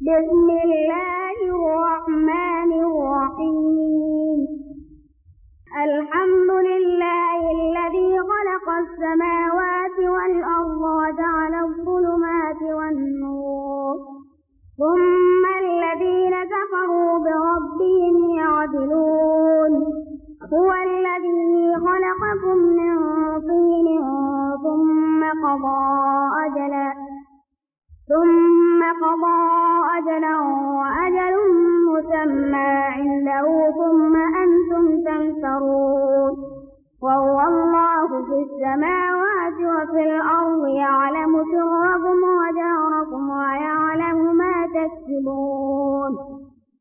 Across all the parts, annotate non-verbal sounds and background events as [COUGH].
بسم الله الرحمن الرحيم. الحمد لله الذي خلق السماوات والأرض وجعل الظلمات والنور. ثم الذين كفروا بربهم يعدلون. هو الذي خلقكم من طين ثم قضى أجلا. ثم قضى أجلا وأجل مسمى عنده ثم أنتم تمترون وهو الله في السماوات وفي الأرض يعلم سركم وجهركم ويعلم ما تكسبون.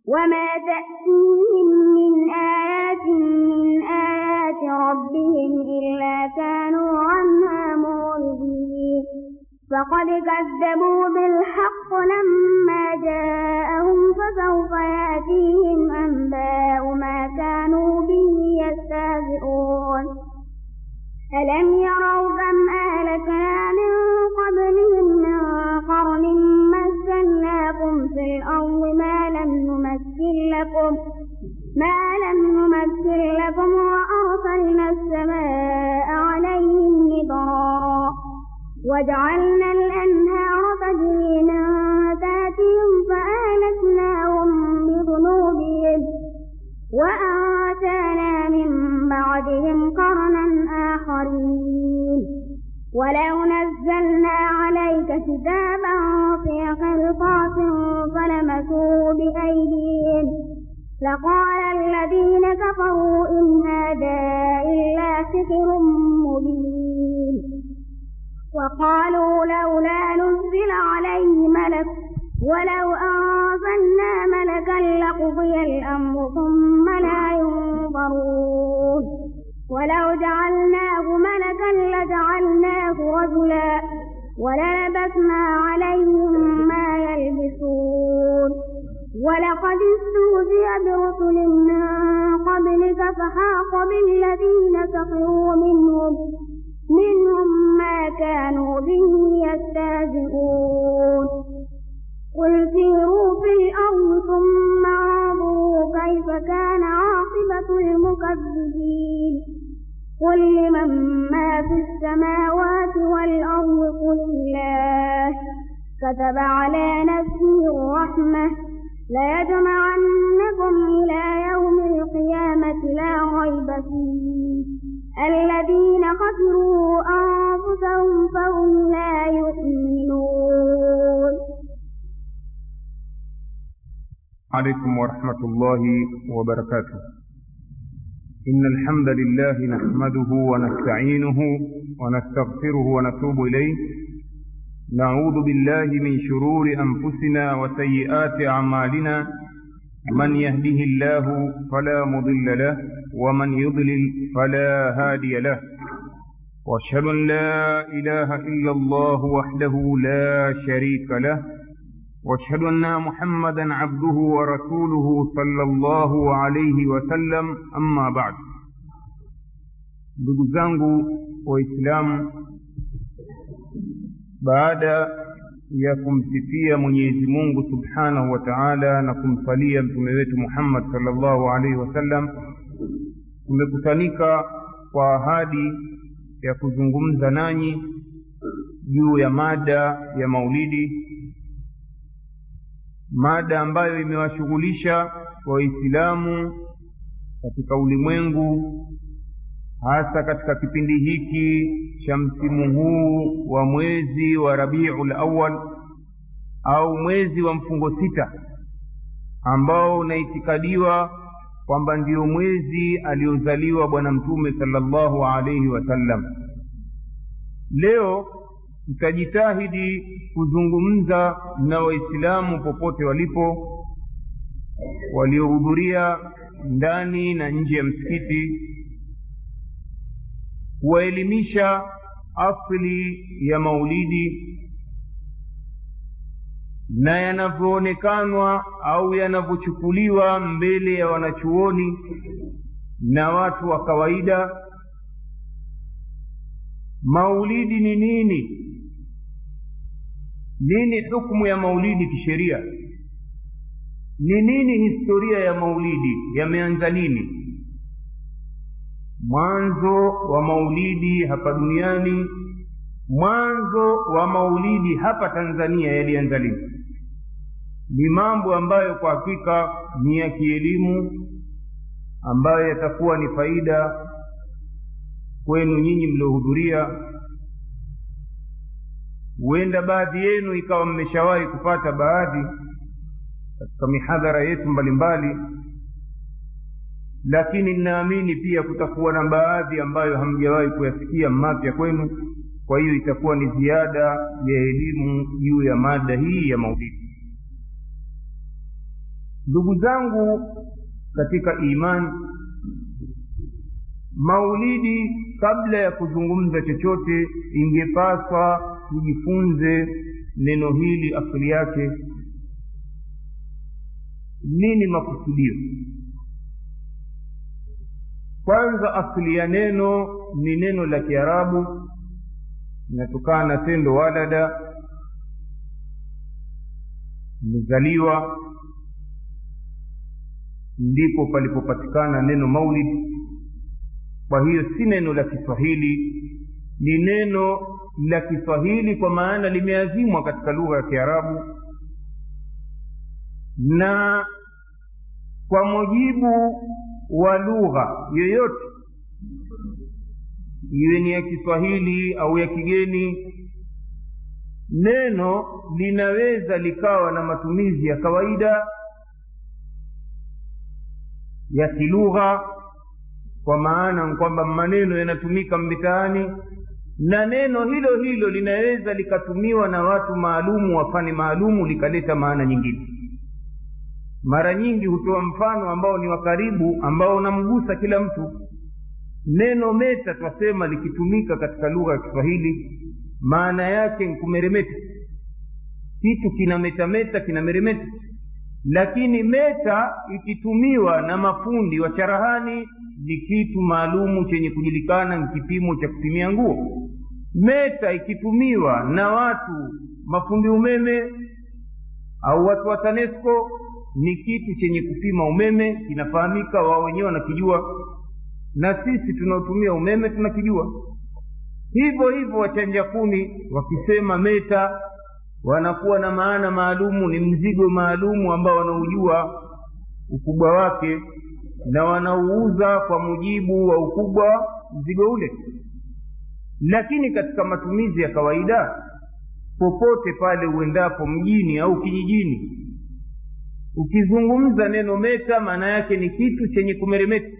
وما تأتيهم من آيات من آيات ربهم إلا كانوا عنها فقد كذبوا بالحق لما جاءهم فسوف يأتيهم أنباء ما كانوا به يستهزئون. ألم يروا كم أهلكنا من قبلهم من قرن مكناكم في الأرض ما لم نمكن لكم ما لم نمكن لكم وأرسلنا السماء عليهم مدرارا. وجعلنا الأنهار تجري من تحتهم فأهلكناهم بذنوبهم وأنشأنا من بعدهم قرنا آخرين. ولو نزلنا عليك كتابا في قرطاس فلمسوه بأيديهم لقال الذين كفروا إن هذا إلا سحر مبين. وقالوا لولا نزل عليه ملك ولو أنزلنا ملكا لقضي الأمر ثم لا ينظرون. ولو جعلناه ملكا لجعلناه رجلا وللبسنا عليهم ما يلبسون. ولقد استهزئ برسل من قبلك فحاق بالذين سخروا منهم منهم ما كانوا به يستهزئون. قل سيروا في الأرض ثم انظروا كيف كان عاقبة المكذبين. قل لمن ما في السماوات والأرض؟ قل الله. كتب على نفسه الرحمة. ليجمعنكم إلى يوم القيامة لا ريب فيه. الذين خسروا أنفسهم فهم لا يؤمنون. عليكم ورحمة الله وبركاته. إن الحمد لله نحمده ونستعينه ونستغفره ونتوب إليه. نعوذ بالله من شرور أنفسنا وسيئات أعمالنا. من يهده الله فلا مضل له ومن يضلل فلا هادي له. وأشهد أن لا إله إلا الله وحده لا شريك له. وأشهد أن محمدا عبده ورسوله صلى الله عليه وسلم. أما بعد. ndugu zangu waislamu baada ya kumsifia mwenyezi mungu subhanahu wa taala na kumsalia mtume wetu muhammad salllahu alaihi wasallam tumekutanika kwa ahadi ya kuzungumza nanyi juu ya mada ya maulidi mada ambayo imewashughulisha waislamu katika ulimwengu hasa katika kipindi hiki cha msimu huu wa mwezi wa rabiul awal au mwezi wa mfungo sita ambao unaitikadiwa kwamba ndio mwezi aliozaliwa bwana mtume salllahu alaihi wasallam leo tutajitahidi kuzungumza na waislamu popote walipo waliohudhuria ndani na nje ya msikiti kuwaelimisha asli ya maulidi na yanavyoonekanwa au yanavyochukuliwa mbele ya wanachuoni na watu wa kawaida. Maulidi ni nini? Nini hukmu ya maulidi kisheria? Ni nini historia ya maulidi? Yameanza lini mwanzo wa maulidi hapa duniani mwanzo wa maulidi hapa tanzania yalianza lini? Ni mambo ambayo kwa hakika ni ya kielimu ambayo yatakuwa ni faida kwenu nyinyi mliohudhuria. Huenda baadhi yenu ikawa mmeshawahi kupata baadhi katika mihadhara yetu mbalimbali lakini ninaamini pia kutakuwa na baadhi ambayo hamjawahi kuyasikia mapya kwenu. Kwa hiyo itakuwa ni ziada ya elimu juu ya mada hii ya maulidi. Ndugu zangu katika imani maulidi kabla ya kuzungumza chochote ingepaswa tujifunze neno hili asili yake. Nini makusudio kwanza asili ya neno ni neno la kiarabu inatokana na tendo walada imezaliwa ndipo palipopatikana neno maulid. Kwa hiyo si neno la kiswahili ni neno la kiswahili kwa maana limeazimwa katika lugha ya kiarabu. Na kwa mujibu wa lugha yoyote. Iwe ni ya kiswahili au ya kigeni neno linaweza likawa na matumizi ya kawaida ya kilugha kwa maana kwamba maneno yanatumika mitaani na neno hilo hilo linaweza likatumiwa na watu maalumu wa fani maalumu likaleta maana nyingine mara nyingi hutoa mfano ambao ni wa karibu ambao unamgusa kila mtu. Neno meta twasema likitumika katika lugha ya kiswahili maana yake ni kumeremeta. Kitu kinametameta kinameremeta lakini meta ikitumiwa na mafundi wa charahani ni kitu maalumu chenye kujulikana ni kipimo cha kupimia nguo. Meta ikitumiwa na watu mafundi umeme au watu wa tanesco ni kitu chenye kupima umeme kinafahamika wao wenyewe wanakijua. Na sisi tunaotumia umeme tunakijua. Hivyo hivyo wachanja kuni wakisema meta wanakuwa na maana maalumu ni mzigo maalumu ambao wanaujua ukubwa wake na wanauuza kwa mujibu wa ukubwa mzigo ule. Lakini katika matumizi ya kawaida popote pale uendapo mjini au kijijini ukizungumza neno meta maana yake ni kitu chenye kumeremeta.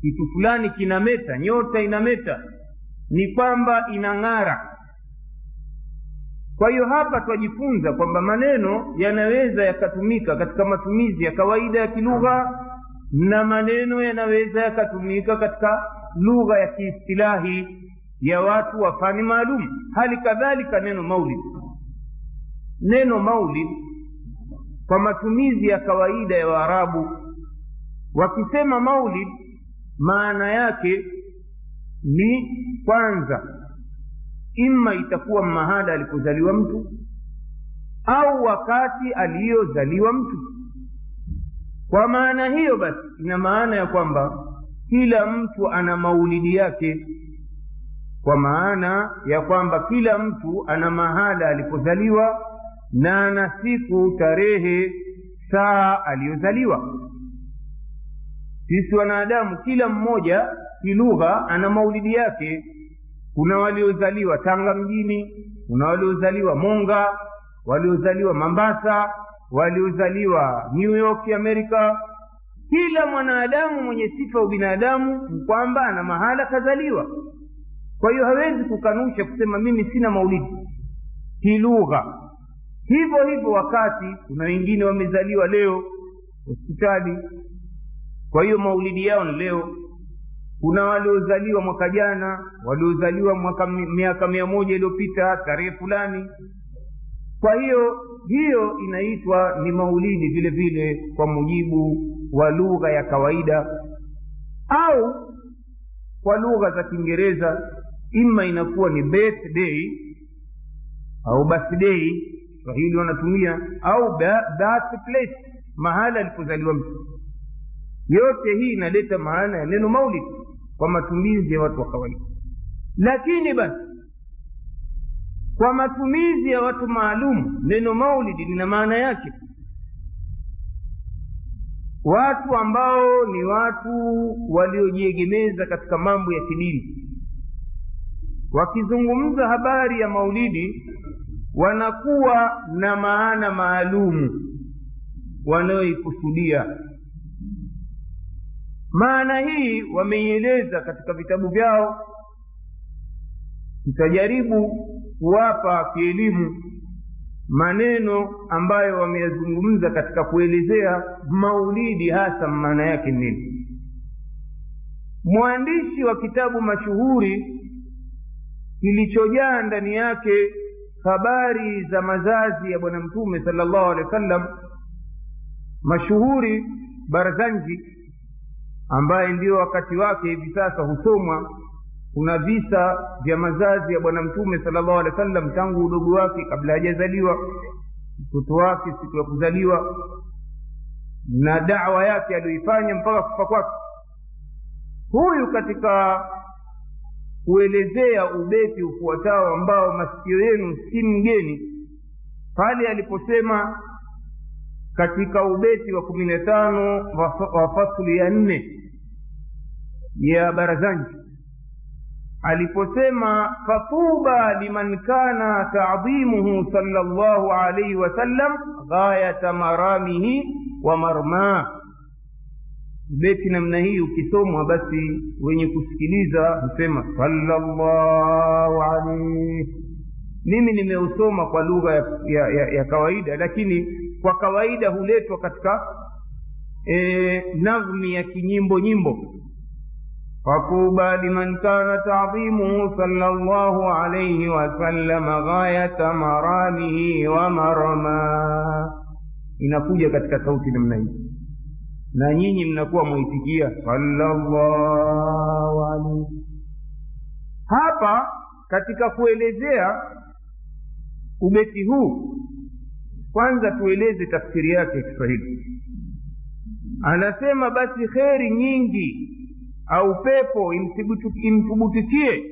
Kitu fulani kina meta nyota ina meta ni kwamba inang'ara. Kwa hiyo hapa twajifunza kwamba maneno yanaweza yakatumika katika matumizi ya kawaida ya kilugha na maneno yanaweza yakatumika katika lugha ya kiistilahi ya watu wa fani maalum. Hali kadhalika neno maulid. Neno maulid kwa matumizi ya kawaida ya waarabu. Wakisema maulid maana yake ni kwanza. Imma itakuwa mahala alipozaliwa mtu au wakati aliyozaliwa mtu. Kwa maana hiyo basi ina maana ya kwamba kila mtu ana maulidi yake. Kwa maana ya kwamba kila mtu ana mahala alipozaliwa na ana siku tarehe saa aliyozaliwa. Sisi wanadamu kila mmoja kilugha ana maulidi yake. Kuna waliozaliwa tanga mjini kuna waliozaliwa monga waliozaliwa mambasa waliozaliwa new york amerika. Kila mwanadamu mwenye sifa ubinadamu ni kwamba ana mahala kazaliwa. Kwa hiyo hawezi kukanusha kusema mimi sina maulidi kilugha hivyo hivyo wakati kuna wengine wamezaliwa leo hospitali. Kwa hiyo maulidi yao ni leo. Kuna waliozaliwa mwaka jana waliozaliwa mwaka miaka mia moja iliyopita tarehe fulani. Kwa hiyo hiyo inaitwa ni maulidi vile vile kwa mujibu wa lugha ya kawaida au kwa lugha za kiingereza ima inakuwa ni birthday au birthday swahili wanatumia au birthplace mahala alipozaliwa mtu. Yote hii inaleta maana ya neno maulid kwa matumizi ya watu wa kawaida. Lakini basi kwa matumizi ya watu maalum neno maulidi lina maana yake. Watu ambao ni watu waliojiegemeza katika mambo ya kidini. Wakizungumza habari ya maulidi wanakuwa na maana maalumu wanayoikusudia. Maana hii wameieleza katika vitabu vyao tutajaribu kuwapa kielimu maneno ambayo wameyazungumza katika kuelezea maulidi hasa maana yake nini. Mwandishi wa kitabu mashuhuri kilichojaa ndani yake habari za mazazi ya bwana mtume sala llahu alehi wa sallam mashuhuri barzanji ambaye ndio wakati wake hivi sasa husomwa kuna visa vya mazazi ya bwana mtume sala llahu alehi wa sallam tangu udogo wake kabla hajazaliwa mtoto wake siku ya kuzaliwa na dawa yake aliyoifanya mpaka kufa kwake. Huyu katika kuelezea ubeti ufuatao ambao masikio yenu si mgeni. Pale aliposema katika ubeti wa kumi na tano wa fasli ya nne ya barazanji aliposema fatuba liman kana taadhimuhu sala llahu alaihi wasallam ghayata maramihi wa marmaa beti namna hii ukisomwa basi wenye kusikiliza husema sallallahu alaihi mimi nimeusoma kwa lugha ya, ya, ya, ya kawaida lakini kwa kawaida huletwa katika e, nazmi ya kinyimbo nyimbo. Fakuba liman kana tadhimuhu sallallahu alaihi wasallama ghayata maramihi wa marma inakuja katika sauti namna hii na nyinyi mnakuwa mwaitikia sallallahu alaihi hapa katika kuelezea ubeti huu kwanza tueleze tafsiri yake ya kiswahili. Anasema basi kheri nyingi au pepo imthubutikie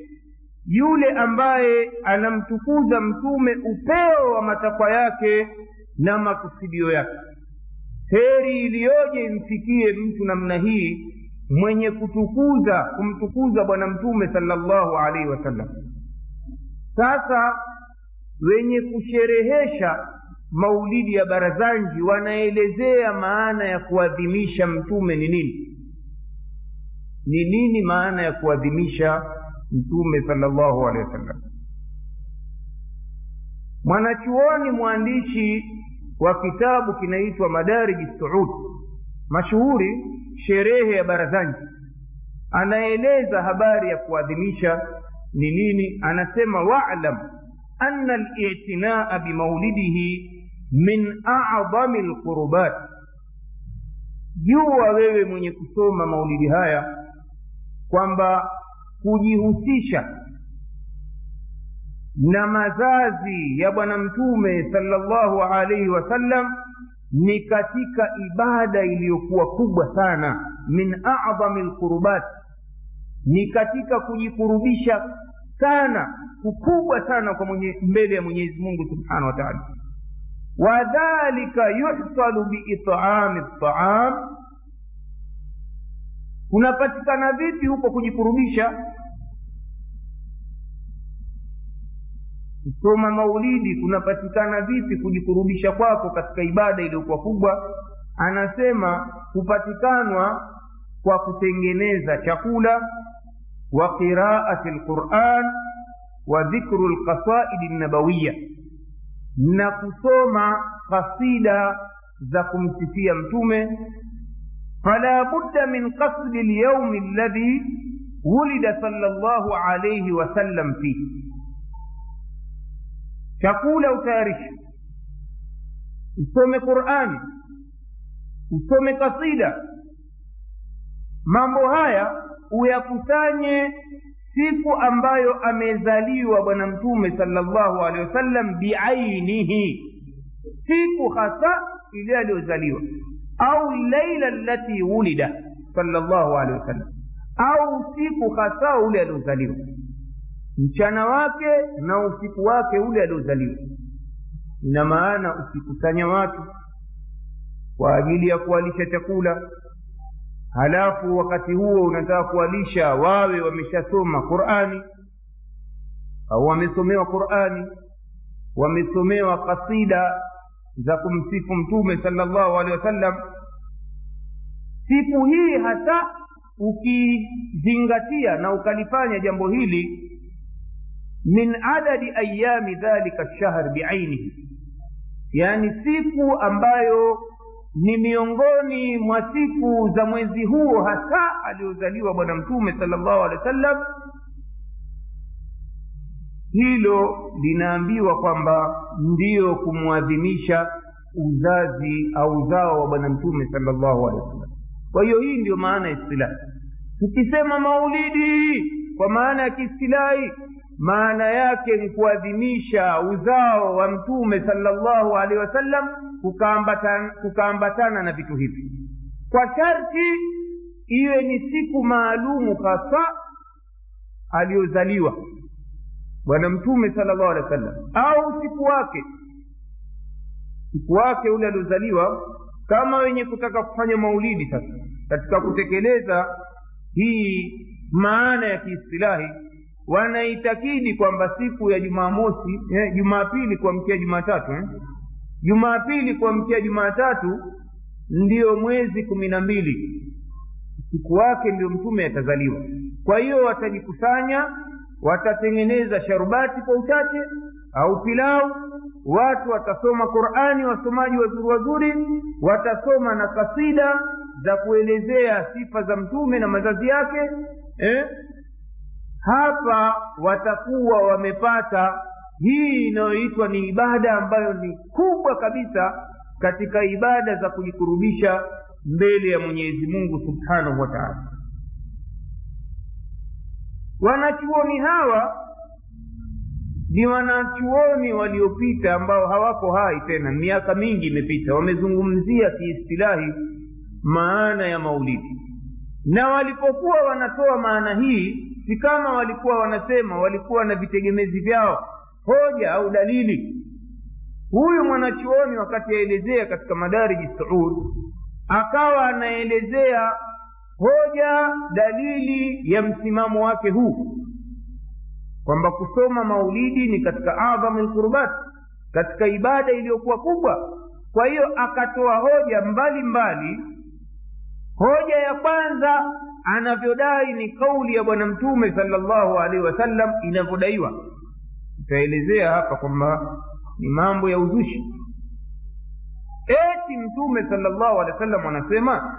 yule ambaye anamtukuza mtume upeo wa matakwa yake na makusudio yake heri iliyoje imfikie mtu namna hii mwenye kutukuza kumtukuza bwana mtume salllahu alaihi wasallam. Sasa wenye kusherehesha maulidi ya barazanji wanaelezea maana ya kuadhimisha mtume ni nini? Ni nini maana ya kuadhimisha mtume salllahu alehi wasallam? Mwanachuoni mwandishi wa kitabu kinaitwa madariji suud mashuhuri sherehe ya barazanji anaeleza habari ya kuadhimisha ni nini. Anasema walam ana litinaa bimaulidihi min adhami lqurubat jua wewe mwenye kusoma maulidi haya kwamba kujihusisha na mazazi ya bwana mtume salllahu alaihi wasallam ni katika ibada iliyokuwa kubwa sana min adhami lqurubat ni katika kujikurubisha sana kukubwa sana kwa mwenye, mbele ya mwenyezi mungu subhanahu wa taala. Wadhalika yuhsalu biitami ltaam kunapatikana vipi huko kujikurubisha kusoma maulidi kunapatikana vipi kujikurubisha kwako katika ibada iliyokuwa kubwa? Anasema hupatikanwa kwa kutengeneza chakula wa qiraati lquran wa dhikru lqasaidi nabawiya na kusoma kasida za kumsifia mtume. Fala budda min qasdi lyaumi alladhi wulida sala llahu alaihi wasallam fihi chakula utayarishe usome qurani usome kasida mambo haya uyakusanye siku ambayo amezaliwa bwana mtume salllahu alehi wasallam biainihi siku hasa ile aliyozaliwa au laila lati wulida salllahu alehi wasallam au usiku hasa ule aliozaliwa mchana wake na usiku wake ule aliozaliwa. Ina maana usikusanya watu kwa ajili ya kuwalisha chakula halafu wakati huo unataka kuwalisha wawe wameshasoma qurani au wamesomewa qurani wamesomewa kasida za kumsifu mtume sala llahu alehi wasallam siku hii hasa ukizingatia na ukalifanya jambo hili min adadi ayami dhalika lshahr biainihi. Yani siku ambayo ni miongoni mwa siku za mwezi huo hasa aliozaliwa bwana mtume salllahu alehi wa sallam hilo linaambiwa kwamba ndiyo kumwadhimisha uzazi au uzao wa bwana mtume salllahu alehi wa sallam kwa hiyo hii ndiyo maana ya istilahi. Tukisema maulidi kwa maana ya kiistilahi maana yake ni kuadhimisha uzao wa mtume salllahu alehi wasallam kukaambatana, na vitu hivi. Kwa sharti iwe ni siku maalumu hasa aliyozaliwa bwana mtume salllahu alehi wasallam au siku wake. Siku wake ule aliozaliwa kama wenye kutaka kufanya maulidi sasa katika kutekeleza hii maana ya kiistilahi wanaitakidi kwamba siku ya jumamosi eh, jumapili kuamkia jumatatu eh? jumapili kuamkia jumatatu ndiyo mwezi kumi na mbili siku wake ndio mtume atazaliwa kwa hiyo watajikusanya watatengeneza sharubati kwa uchache au pilau watu watasoma qurani wasomaji wazuri wazuri watasoma na kasida za kuelezea sifa za mtume na mazazi yake eh? Hapa watakuwa wamepata hii inayoitwa ni ibada ambayo ni kubwa kabisa katika ibada za kujikurubisha mbele ya mwenyezi mungu subhanahu wa taala. Wanachuoni hawa ni wanachuoni waliopita ambao hawako hai tena. Miaka mingi imepita. Wamezungumzia kiistilahi maana ya maulidi. Na walipokuwa wanatoa maana hii si kama walikuwa wanasema walikuwa na vitegemezi vyao hoja au dalili huyu mwanachuoni wakati aelezea katika madariji suud akawa anaelezea hoja dalili ya msimamo wake huu kwamba kusoma maulidi ni katika adhamu lqurbat katika ibada iliyokuwa kubwa kwa hiyo akatoa hoja mbalimbali mbali. hoja ya kwanza anavyodai ni kauli ya bwana mtume salllahu alaihi wasallam inavyodaiwa. Itaelezea hapa kwamba ni mambo ya uzushi. Eti mtume salllahu alehi wasallam anasema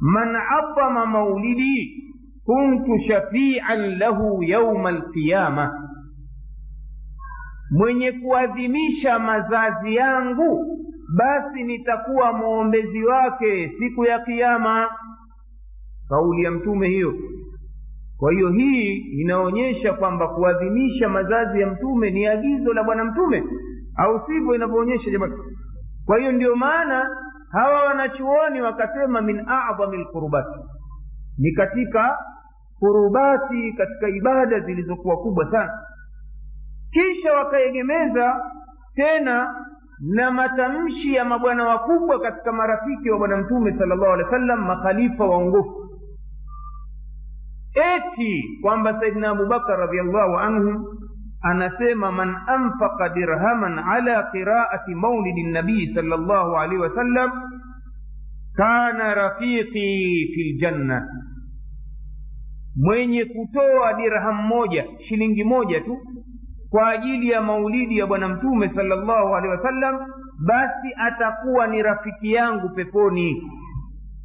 man adhama maulidi kuntu shafian lahu yauma alqiyama. Mwenye kuadhimisha mazazi yangu basi nitakuwa mwombezi wake siku ya kiama kauli ya mtume hiyo. Kwa hiyo hii inaonyesha kwamba kuadhimisha mazazi ya mtume ni agizo la bwana mtume au sivyo inavyoonyesha jamani kwa hiyo ndio maana hawa wanachuoni wakasema min adhami lqurubati ni katika kurubati katika ibada zilizokuwa kubwa sana. Kisha wakaegemeza tena na matamshi ya mabwana wakubwa katika marafiki wa bwana mtume sala llahu alehi wa sallam makhalifa waongofu eti kwamba saidina abubakar radiallahu anhu anasema man anfaqa dirhaman ala qiraati maulidi nabii sala llahu alaihi wasallam kana rafiqi fi ljanna mwenye kutoa dirham moja shilingi moja tu kwa ajili ya maulidi ya bwana mtume sala llahu alehi wasallam basi atakuwa ni rafiki yangu peponi.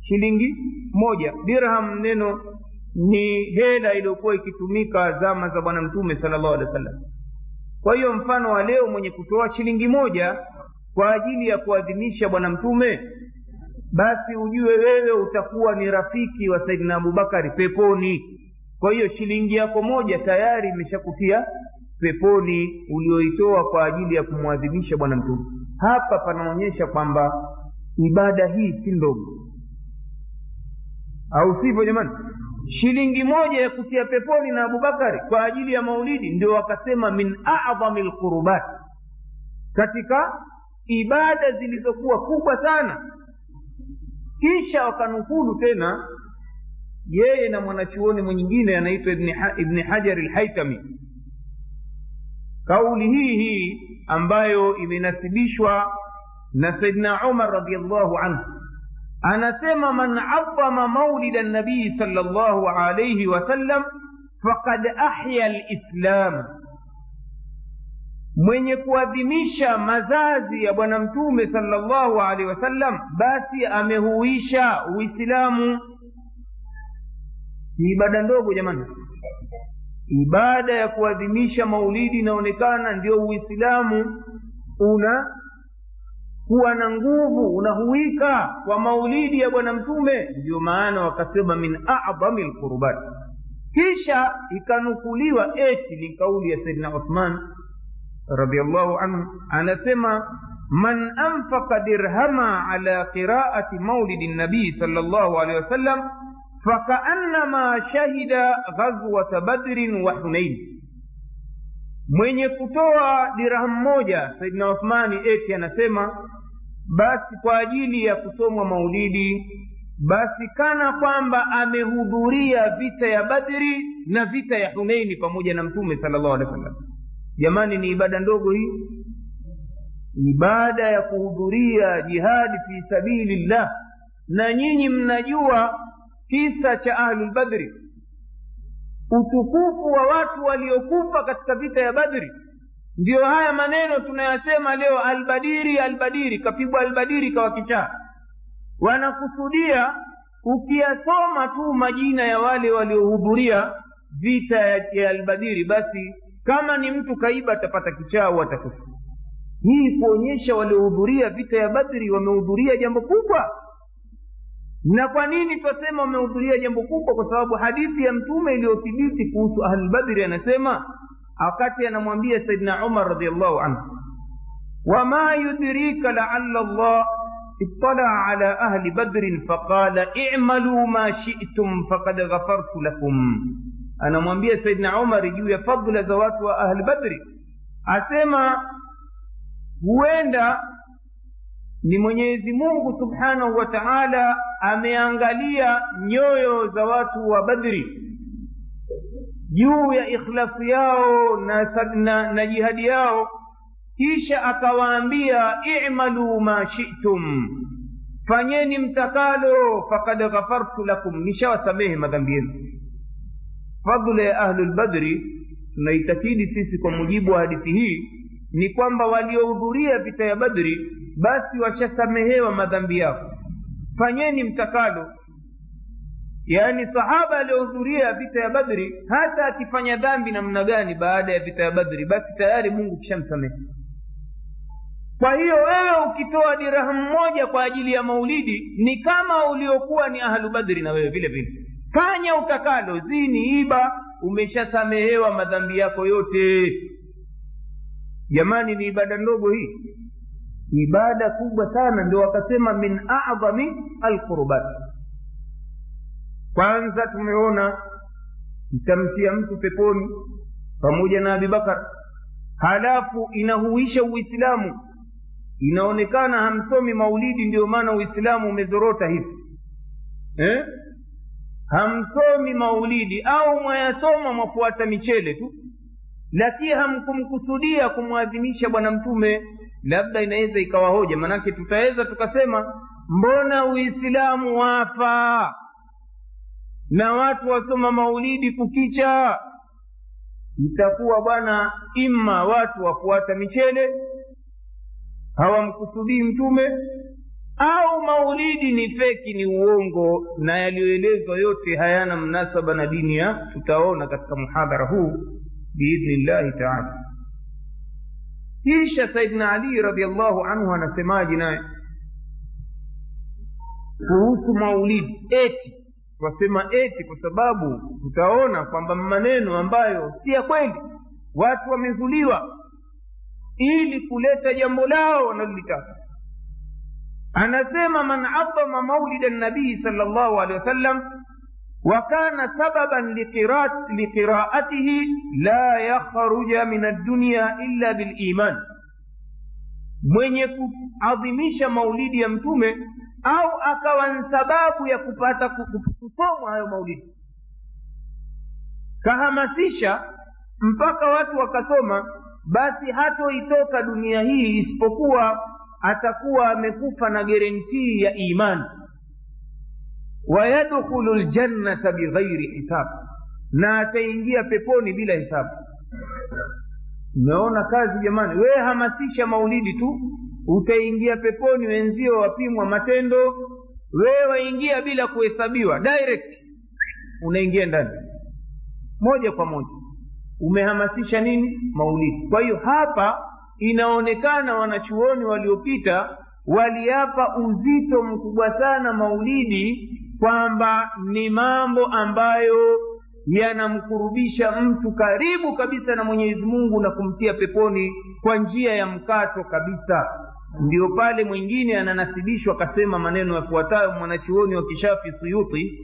Shilingi moja dirham neno ni hela iliyokuwa ikitumika zama za bwana mtume sala llahu alehi wasallam. Kwa hiyo mfano wa leo mwenye kutoa shilingi moja kwa ajili ya kuadhimisha bwana mtume basi ujue wewe utakuwa ni rafiki wa saidina abubakari peponi. Kwa hiyo shilingi yako moja tayari imeshakutia peponi ulioitoa kwa ajili ya kumwadhimisha bwana mtume. Hapa panaonyesha kwamba ibada hii si ndogo. Au sivyo jamani shilingi moja ya kutia peponi na abubakari kwa ajili ya maulidi ndio wakasema min adhami lqurubat katika ibada zilizokuwa kubwa sana. Kisha wakanukulu tena yeye na mwanachuoni mwingine anaitwa ibni, ha, ibni hajar lhaitami kauli hii hii ambayo imenasibishwa na saidna umar radiallahu anhu anasema man adhama maulida nabii sal llahu alaihi wasallam fakad ahya lislam mwenye kuadhimisha mazazi ya bwana mtume salllahu alaihi wasallam basi amehuisha uislamu. Ni ibada ndogo jamani. Ibada ya kuadhimisha maulidi inaonekana ndio uislamu una kuwa na nguvu unahuika kwa maulidi ya bwana mtume ndio maana wakasema min adhami lqurubat kisha ikanukuliwa eti ni kauli ya saidina uthman radiallahu anhu anasema man anfaka dirhama ala qiraati maulidi nabii sal llahu alehi wasallam fakaannama shahida ghazwata badrin wa hunain mwenye kutoa dirhamu moja saidina uthmani eti anasema basi kwa ajili ya kusomwa maulidi basi kana kwamba amehudhuria vita ya badri na vita ya huneini pamoja na mtume sala llahu alehi wasallam. Jamani ni ibada ndogo hii. Ibada ya kuhudhuria jihadi fi sabilillah. Na nyinyi mnajua kisa cha ahlulbadri utukufu wa watu waliokufa katika vita ya badri. Ndiyo haya maneno tunayasema leo albadiri albadiri. Kapigwa albadiri kawa kichaa. Wanakusudia ukiyasoma tu majina ya wale waliohudhuria vita ya, albadiri basi kama ni mtu kaiba atapata kichaa au atakufa. Hii kuonyesha waliohudhuria vita ya badri wamehudhuria jambo kubwa na kwa nini twasema wamehudhuria jambo kubwa? Kwa sababu hadithi ya mtume iliyothibiti kuhusu ahlulbadri anasema wakati anamwambia saidna umar radiallahu anhu wama yudrika laala llah italaa ala ahli badrin faqala imalu ma shitum fakad ghafartu lakum anamwambia saidna umari juu ya fadla za watu wa ahli badri asema huenda ni mwenyezi mungu subhanahu wa taala ameangalia nyoyo za watu wa badri. Juu ya ikhlasi yao na, na, na jihadi yao. Kisha akawaambia imalu ma shitum. Fanyeni mtakalo fakad ghafartu lakum. Nishawasamehe madhambi yenu. Fadla ya ahlulbadri tunaitakidi sisi kwa mujibu wa hadithi hii ni kwamba waliohudhuria vita ya badri basi washasamehewa madhambi yao. Fanyeni mtakalo yaani sahaba aliyohudhuria vita ya badri hata akifanya dhambi namna gani baada ya vita ya badri basi tayari mungu kishamsamehe. Kwa hiyo wewe ukitoa dirahamu moja kwa ajili ya maulidi ni kama uliokuwa ni ahlu badri na wewe vile vile. Fanya utakalo. Zini iba. Umeshasamehewa madhambi yako yote jamani ni ibada ndogo hii. Ibada kubwa sana ndio wakasema min adhami alqurbat kwanza tumeona itamtia mtu peponi pamoja na abibakar halafu inahuisha uislamu. Inaonekana hamsomi maulidi ndio maana uislamu umezorota hivi. Eh? hamsomi maulidi au mwayasoma mwafuata michele tu lakini hamkumkusudia kumwadhimisha bwana mtume labda inaweza ikawa hoja. Maanake tutaweza tukasema mbona uislamu wafa? Na watu wasoma maulidi kukicha. Itakuwa bwana imma watu wafuata michele hawamkusudii mtume au maulidi ni feki ni uongo na yaliyoelezwa yote hayana mnasaba na dini ya tutaona katika muhadhara huu biidhnillahi taala. Kisha saidna ali radiallahu anhu anasemaji naye? Kuhusu maulidi eti. Twasema eti kwa sababu tutaona kwamba maneno ambayo si ya kweli. Watu wamezuliwa ili kuleta jambo lao wanalolitaka. Anasema man adhama maulida nabii sal llahu alehi wasallam وكان سببا لقراءة لقراءته لا يخرج من الدنيا إلا بالإيمان mwenye kuadhimisha maulidi ya mtume au akawa ni sababu ya kupata kusomwa hayo maulidi kahamasisha mpaka watu wakasoma basi hatoitoka dunia hii isipokuwa atakuwa amekufa na gerentii ya imani wayadkhulu ljannata bighairi hisab. Na ataingia peponi bila hisabu umeona kazi jamani? Wewe hamasisha maulidi tu. Utaingia peponi wenzio wapimwa matendo. Wewe waingia bila kuhesabiwa direct. Unaingia ndani. Moja kwa moja. Umehamasisha nini? Maulidi. Kwa hiyo hapa inaonekana wanachuoni waliopita waliapa uzito mkubwa sana maulidi kwamba ni mambo ambayo yanamkurubisha mtu karibu kabisa na mwenyezi mungu na kumtia peponi kwa njia ya mkato kabisa ndio pale mwingine ananasibishwa akasema maneno yafuatayo mwanachuoni wa kishafi suyuti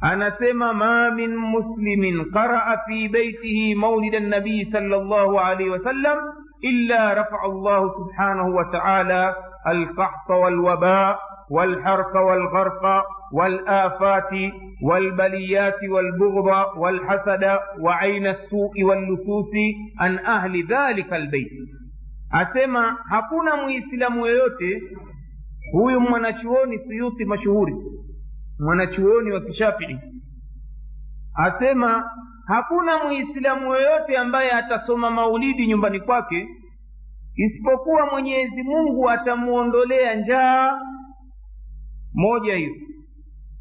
anasema ma min muslimin qaraa fi beitihi maulida nabii sal llahu alaihi wasallam illa rafaa llahu subhanahu wa taala alqahta walwaba والحرق والغرق والآفات والبليات والبغض والحسد وعين السوء واللصوص عن أهل ذلك البيت asema hakuna muislamu yoyote huyu mwanachuoni suyuti mashuhuri mwanachuoni wa kishafii asema hakuna muislamu yoyote ambaye atasoma maulidi nyumbani kwake isipokuwa mwenyezi mungu atamuondolea njaa moja hiyo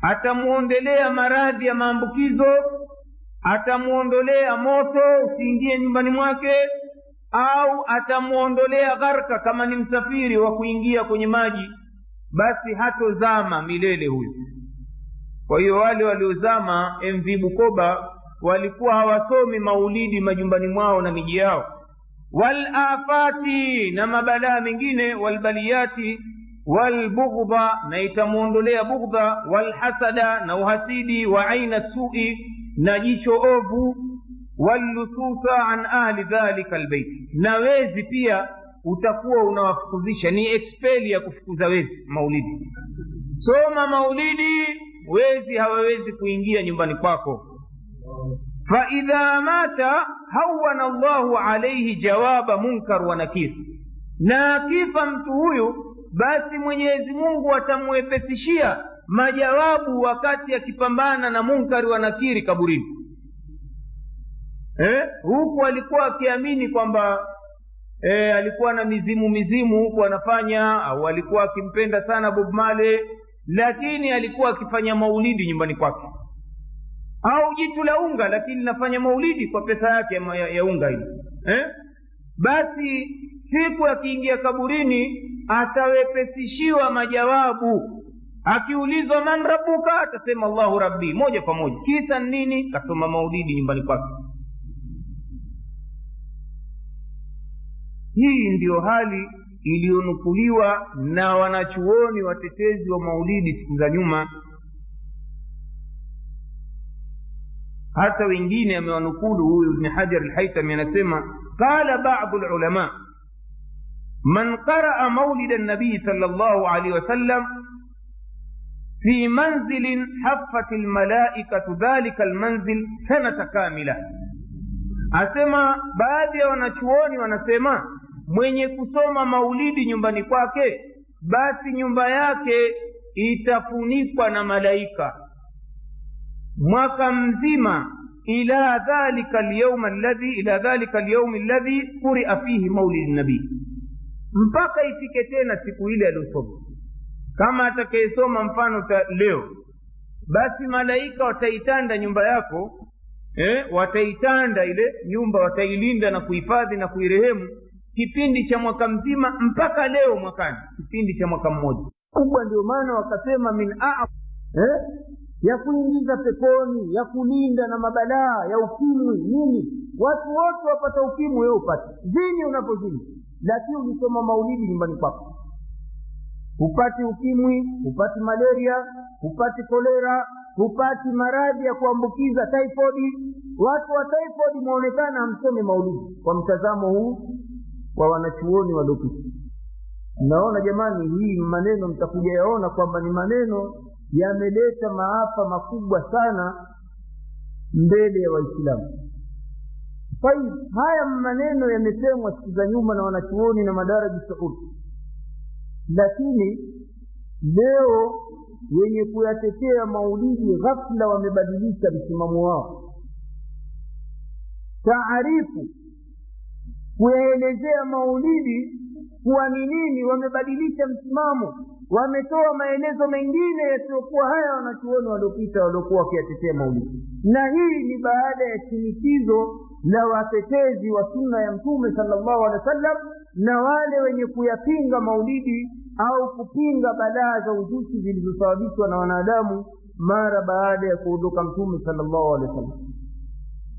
atamuondolea maradhi ya maambukizo atamuondolea moto usiingie nyumbani mwake au atamuondolea gharka kama ni msafiri wa kuingia kwenye maji basi hatozama milele huyo kwa hiyo wale waliozama mv bukoba walikuwa hawasomi maulidi majumbani mwao na miji yao. Walafati na mabalaa mengine walbaliyati walbughdha na itamwondolea bughdha walhasada na uhasidi wa aina sui na jicho ovu. Wallususa an ahli dhalika lbeiti na wezi pia utakuwa unawafukuzisha. Ni expeli ya kufukuza wezi maulidi. Soma maulidi wezi hawawezi kuingia nyumbani kwako. Faidha mata hawana llahu alaihi jawaba munkar wa nakir. Na akifa mtu huyu basi mwenyezi mungu atamwepesishia majawabu wakati akipambana na munkari wa nakiri kaburini eh? huku alikuwa akiamini kwamba eh, alikuwa na mizimu mizimu huku anafanya au alikuwa akimpenda sana bob male lakini alikuwa akifanya maulidi nyumbani kwake au jitu la unga lakini linafanya maulidi kwa pesa yake ya, ya unga hili eh? basi siku akiingia kaburini atawepesishiwa majawabu. Akiulizwa man rabuka atasema allahu rabbi moja kwa moja. Kisa nini? Kasoma maulidi nyumbani kwake. Hii ndiyo hali iliyonukuliwa na wanachuoni watetezi wa maulidi siku za nyuma. Hata wengine amewanukulu huyu ibni hajar lhaitami anasema qala badu lulama من قرأ مولد النبي صلى الله عليه وسلم في منزل حفت الملائكة ذلك المنزل سنة كاملة asema baadhi ya wanachuoni wanasema mwenye kusoma maulidi nyumbani kwake basi nyumba yake itafunikwa na malaika mwaka mzima ila dhalika lyaum alladhi ila dhalika lyaumi alladhi quria fihi maulidi nabii mpaka ifike tena siku ile aliyosoma kama atakayesoma mfano ta leo basi malaika wataitanda nyumba yako eh, wataitanda ile nyumba watailinda na kuhifadhi na kuirehemu kipindi cha mwaka mzima mpaka leo mwakani kipindi cha mwaka mmoja. Kubwa ndio maana wakasema min a eh, ya kuingiza peponi ya kulinda na mabalaa ya ukimwi nini? Watu wote wapata ukimwi upate. Zini unapozini lakini ulisoma maulidi nyumbani kwako hupati ukimwi hupati malaria hupati kolera hupati maradhi ya kuambukiza taifodi watu wa taifodi mwaonekana hamsome maulidi. Kwa mtazamo huu wa wanachuoni waliopita naona jamani hii maneno mtakuja yaona kwamba ni maneno yameleta maafa makubwa sana mbele ya waislamu طيب haya maneno yamesemwa siku za nyuma na wanachuoni na madaraji saudi lakini leo wenye kuyatetea maulidi ghafla wamebadilisha msimamo wao taarifu kuyaelezea maulidi kuwa ni nini wamebadilisha msimamo wametoa maelezo mengine yasiyokuwa haya wanachuoni waliopita waliokuwa wakiyatetea maulidi na hii ni baada ya shinikizo la watetezi wa sunna ya mtume salllahu alehi wa sallam na wale wenye kuyapinga maulidi au kupinga balaa za uzushi zilizosababishwa na wanadamu mara baada ya kuondoka mtume salllahu alehi wa sallam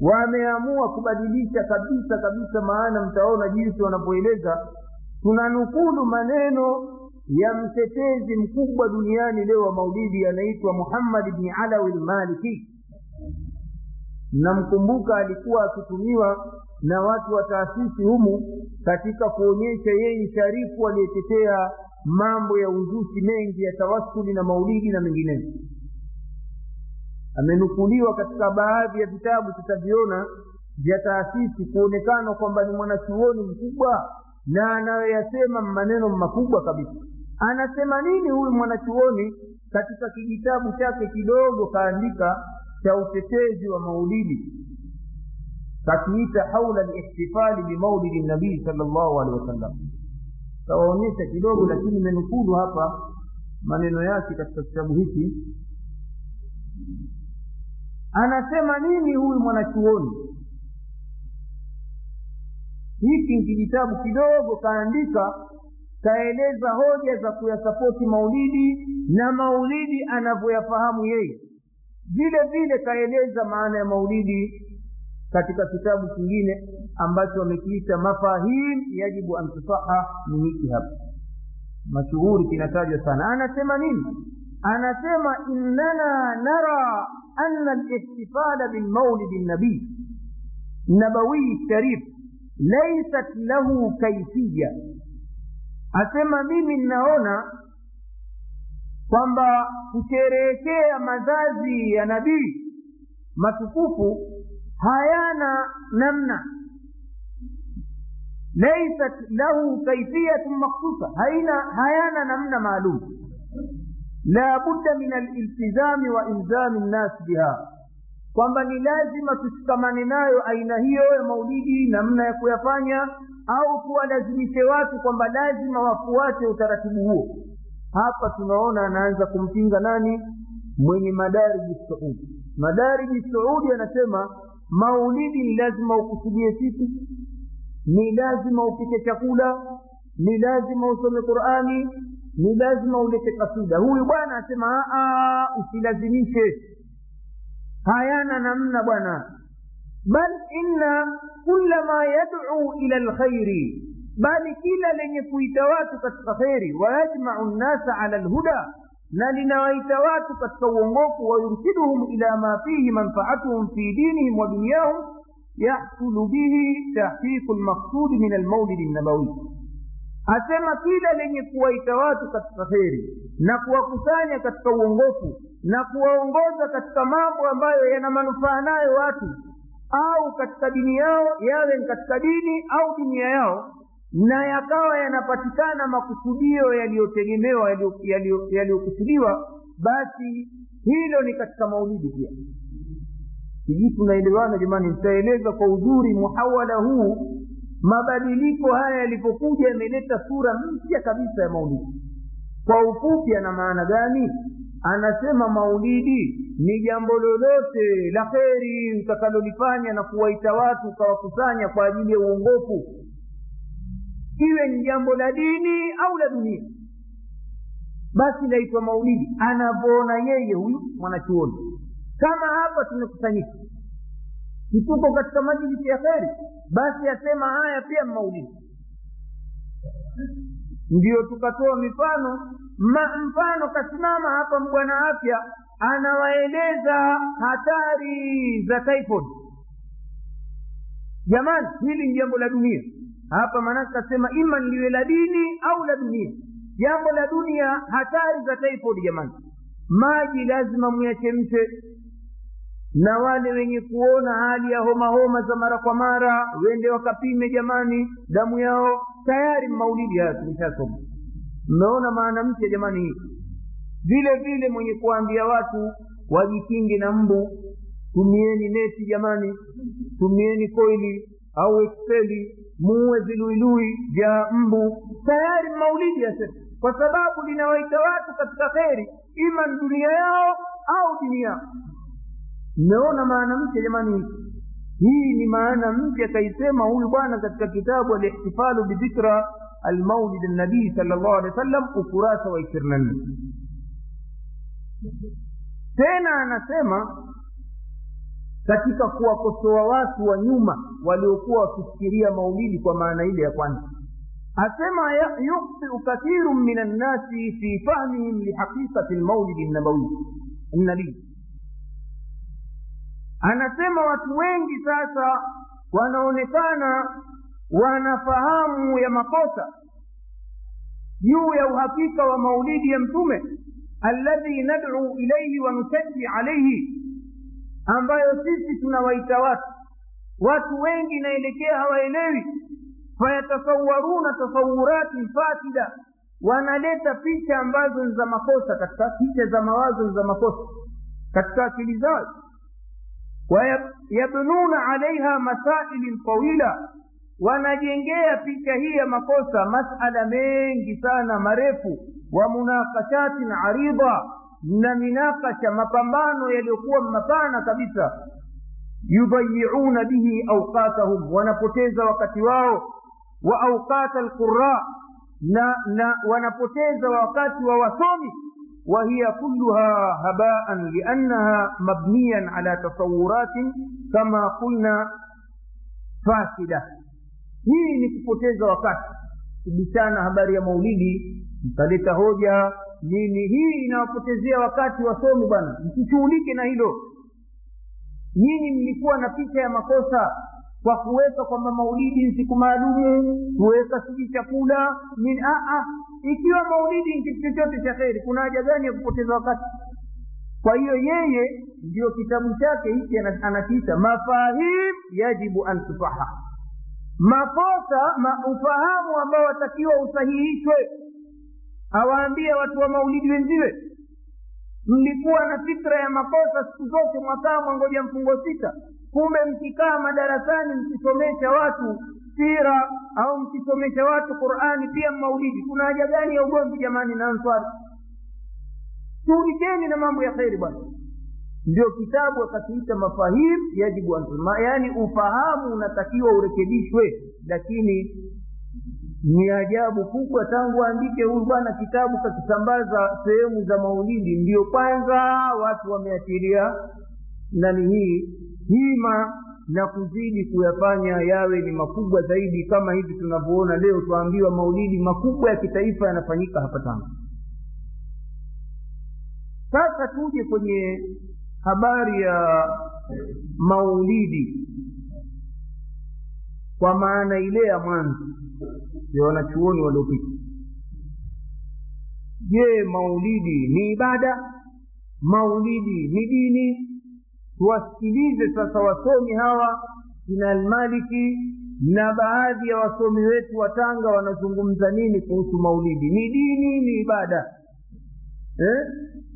wameamua kubadilisha kabisa kabisa maana mtaona jinsi wanapoeleza tunanukulu maneno ya mtetezi mkubwa duniani leo wa maulidi anaitwa muhammad bni alawi lmaliki mnamkumbuka alikuwa akitumiwa na watu wa taasisi humu katika kuonyesha yeye sharifu aliyetetea mambo ya uzushi mengi ya tawassuli na maulidi na mengineyo. Amenukuliwa katika baadhi ya vitabu tutaviona vya taasisi kuonekana kwamba ni mwanachuoni mkubwa na anayoyasema maneno makubwa kabisa. Anasema nini huyu mwanachuoni? Katika kijitabu chake kidogo kaandika cha utetezi wa maulidi kakiita haula lihtifali bimaulidi nabii sal llahu alehi wasallam tawaonyesha kidogo lakini imenukulu hapa maneno yake katika kitabu hiki. Anasema nini huyu mwanachuoni? Hiki ni kidogo kaandika kaeleza hoja za kuyasapoti maulidi na maulidi anavyoyafahamu yeye vile vile kaeleza maana ya maulidi katika kitabu kingine ambacho wamekiita mafahim yajibu an tusaha ni hapa mashuhuri kinatajwa sana anasema nini anasema innana nara ana lihtifala bilmaulidi nabii nabawiyi sharif laysat lahu kaifiya asema mimi ninaona kwamba kusherehekea mazazi ya nabii matukufu hayana namna. Laisat lahu kaifiyatun maksusa haina hayana namna maalum. La budda min aliltizami wa ilzami nnasi biha kwamba ni lazima tushikamane nayo aina hiyo ya maulidi namna ya kuyafanya au tuwalazimishe watu kwamba lazima wafuate utaratibu huo hapa tunaona anaanza kumpinga nani mwenye madariji saudi madariji saudi anasema maulidi ni lazima ukusudie siku ni lazima upike chakula ni lazima usome qurani ni lazima ulete kasida huyu bwana anasema usilazimishe hayana namna bwana bal inna kula ma yad'u ila lkhairi bali kila lenye kuita watu katika kheri wayajmau nnasa ala lhuda na linawaita watu katika uongofu wayurshiduhum ila ma fihi manfaatuhum fi dinihim wa dunyahum yahsulu bihi tahqiqu lmaksudi min almaulidi nabawi asema kila lenye kuwaita watu katika kheri na kuwakusanya katika uongofu na kuwaongoza katika mambo ambayo yana manufaa nayo watu au katika dini yao yawe katika dini au dunia yao na yakawa yanapatikana makusudio yaliyotegemewa yaliyokusudiwa basi hilo ni katika maulidi pia. Sijui tunaelewana jamani nitaeleza kwa uzuri muhawala huu. Mabadiliko haya yalipokuja yameleta sura mpya kabisa ya maulidi. Kwa ufupi ana maana gani? Anasema maulidi ni jambo lolote la kheri utakalolifanya na kuwaita watu ukawakusanya kwa ajili ya uongofu iwe ni jambo la dini au la dunia. Basi naitwa maulidi. Anavyoona yeye huyu mwanachuoni. Kama hapa tumekusanyika. Kituko katika majlisi ya kheri. Basi asema haya pia maulidi. Ndio tukatoa mifano. Ma, mfano kasimama hapa mbwana afya. Anawaeleza hatari za typhoid. Jamani hili ni jambo la dunia hapa maanake kasema ima liwe la dini au la dunia. Jambo la dunia hatari za typhoid jamani. Maji lazima muyachemshe na wale wenye kuona hali ya homa homa za mara kwa mara wende wakapime jamani damu yao. Tayari maulidi haya tumeshasoma. Mmeona maana mpya jamani? Hii vile vile mwenye kuwaambia watu wajikinge na mbu. Tumieni neti jamani. Tumieni koili au ekspeli muue viluilui vya mbu tayari maulidi yasema kwa sababu linawaita watu katika kheri ima ni dunia yao au dini yao mmeona maana mpya jamani hii ni maana mpya kaisema huyu bwana katika kitabu alihtifalu bidhikra almaulid nabii sal llahu alehi wa sallam ukurasa wa ishirini na nne tena anasema katika kuwakosoa watu wa nyuma waliokuwa wakifikiria maulidi kwa maana ile ya kwanza. Asema yukhtiu kathiru min annasi fi fahmihim lihaqiqati lmaulidi nabii anasema watu wengi sasa wanaonekana wanafahamu ya makosa juu ya uhakika wa maulidi ya mtume alladhi nad'u ilaihi wa nusaddi alaihi ambayo sisi tunawaita watu. Watu wengi inaelekea hawaelewi. Fayatasawaruna tasawurati fasida wanaleta picha ambazo ni za makosa katika picha za mawazo ni za makosa katika akili zao. Wayabnuna alaiha masaili tawila. Wanajengea picha hii ya makosa masala mengi sana marefu. Wa munakashatin aridha na minakasha mapambano yaliyokuwa mapana kabisa yudayiuna bihi auqatahum wanapoteza wakati wao wa auqata alqura na na wanapoteza wakati wa wasomi وهي كلها هباء لأنها مبنيا على تصورات كما قلنا فاسدة hii ni kupoteza wakati kubishana habari ya maulidi mtaleta hoja nini? Hii inawapotezea wakati wasomi bwana. Msishughulike na hilo. Nyinyi mlikuwa na picha ya makosa kwa kuweka kwamba maulidi ni siku maalumu kuweka siji chakula nini? Aa ikiwa maulidi ni kitu chochote cha kheri kuna haja gani ya kupoteza wakati? Kwa hiyo yeye ndio kitabu chake hiki anakiita mafahim yajibu an tufaha makosa ma ufahamu ambao watakiwa usahihishwe awaambie watu wa maulidi wenziwe mlikuwa na fikra ya makosa siku zote mwakaa mwangoja mfungo sita. Kumbe mkikaa madarasani mkisomesha watu sira au mkisomesha watu qurani pia maulidi kuna haja gani ya ugomvi jamani na answari? Shughulikeni na mambo ya kheri bwana. Ndio kitabu akakiita mafahim yajibu yaani ufahamu unatakiwa urekebishwe lakini ni ajabu kubwa tangu aandike huyu bwana kitabu kakisambaza sehemu za maulidi. Ndio kwanza watu wameatilia nani hii hima na kuzidi kuyafanya yawe ni makubwa zaidi kama hivi tunavyoona leo twaambiwa maulidi makubwa ya kitaifa yanafanyika hapa tanga. Sasa tuje kwenye habari ya maulidi kwa maana ile ya mwanzo ya wanachuoni waliopita. Je maulidi ni ibada? Maulidi ni dini? Tuwasikilize sasa wasomi hawa kina almaliki na baadhi ya wasomi wetu wa tanga wanazungumza nini kuhusu maulidi? Ni dini ni ibada? Eh?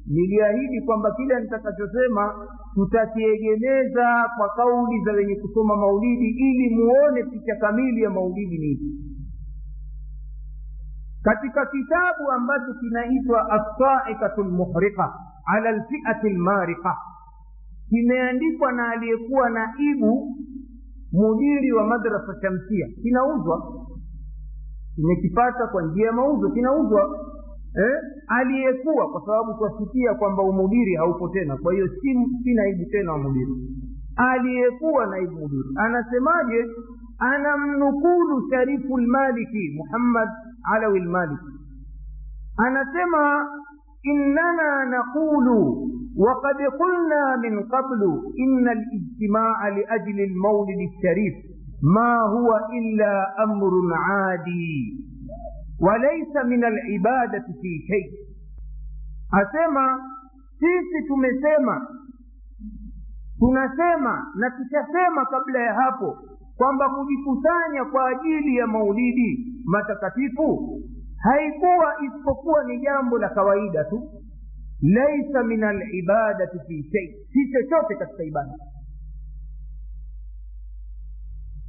niliahidi kwamba kila nitakachosema tutakiegemeza kwa kauli za wenye kusoma maulidi ili muone picha kamili ya maulidi ni katika kitabu ambacho kinaitwa assaikatu lmuhriqa ala lfiati lmariqa kimeandikwa na aliyekuwa naibu mudiri wa madrasa shamsia. Kinauzwa? Kimekipata kwa njia ya mauzo kinauzwa eh? aliyekuwa kwa sababu twasikia kwamba umudiri haupo tena kwa hiyo si, si naibu tena wa mudiri aliyekuwa naibu mudiri anasemaje أنا منقول شريف المالكي محمد علوي المالكي أنا سمع إننا نقول وقد قلنا من قبل إن الاجتماع لأجل المولد الشريف ما هو إلا أمر عادي وليس من العبادة في شيء. أسمع sisi tumesema tunasema na قبل kabla kwamba kujikusanya kwa ajili ya maulidi matakatifu haikuwa isipokuwa ni jambo la kawaida tu. Laisa min alibadati fi shei si chochote katika ibada.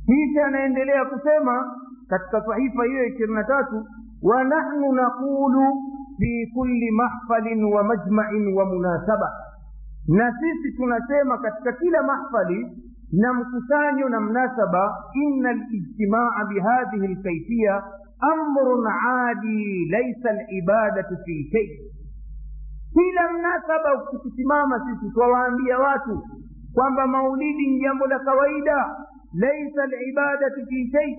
Kisha anaendelea kusema katika sahifa hiyo ishirini na tatu wa nahnu naqulu fi kulli mahfalin wa majmain wa munasaba. Na sisi tunasema katika kila mahfali na mkusanyo na mnasaba inna lijtimaa bihadhihi lkaifia amrun adi laisa libadatu fi shei kila mnasaba ukisimama sisi twawaambia watu kwamba maulidi ni jambo la kawaida laisa libadatu fi shei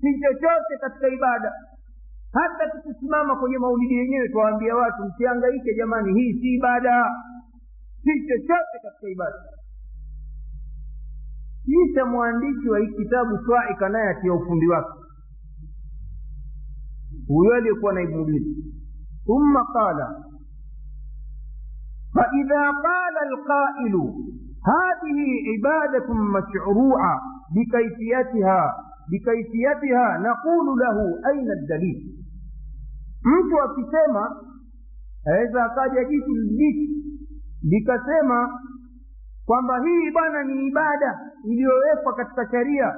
si chochote katika ibada hata tukisimama kwenye maulidi yenyewe twawaambia watu msiangaike jamani hii si ibada si chochote katika ibada kisha mwandishi wa hii kitabu twaika naye atia ufundi wake. Huyo aliyekuwa naibu mudiri thumma qala faidha qala alqailu hadhihi ibadatun mashrua bikaifiyatiha bikaifiyatiha naqulu lahu aina ldalil mtu akisema aweza akaja jitu libishi likasema kwamba hii bwana ni ibada iliyowekwa katika sharia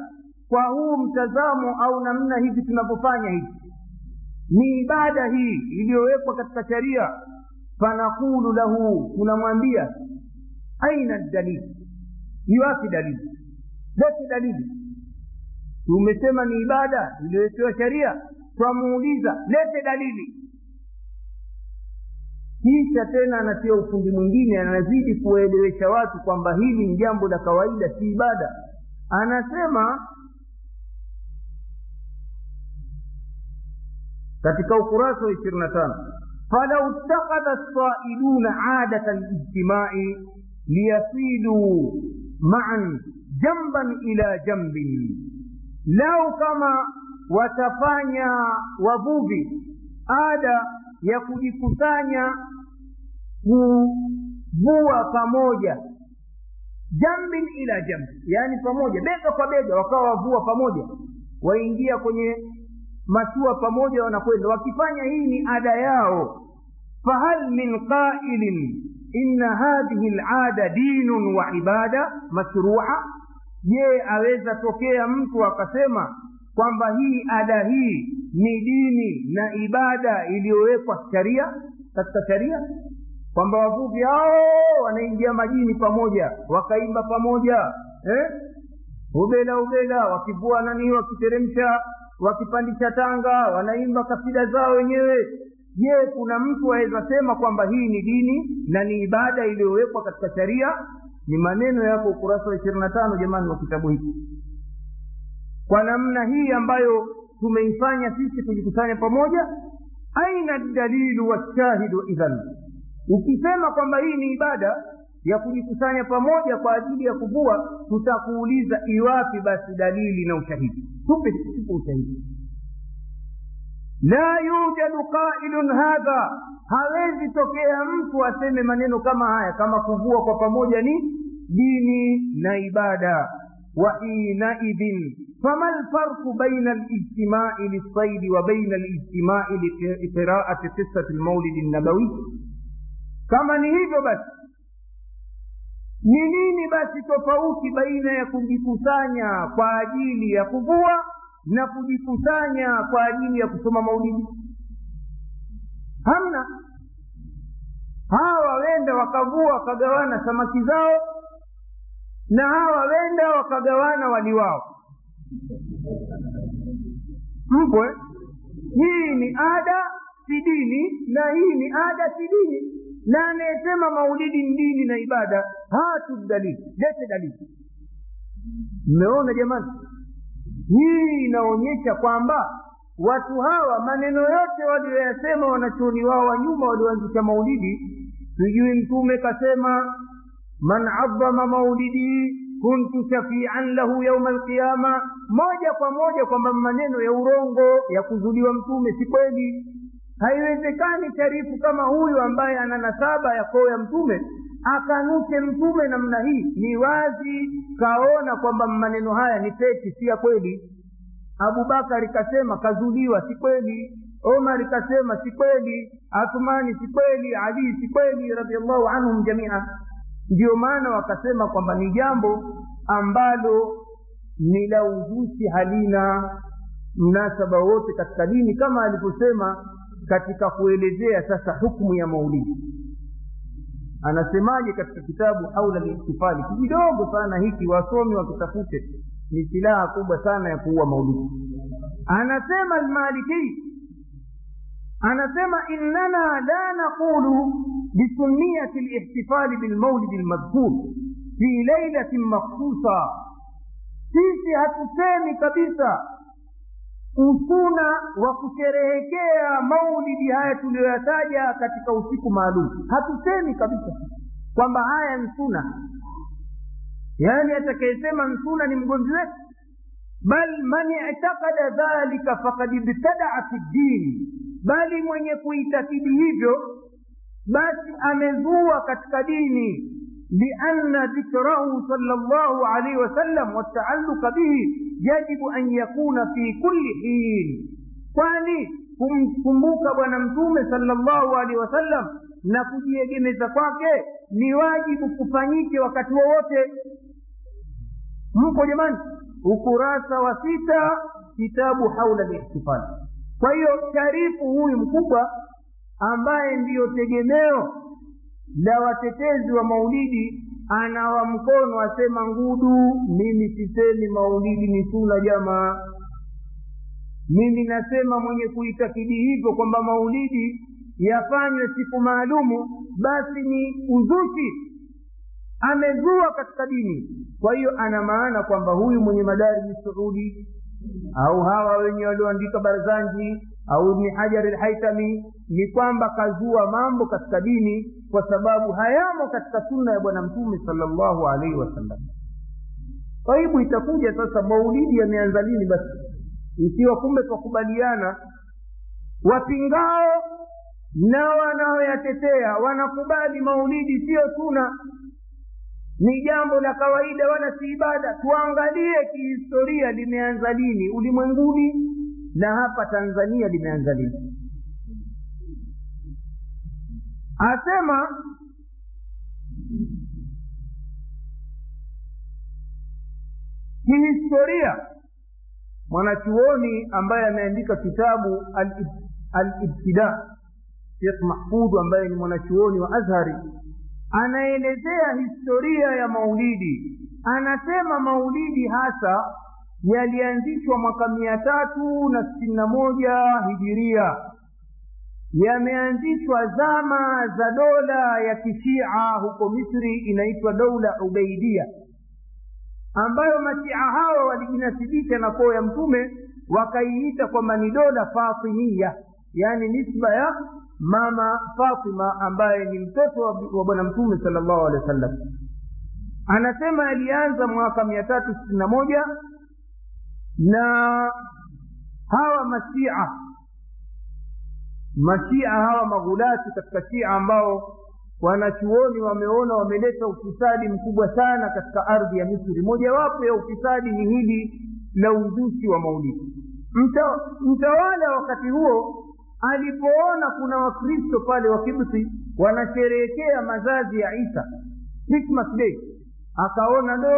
kwa huu mtazamo au namna hivi tunavyofanya hivi. Ni ibada hii iliyowekwa katika sharia fanaqulu lahu tunamwambia aina dalili? Ni wapi dalili? Lete dalili? Tumesema ni ibada iliyowekewa sharia twamuuliza lete dalili kisha tena anatia ufundi mwingine anazidi kuwaelewesha watu kwamba hili ni jambo la kawaida si ibada. Anasema katika ukurasa wa ishirini na tano falau ttakadha saiduna adata lijtimai liyasiduu maan jamban ila jambin. Lau kama watafanya wavuvi ada ya kujikusanya kuvua pamoja. Jambin ila jambi yaani pamoja bega kwa bega wakawa wavua pamoja. Waingia kwenye mashua pamoja wanakwenda. Wakifanya hii ni ada yao. Fahal min qailin inna hadhihi lada dinun wa ibada mashrua je aweza tokea mtu akasema kwamba hii ada hii ni dini na ibada iliyowekwa sharia katika sharia kwamba wavuvi hao wanaingia majini pamoja wakaimba pamoja eh? ubela ubela wakivua nani wakiteremsha wakipandisha tanga wanaimba kasida zao wenyewe. Je kuna mtu aweza sema kwamba hii ni dini na ni ibada iliyowekwa katika sharia? Ni maneno yako ukurasa wa ishirini na tano jamani wa kitabu hiki kwa namna hii ambayo tumeifanya sisi kujikusanya pamoja aina dalilu washahidu idhan. Ukisema kwamba hii ni ibada ya kujikusanya pamoja kwa ajili ya kuvua tutakuuliza iwapi basi dalili na ushahidi. Tupe tupe ushahidi. La yujadu qailun hadha. Hawezi tokea mtu aseme maneno kama haya kama kuvua kwa pamoja ni dini na ibada. Wa inaidhin فما الفرق بين الاجتماع للصيد وبين الاجتماع لقراءة قصة المولد النبوي كما hivyo basi ni nini basi tofauti baina ya kujikusanya kwa ajili ya kuvua na kujikusanya kwa ajili ya kusoma maulidi hamna hawa wenda wakavua wakagawana samaki zao na hawa wenda wakagawana wali wao mpo hii ni ada si dini na hii ni ada si dini. Na anayesema maulidi ni dini na ibada hatu dalili lete dalili. Mmeona jamani? Hii inaonyesha kwamba watu hawa maneno yote walioyasema wanachuoni wao wa nyuma walioanzisha maulidi sijui mtume kasema man adhama maulidi kuntu shafian lahu yauma alqiyama moja kwa moja kwamba maneno ya urongo ya kuzuliwa mtume si kweli. Haiwezekani sharifu kama huyu ambaye ana nasaba ya koo ya mtume akanushe mtume namna hii. Ni wazi kaona kwamba maneno haya ni feki si ya kweli. Abubakari kasema kazuliwa si kweli. Omar kasema si kweli. Athmani si kweli. Ali si kweli radiallahu anhum jamia ndio maana wakasema kwamba ni jambo ambalo ni la uzushi halina mnasaba wote katika dini kama alivyosema katika kuelezea sasa hukmu ya maulidi. Anasemaje katika kitabu haula lihtifali kidogo sana hiki wasomi wakitafute ni silaha kubwa sana ya kuua maulidi. Anasema almaliki anasema innana la naqulu bisunniyati lihtifali bilmaulidi lmadhkur fi lailatin makhsusa sisi hatusemi kabisa usuna wa kusherehekea maulidi haya tuliyoyataja katika usiku maalum hatusemi kabisa kwamba haya ni suna yaani atakayesema nsuna ni mgonzi wetu bal man itakada dhalika fakad ibtadaa fi ddini bali mwenye kuitakidi hivyo basi amezua katika dini. لأن ذكره صلى الله عليه وسلم والتعلق به يجب أن يكون في كل حين فاني كمبوك ونمتوم صلى الله عليه وسلم نفجي يجمع زفاك نواجب كفانيك وكتوى وفي مكو جمان وكراس وسيطة كتاب حول الاحتفال kwa hiyo sharifu huyu mkubwa ambaye ndiyo tegemeo la watetezi wa maulidi anawa mkono asema ngudu mimi sisemi maulidi ni suna jamaa. Mimi nasema mwenye kuitakidi hivyo kwamba maulidi yafanywe siku maalumu basi ni uzushi. Amezua katika dini. Kwa hiyo ana maana kwamba huyu mwenye madari suudi au hawa wenye walioandika barzanji au ibni hajari lhaitami ni kwamba kazua mambo katika dini kwa sababu hayamo katika sunna ya bwana mtume salllahu alaihi wasallam. Taibu itakuja sasa maulidi yameanza lini basi? Ikiwa kumbe twakubaliana wapingao na wanaoyatetea wanakubali maulidi siyo suna ni jambo la kawaida wala si ibada. Tuangalie kihistoria limeanza lini ulimwenguni na hapa tanzania limeanza lini. Asema kihistoria mwanachuoni ambaye ameandika kitabu alibtida shekh mahfudu ambaye ni mwanachuoni wa azhari anaelezea historia ya maulidi. Anasema maulidi hasa yalianzishwa mwaka mia tatu na sitini na moja hijiria. Yameanzishwa zama za dola ya kishia huko misri inaitwa doula ubaidia ambayo mashia hawa walijinasibisha na koo ya mtume wakaiita kwamba ni dola fatimia yaani nisba ya mama fatima ambaye ni mtoto wa bwana mtume sal llahu alehi wa sallam anasema alianza mwaka mia tatu sitini na moja na hawa mashia mashia hawa maghulati katika shia ambao wanachuoni wameona wameleta ufisadi mkubwa sana katika ardhi ya misri. Mojawapo ya ufisadi ni hili la uzushi wa maulidi. Mta, mtawala wakati huo alipoona kuna wakristo pale wa kibti wanasherehekea mazazi ya isa christmas day akaona do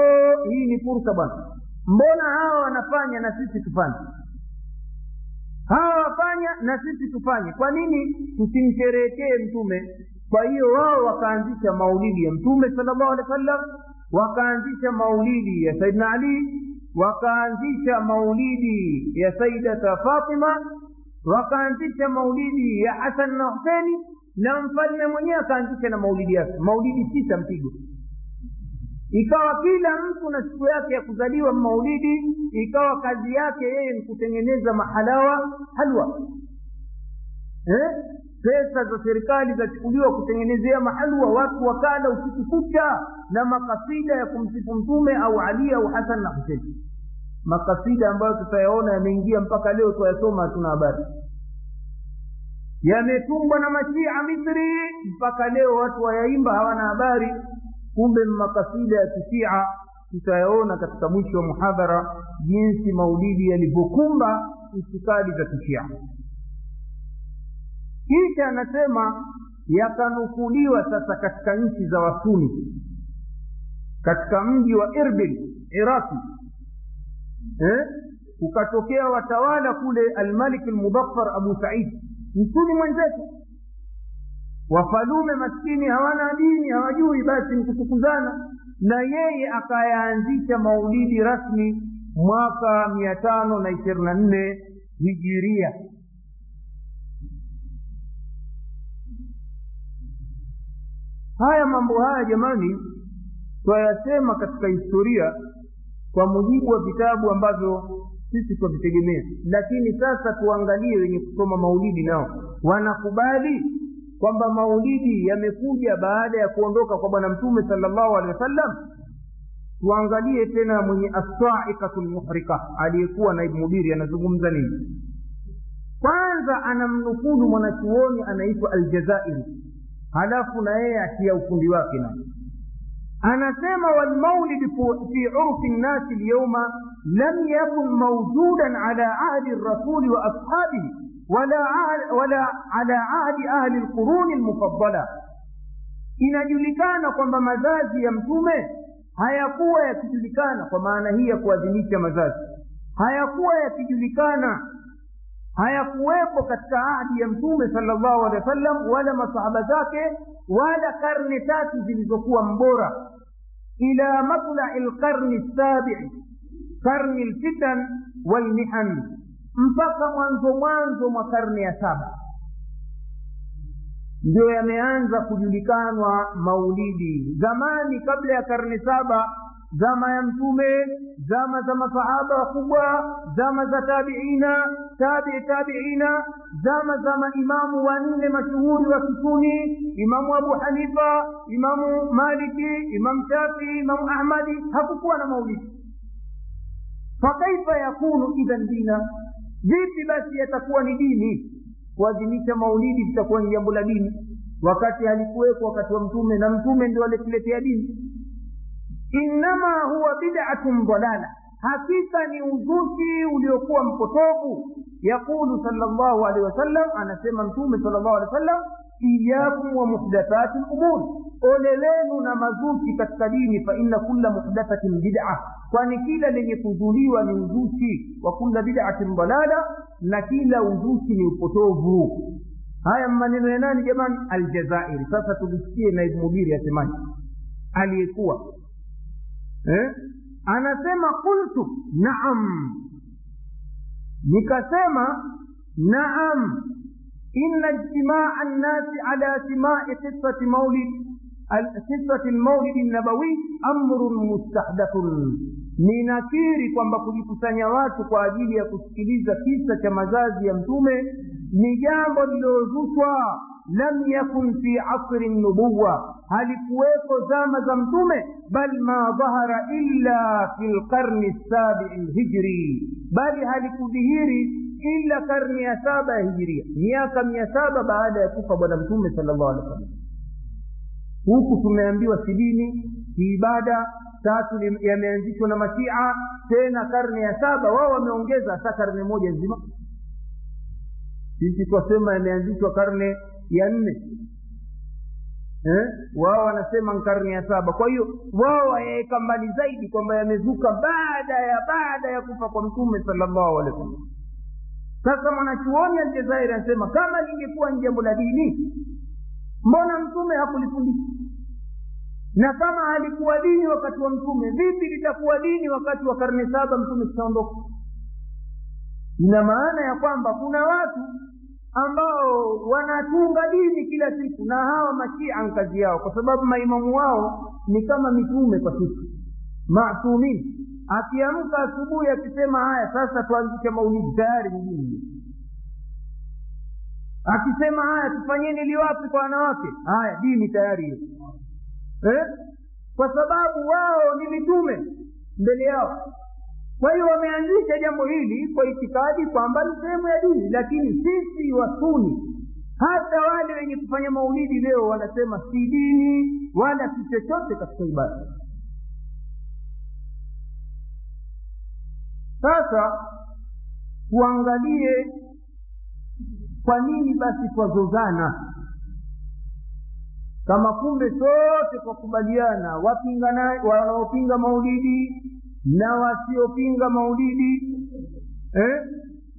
hii ni fursa bwana. Mbona hawa wanafanya na sisi tufanye? Hawa wafanya na sisi tufanye. Kwa nini? Tusimsherehekee mtume. Kwa hiyo wao wakaanzisha maulidi ya mtume sal llahu alehi wa wakaanzisha maulidi ya saidna ali wakaanzisha maulidi ya saidata fatima wakaanzisha maulidi ya hasan na huseni na mfalme mwenyewe akaanzisha na maulidi yake maulidi sita mpigo. Ikawa kila mtu na siku yake ya kuzaliwa maulidi ikawa kazi yake yeye ni kutengeneza mahalawa halwa. Eh? pesa za serikali zachukuliwa kutengenezea mahalwa watu wakala usiku kucha na makasida ya kumsifu mtume au ali au hasan na husein makasida ambayo tutayaona yameingia mpaka leo twayasoma hatuna habari. Yametungwa na mashia misri mpaka leo watu wayaimba hawana habari. Kumbe makasida ya kishia. Tutayaona katika mwisho wa muhadhara jinsi maulidi yalivyokumba itikadi za kishia. Kisha anasema yakanukuliwa sasa katika nchi za wasuni katika mji wa irbil iraqi eh? ukatokea watawala kule almalik almudaffar abu said mtuni mwenzetu. Wafalume maskini hawana dini hawajui basi nikutukuzana na yeye akayaanzisha maulidi rasmi mwaka mia tano na ishirini na nne hijiria. Haya mambo haya jamani twayasema katika historia kwa mujibu wa vitabu ambavyo sisi twavitegemea. Lakini sasa tuangalie wenye kusoma maulidi nao. Wanakubali kwamba maulidi yamekuja baada ya kuondoka kwa bwana mtume salllahu alehi wasallam. Tuangalie tena mwenye asaikatu lmuhrika aliyekuwa naibu mubiri anazungumza nini? Kwanza anamnukulu mwanachuoni anaitwa aljazairi. Halafu na yeye atia ufundi wake naye anasema walmaulid fi urfi nnasi lyauma lam yakun maujudan ala ahdi rasuli wa ashabihi wala, wala ala ahdi ahli lquruni lmufaddala inajulikana kwamba mazazi ya mtume hayakuwa yakijulikana kwa maana hii ya kuadhimisha mazazi hayakuwa yakijulikana hayakuwepo katika ahdi ya mtume salllahu alehi wa sallam wala masahaba zake wala karne tatu zilizokuwa mbora ila matlai lqarni lsabii karni lfitan walmihan mpaka mwanzo mwanzo mwa karne ya saba ndio yameanza kujulikanwa maulidi zamani kabla ya karne saba zama ya mtume zama za masahaba wakubwa zama za tabiina tabii tabiina zama za maimamu wanne mashuhuri wa kisuni imamu abu hanifa imamu maliki imamu shafii imamu ahmadi hakukuwa na maulidi. Fakaifa yakunu idhan dina? Vipi basi yatakuwa ni dini? Kuadhimisha maulidi litakuwa ni jambo la dini. Wakati halikuwekwa wakati wa mtume na mtume ndio alituletea dini innama huwa bid'atun dalala hakika ni uzushi uliokuwa mpotovu. Yaqulu sallallahu alaihi wasallam anasema mtume sallallahu alaihi wasallam iyakum wa muhdathati lumur ole wenu na mazushi katika dini fa inna kulla muhdathatin bid'a kwani kila lenye kuzuliwa ni uzushi wa kulla bid'atin dalala na kila uzushi ni upotovu. Haya maneno ya nani jamani? Aljazairi. Sasa tulisikie naibu mudiri asemaje? Aliyekuwa eh? anasema qultu naam. Nikasema naam. Inna ijtimaa nnasi ala simai qisati maulid qisati lmaulidi nabawi amrun mustahdathun ninakiri kwamba kujikusanya watu kwa ajili ya kusikiliza kisa cha mazazi ya mtume ni jambo lililozushwa lam yakun fi asri nubuwa halikuweko zama za mtume bal ma dhahara illa fi lqarni lsabii lhijri bali halikudhihiri illa karni ya saba ya hijiria miaka mia saba baada ya kufa bwana mtume sallallahu alaihi wasallam. huku tumeambiwa si dini si ibada tatu yameanzishwa na mashia tena karne ya saba wao wameongeza hata karne moja nzima sisi twasema yameanzishwa karne ya nne. Eh? wao wanasema karne ya saba. Kwa hiyo wao wayaweka mbali zaidi kwamba yamezuka baada ya baada ya kufa kwa mtume salllahu alehi wasallam. Sasa mwanachuoni aljazairi anasema kama lingekuwa ni jambo la dini mbona mtume hakulifundisha na kama alikuwa dini wakati wa mtume vipi litakuwa dini wakati wa karne saba mtume kishaondoka ina maana ya kwamba kuna watu ambao wanatunga dini kila siku na hawa mashia kazi yao kwa sababu maimamu wao ni kama mitume kwa sisi. Masumin akiamka asubuhi akisema haya sasa tuanzishe maulidi tayari ni dini. Akisema haya tufanyeni liwapi kwa wanawake? Haya dini tayari hiyo eh? kwa sababu wao ni mitume mbele yao kwa hiyo wameanzisha jambo hili kwa itikadi kwamba ni sehemu ya dini lakini sisi wasuni hata wale wenye kufanya maulidi leo wanasema si dini wala si chochote katika ibada. Sasa tuangalie kwa nini basi twazozana. Kama kumbe sote twakubaliana wanaopinga maulidi na wasiopinga maulidi eh?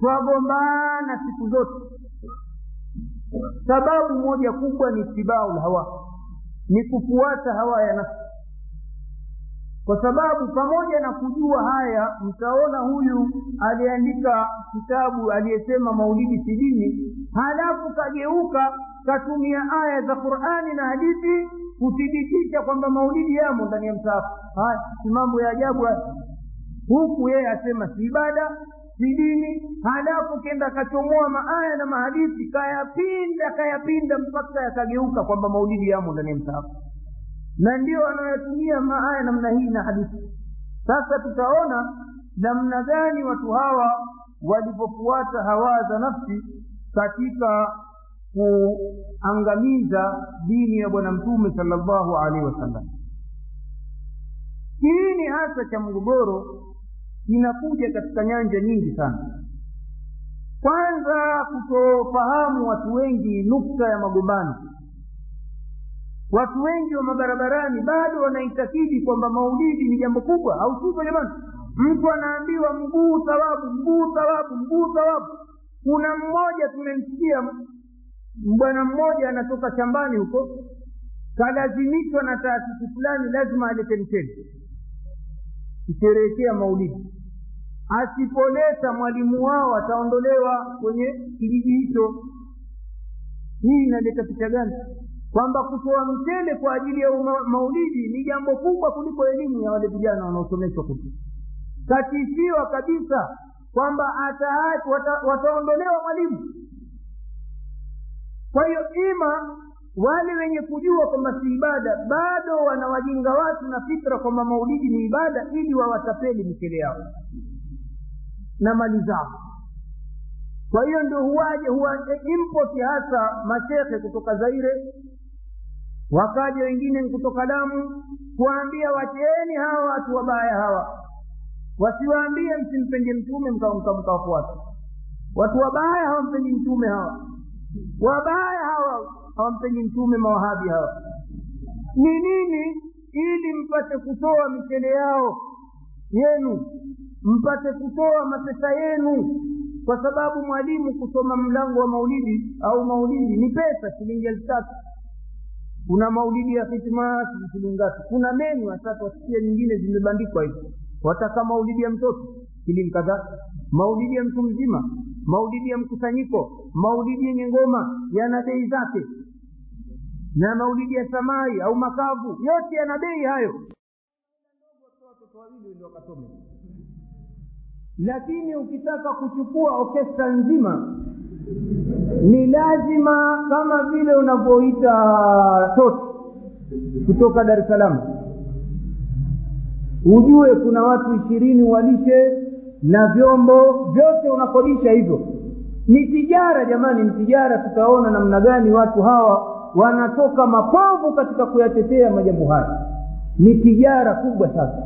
twagombana siku zote sababu moja kubwa ni itibau lhawa ni kufuata hawa ya nafsi kwa sababu pamoja na kujua haya mtaona huyu aliandika kitabu aliyesema maulidi si dini halafu kageuka katumia aya za qurani na hadithi kuthibitisha kwamba maulidi yamo ndani ya msaafu haya si mambo ya ajabu haya. Huku yeye asema si ibada si dini. Halafu kenda akachomoa maaya na mahadithi kayapinda kayapinda mpaka yakageuka kwamba maulidi yamo ndani ya msaafu na ndio anayotumia maaya namna hii na hadithi. Sasa tutaona namna gani watu hawa walivyofuata hawaa za nafsi katika kuangamiza dini ya bwana mtume salllahu alaihi wasallam. Kiini hasa cha mgogoro kinakuja katika nyanja nyingi sana. Kwanza kutofahamu watu wengi nukta ya magombano. Watu wengi wa mabarabarani bado wanaitakidi kwamba maulidi ni jambo kubwa au sivyo jamani. Mtu anaambiwa mguu thawabu mguu thawabu mguu thawabu kuna mmoja tumemsikia bwana mmoja anatoka shambani huko kalazimishwa na taasisi fulani lazima alete mchele kusherehekea maulidi asipoleta mwalimu wao ataondolewa kwenye kijiji hicho. Hii inaleta picha gani? Kwamba kutoa mchele kwa ajili ya maulidi ni jambo kubwa kuliko elimu ya wale vijana wanaosomeshwa kutu katishiwa kabisa kwamba wata, wataondolewa mwalimu kwa hiyo ima wale wenye kujua kwamba si ibada bado wanawajinga watu na fitra kwamba maulidi ni ibada ili wawatapeli mikele yao na mali zao. Kwa hiyo ndio huwaje huwa impoti hasa mashekhe kutoka zaire wakaja wengine kutoka damu kuwaambia wacheeni hawa watu wabaya hawa. Wasiwaambie msimpende mtume mkawafuata. Watu wabaya hawampendi mtume hawa wabaya hawa hawampendi mtume mawahabi hawa. Ni nini? Ili mpate kutoa michele yao yenu mpate kutoa mapesa yenu kwa sababu mwalimu kusoma mlango wa maulidi au maulidi ni pesa shilingi elfu tatu. Kuna maulidi ya hitima shilingi ngapi? Kuna menu hasa wasikia nyingine zimebandikwa hivi. Wataka maulidi ya mtoto kadhaa maulidi ya mtu mzima. Maulidi ya mkusanyiko. Maulidi yenye ngoma. Yana bei zake. Na maulidi ya samai au makavu. Yote yana bei hayo. Lakini ukitaka kuchukua okestra nzima ni lazima kama vile unavyoita toti kutoka dar es salaam. Ujue kuna watu ishirini walishe na vyombo vyote unakodisha hivyo. Ni tijara jamani ni tijara. Tutaona namna gani watu hawa wanatoka mapovu katika kuyatetea majambo haya. Ni tijara kubwa sasa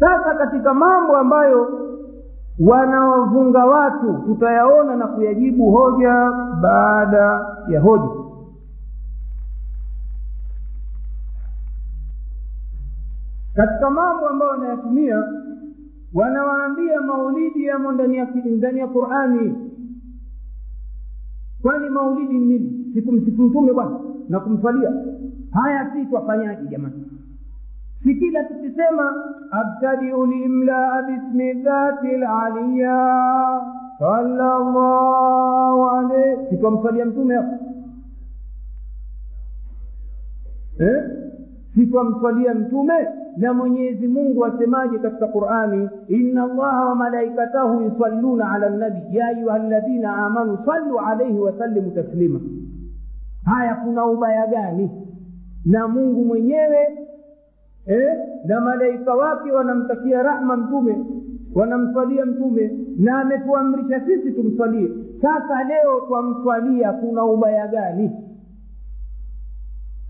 sasa katika mambo ambayo wanaovunga watu tutayaona na kuyajibu hoja baada ya hoja katika mambo ambayo wanayatumia wanawaambia maulidi yamo ndani ya ndani ya qurani. Kwani maulidi ni nini? Sikumsifu mtume bwana na kumswalia. Haya si twafanyaji jamani? Si kila tukisema abtadiu limlaa bismi dhati laliya sallallahu alaihi si twamswalia mtume hapo? Eh? Sitwamswalia mtume na mwenyezi mungu asemaje katika qurani? Inna allaha wa malaikatahu yusalluna ala nabi. Ya ayuha ladhina amanu sallu alaihi wasallimu taslima. Haya kuna ubaya gani? Na mungu mwenyewe eh, na malaika wake wanamtakia rahma mtume wanamswalia mtume na ametuamrisha sisi tumswalie. Sasa leo twamswalia kuna ubaya gani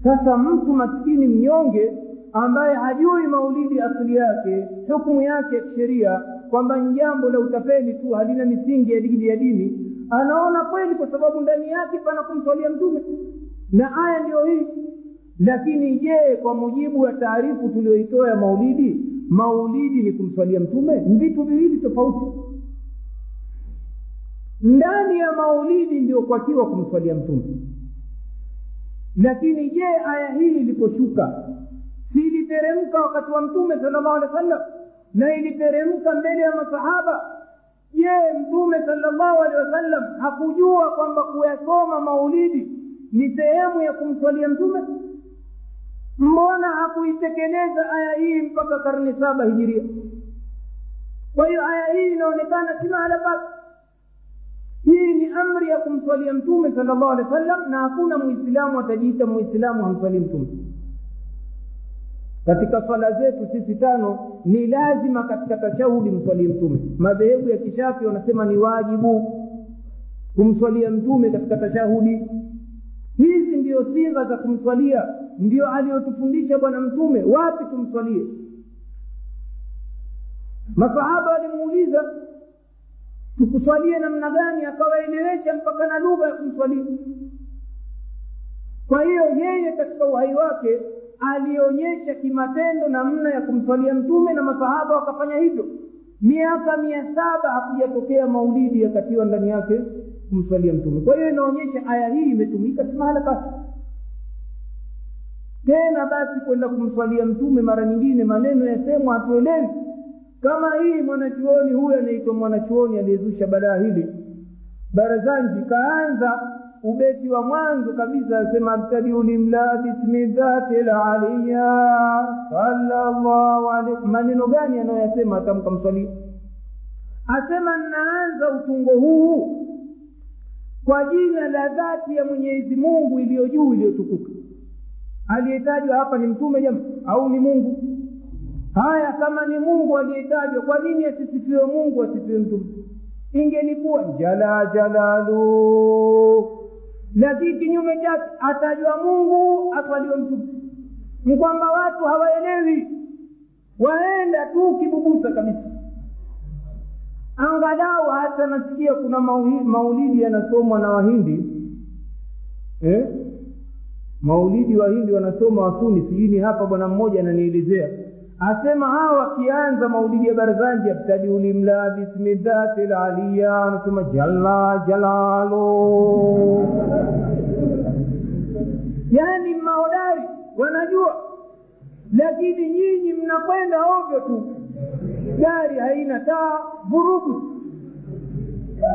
sasa mtu maskini mnyonge ambaye hajui maulidi asili yake hukumu yake ya kisheria kwamba ni jambo la utapeli tu halina misingi ya dini ya dini anaona kweli kwa sababu ndani yake pana kumswalia mtume. Na aya ndiyo hii. Lakini je kwa mujibu wa taarifu tuliyoitoa ya maulidi maulidi ni kumswalia mtume? Ni vitu viwili tofauti. Ndani ya maulidi ndio kwakiwa kumswalia mtume lakini je aya hii iliposhuka si iliteremka wakati wa mtume sala llahu alehi wa sallam na iliteremka mbele ya masahaba? Je mtume sala llahu alehi wasallam hakujua kwamba kuyasoma maulidi ni sehemu ya kumswalia mtume? Mbona hakuitekeleza aya hii mpaka karne saba hijiria? Kwa hiyo aya hii inaonekana si mahala pake hii ni amri ya kumswalia mtume sala llahu alehi wa sallam na hakuna muislamu atajiita muislamu hamswalii mtume. Katika swala zetu sisi tano ni lazima katika tashahudi mswalie mtume. Madhehebu ya kishafi wanasema ni wajibu kumswalia mtume katika tashahudi. Hizi ndio sigha za kumswalia ndio aliyotufundisha bwana mtume. Wapi tumswalie? Masahaba walimuuliza tukuswalie namna gani akawaelewesha mpaka na lugha ya kumswalia. Kwa hiyo yeye katika uhai wake alionyesha kimatendo namna ya kumswalia mtume na masahaba wakafanya hivyo. Miaka mia saba hakujatokea maulidi yakatiwa ndani yake kumswalia mtume. Kwa hiyo inaonyesha aya hii imetumika si tena basi kwenda kumswalia mtume mara nyingine maneno yasemwa hatuelewi kama hii mwanachuoni huyu anaitwa mwanachuoni aliyezusha badaa hili barazanji kaanza ubeti wa mwanzo kabisa asema abtadiu limla bismi dhati laliya sallallahu alaihi maneno gani anayoyasema atamka mswalia asema nnaanza utungo huu kwa jina la dhati ya mwenyezi mungu iliyo juu iliyotukuka. Aliyetajwa hapa ni mtume jama au ni mungu haya kama ni mungu aliyetajwa kwa nini asisifiwe mungu asifiwe mtume ingelikuwa jala jalalu. Lakini kinyume chake atajwa mungu aswaliwe mtume ni kwamba watu hawaelewi. Waenda tu kibubusa kabisa. Angalau hata nasikia kuna maulidi yanasomwa na wahindi. Eh? maulidi wahindi wanasoma wasuni sijui ni hapa bwana mmoja ananielezea asema hawa wakianza maulidi ya barzanji abtadiulimla bismi dhati laliya anasema jalla jalalo yaani mahodari wanajua lakini nyinyi mnakwenda ovyo tu. Gari haina taa vurugu.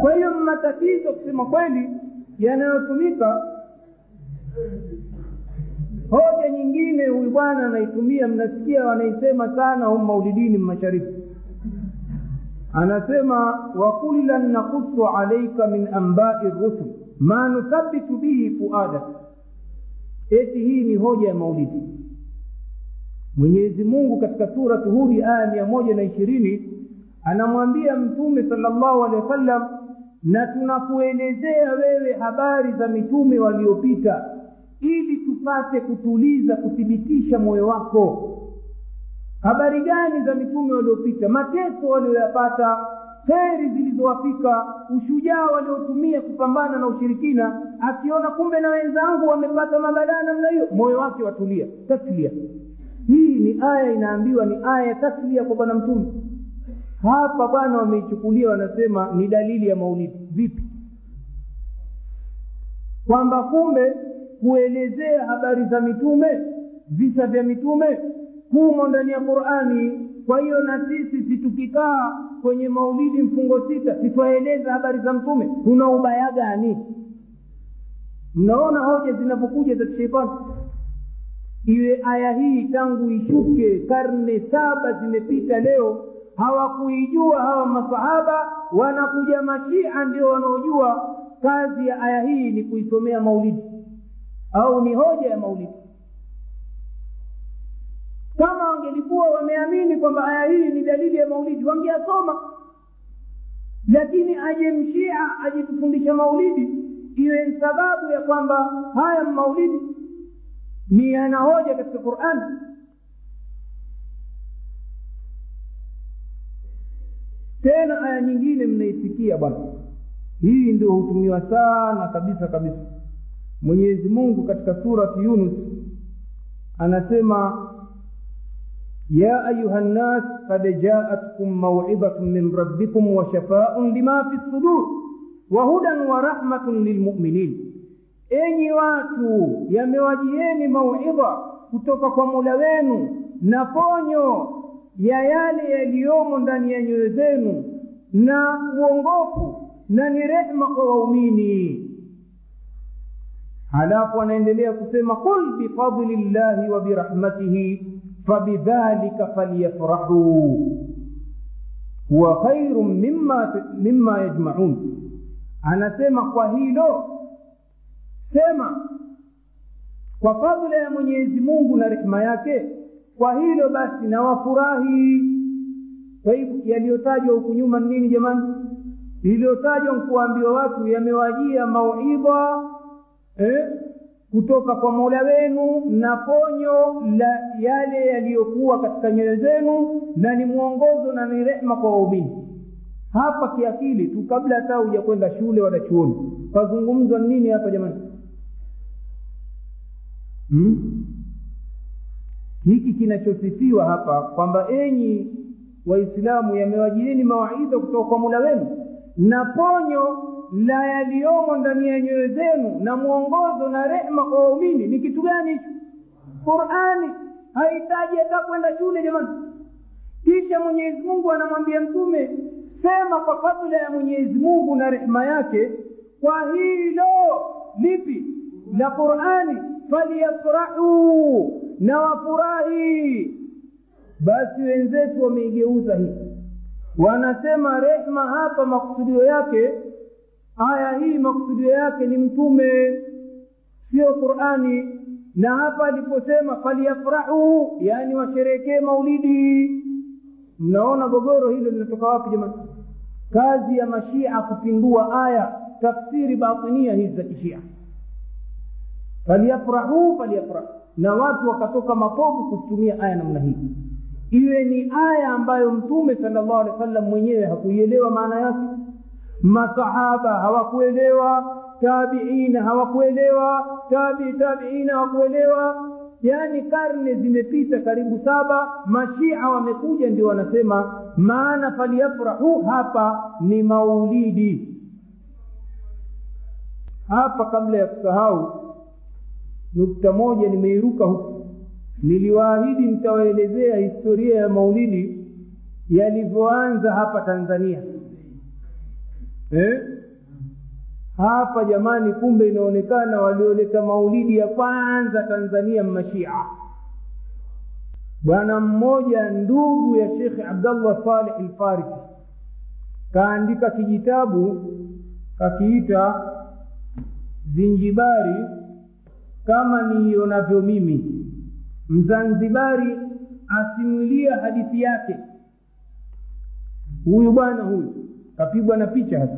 Kwa hiyo matatizo kusema kweli yanayotumika hoja nyingine huyu bwana anaitumia mnasikia wanaisema sana humu maulidini mashariki. Anasema wakullan nakusu alaika min ambai rusul ma nuthabitu bihi fuadak. Eti hii ni hoja ya maulidi. Mwenyezi mungu katika suratu hudi aya mia moja na ishirini anamwambia mtume sala llahu alehi wasallam na tunakuelezea wewe habari za mitume waliopita ili tupate kutuliza kuthibitisha moyo wako. Habari gani za mitume waliopita? Mateso walioyapata kheri zilizowafika ushujaa waliotumia kupambana na ushirikina akiona kumbe na wenzangu wamepata mabadaa namna hiyo. Moyo wake watulia taslia. Hii ni aya inaambiwa ni aya ya taslia kwa bwana mtume. Hapa bwana wameichukulia wanasema ni dalili ya maulidi vipi? Kwamba kumbe kuelezea habari za mitume visa vya mitume humo ndani ya qurani. Kwa hiyo na sisi situkikaa kwenye maulidi mfungo sita sitwaeleza habari za mtume kuna ubaya gani? Mnaona hoja zinavyokuja za kisheitani iwe aya hii tangu ishuke karne saba zimepita leo hawakuijua hawa masahaba wanakuja mashia ndio wanaojua. Kazi ya aya hii ni kuisomea maulidi au ni hoja ya maulidi kama wangelikuwa wameamini kwamba aya hii ni dalili ya maulidi wangeasoma. Lakini aje mshia ajitufundisha maulidi iwe sababu ya kwamba haya maulidi ni yana hoja katika qurani tena aya nyingine mnaisikia bwana. Hii ndio hutumiwa sana kabisa kabisa mwenyezi mungu katika surati yunus anasema ya ayuha nnas kad jaatkum mauidhatun min rabbikum wa shafaun lima fi lsudur wa hudan wa rahmatun lilmuminin enyi watu yamewajieni mauidha kutoka kwa mula wenu na ponyo ya yale yaliyomo ndani ya nyoyo zenu na uongofu na ni rehma kwa waumini halafu anaendelea kusema qul bifadli llahi wa birahmatihi fabidhalika falyafrahuu huwa khairu mimma, mimma yajmaun. Anasema kwa hilo sema kwa fadhila ya mwenyezi mungu na rehema yake kwa hilo basi na wafurahi kwa hivyo yaliyotajwa huku nyuma ni nini jamani? Liliyotajwa nkuwaambiwa watu yamewajia mauidha eh, kutoka kwa mola wenu na ponyo la yale yaliyokuwa katika nyoyo zenu na ni mwongozo na ni rehma kwa waumini. Hapa kiakili tu kabla hata hujakwenda shule wala chuoni. Pazungumzwa nini hapa jamani? Hmm? hiki kinachosifiwa hapa kwamba enyi waislamu yamewajieni mawaidha kutoka kwa mula wenu na ponyo la yaliyomo ndani ya nyoyo zenu na mwongozo na rehma kwa waumini ni kitu gani? Hicho qurani hahitaji hata kwenda shule jamani. Kisha mwenyezi mungu anamwambia mtume sema kwa fadhila ya mwenyezi mungu na rehma yake kwa hilo lipi? La qurani faliyafurahuu na wafurahi. Basi wenzetu wameigeuza hii. Wanasema rehma hapa makusudio yake aya hii maksudio yake ni mtume sio qurani. Na hapa aliposema falyafrahu yaani washerekee maulidi. Mnaona gogoro hilo linatoka wapi jamani? Kazi ya mashia kupindua aya tafsiri batinia hizi za kishia. Falyafrahu falyafrahu na watu wakatoka mapovu kuzitumia aya namna hii. Iwe ni aya ambayo mtume salllahu alehi wa sallam mwenyewe hakuielewa maana yake masahaba hawakuelewa tabiina hawakuelewa tabi tabiina hawakuelewa. Yaani karne zimepita karibu saba mashia wamekuja ndio wanasema maana faliyafrahu hapa ni maulidi. Hapa kabla ya kusahau nukta moja nimeiruka huku. Niliwaahidi nitawaelezea historia ya maulidi yalivyoanza hapa tanzania eh? hapa jamani kumbe inaonekana walioleta maulidi ya kwanza tanzania mashia. bwana mmoja ndugu ya shekhe abdallah saleh lfarisi kaandika kijitabu kakiita zinjibari kama niionavyo mimi mzanzibari asimulia hadithi yake huyu bwana huyu kapigwa na picha hasa.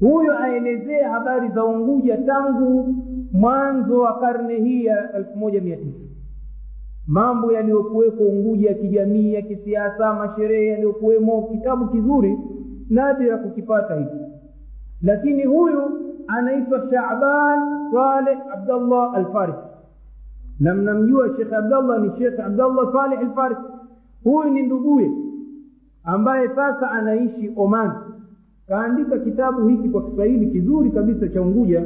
Huyo aelezea habari za unguja tangu mwanzo wa karne hii ya elfu moja mia tisa. Mambo yaliyokuweko unguja ya kijamii ya kisiasa masherehe yaliyokuwemo kitabu kizuri nadira kukipata hiki. Lakini huyu anaitwa shaban saleh abdallah alfarisi. Na mnamjua shekhe abdallah ni shekhe abdallah saleh alfarisi. Huyu ni nduguye ambaye sasa anaishi oman. Kaandika kitabu hiki kwa kiswahili kizuri kabisa cha unguja.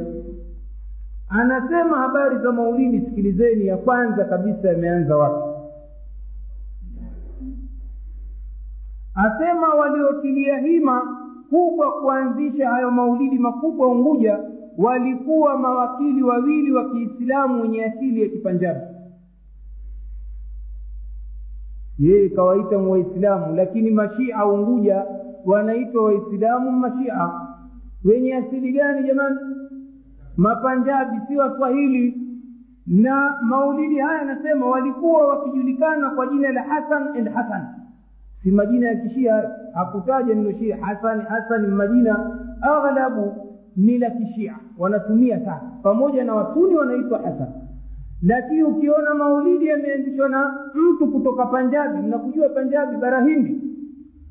Anasema habari za maulidi sikilizeni ya kwanza kabisa yameanza wapi? Asema waliotilia hima kubwa kuanzisha hayo maulidi makubwa unguja walikuwa mawakili wawili wa kiislamu wenye asili ya kipanjabi yeye kawaita waislamu lakini mashia unguja wanaitwa waislamu mashia. Wenye asili gani jamani? Mapanjabi si waswahili. Na maulidi haya anasema walikuwa wakijulikana kwa jina la hasan and hasan. Si majina ya kishia hakutaja neno shia. Hasan hasan majina. Aghlabu ni la kishia. Wanatumia sana. Pamoja na wasuni wanaitwa hasan lakini ukiona maulidi yameanzishwa na mtu kutoka Panjabi, mnakujua Panjabi barahindi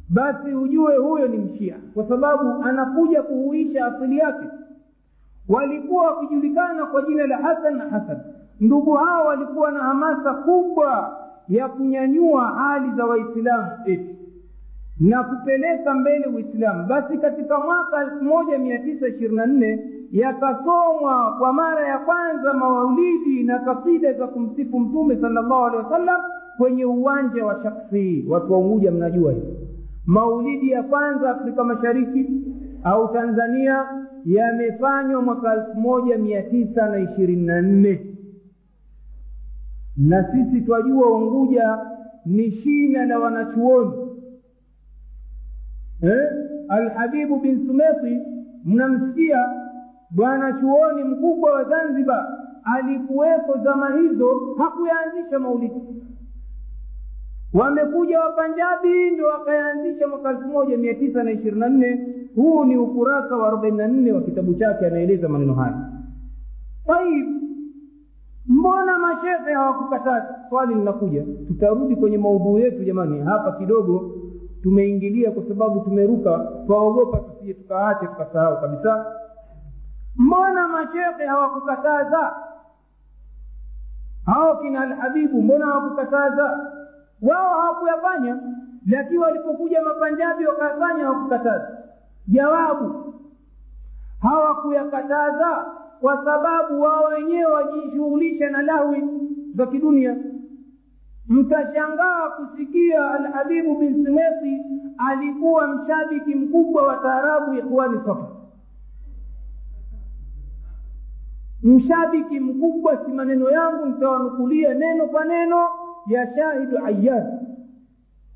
basi ujue huyo ni mshia, kwa sababu anakuja kuhuisha asili yake. Walikuwa wakijulikana kwa jina la Hasan na Hasan. Ndugu hao walikuwa na hamasa kubwa ya kunyanyua hali za Waislamu eti na kupeleka mbele Uislamu. Basi katika mwaka 1924 yakasomwa kwa mara ya kwanza maulidi na kasida za kumsifu mtume salllahu alehi wasallam kwenye uwanja wa shaksi watu wa unguja mnajua hivo maulidi ya kwanza afrika mashariki au tanzania yamefanywa mwaka elfu moja mia tisa na ishirini na nne. Na sisi twajua unguja ni shina la wanachuoni. Eh? alhabibu bin sumeti mnamsikia bwana chuoni mkubwa wa zanzibar alikuweko zama hizo hakuyaanzisha maulidi. Wamekuja wapanjabi ndo wakayaanzisha mwaka elfu moja mia tisa na ishirini na nne. Huu ni ukurasa wa arobaini na nne wa kitabu chake anaeleza maneno haya taib mbona mashehe hawakukataza? Swali linakuja. Tutarudi kwenye maudhuu yetu jamani hapa kidogo. Tumeingilia kwa sababu tumeruka twaogopa tusije tukaache tukasahau kabisa mbona mashehe hawakukataza? Hao kina alhabibu mbona hawakukataza? Wao hawakuyafanya lakini walipokuja mapanjabi wakayafanya hawakukataza. Jawabu hawakuyakataza kwa sababu wao wenyewe wajishughulisha na lahwi za kidunia. Mtashangaa kusikia alhabibu bin simeti alikuwa mshabiki mkubwa wa taarabu ikhwani safa mshabiki mkubwa si maneno yangu nitawanukulia neno kwa neno. Ya shahidu ayyan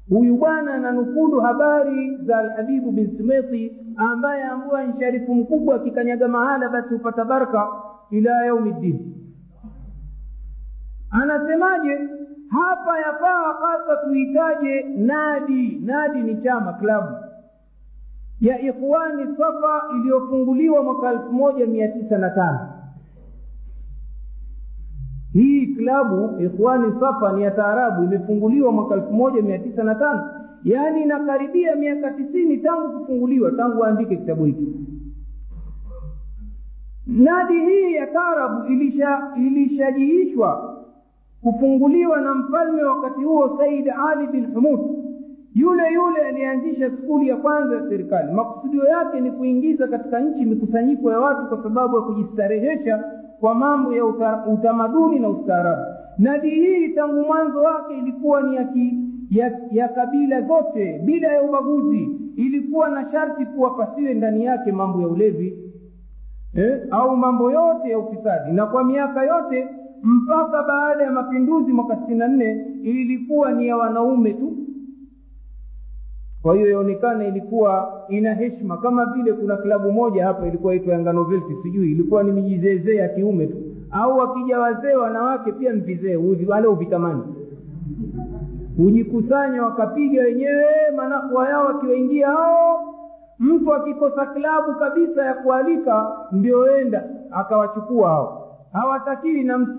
huyu bwana ananukulu habari za alhabibu bin simeti ambaye ambuwa ni sharifu mkubwa akikanyaga mahala basi hupata baraka ila yaumi ddin anasemaje? Hapa yafaa hasa tuitaje nadi. Nadi ni chama klabu ya ikhwani safa iliyofunguliwa mwaka elfu moja mia tisa na tano hii klabu ikhwani safa ni ya taarabu. Imefunguliwa mwaka elfu moja mia tisa na tano. Yaani inakaribia miaka tisini tangu kufunguliwa tangu waandike kitabu hiki. Nadi hii ya taarabu ilisha ilishajiishwa kufunguliwa na mfalme wakati huo said ali bin humud. Yule yule alianzisha skuli ya kwanza ya serikali. Makusudio yake ni kuingiza katika nchi mikusanyiko ya watu kwa sababu ya kujistarehesha kwa mambo ya uta, utamaduni na ustaarabu. Nadi hii tangu mwanzo wake ilikuwa ni ya, ki, ya, ya kabila zote bila ya ubaguzi. Ilikuwa na sharti kuwa pasiwe ndani yake mambo ya ulevi eh, au mambo yote ya ufisadi. Na kwa miaka yote mpaka baada ya mapinduzi mwaka sitini na nne ilikuwa ni ya wanaume tu kwa hiyo yaonekana ilikuwa ina heshima kama vile kuna klabu moja hapa ilikuwa itwa yanganovelti sijui ilikuwa ni mijizezee ya kiume tu. Au wakija wazee wanawake pia mvizee vizee wale uvitamani. Hujikusanya wakapiga wenyewe manakwa yao wakiwaingia hao. Mtu akikosa klabu kabisa ya kualika ndioenda akawachukua hao. Hawatakiwi na mtu.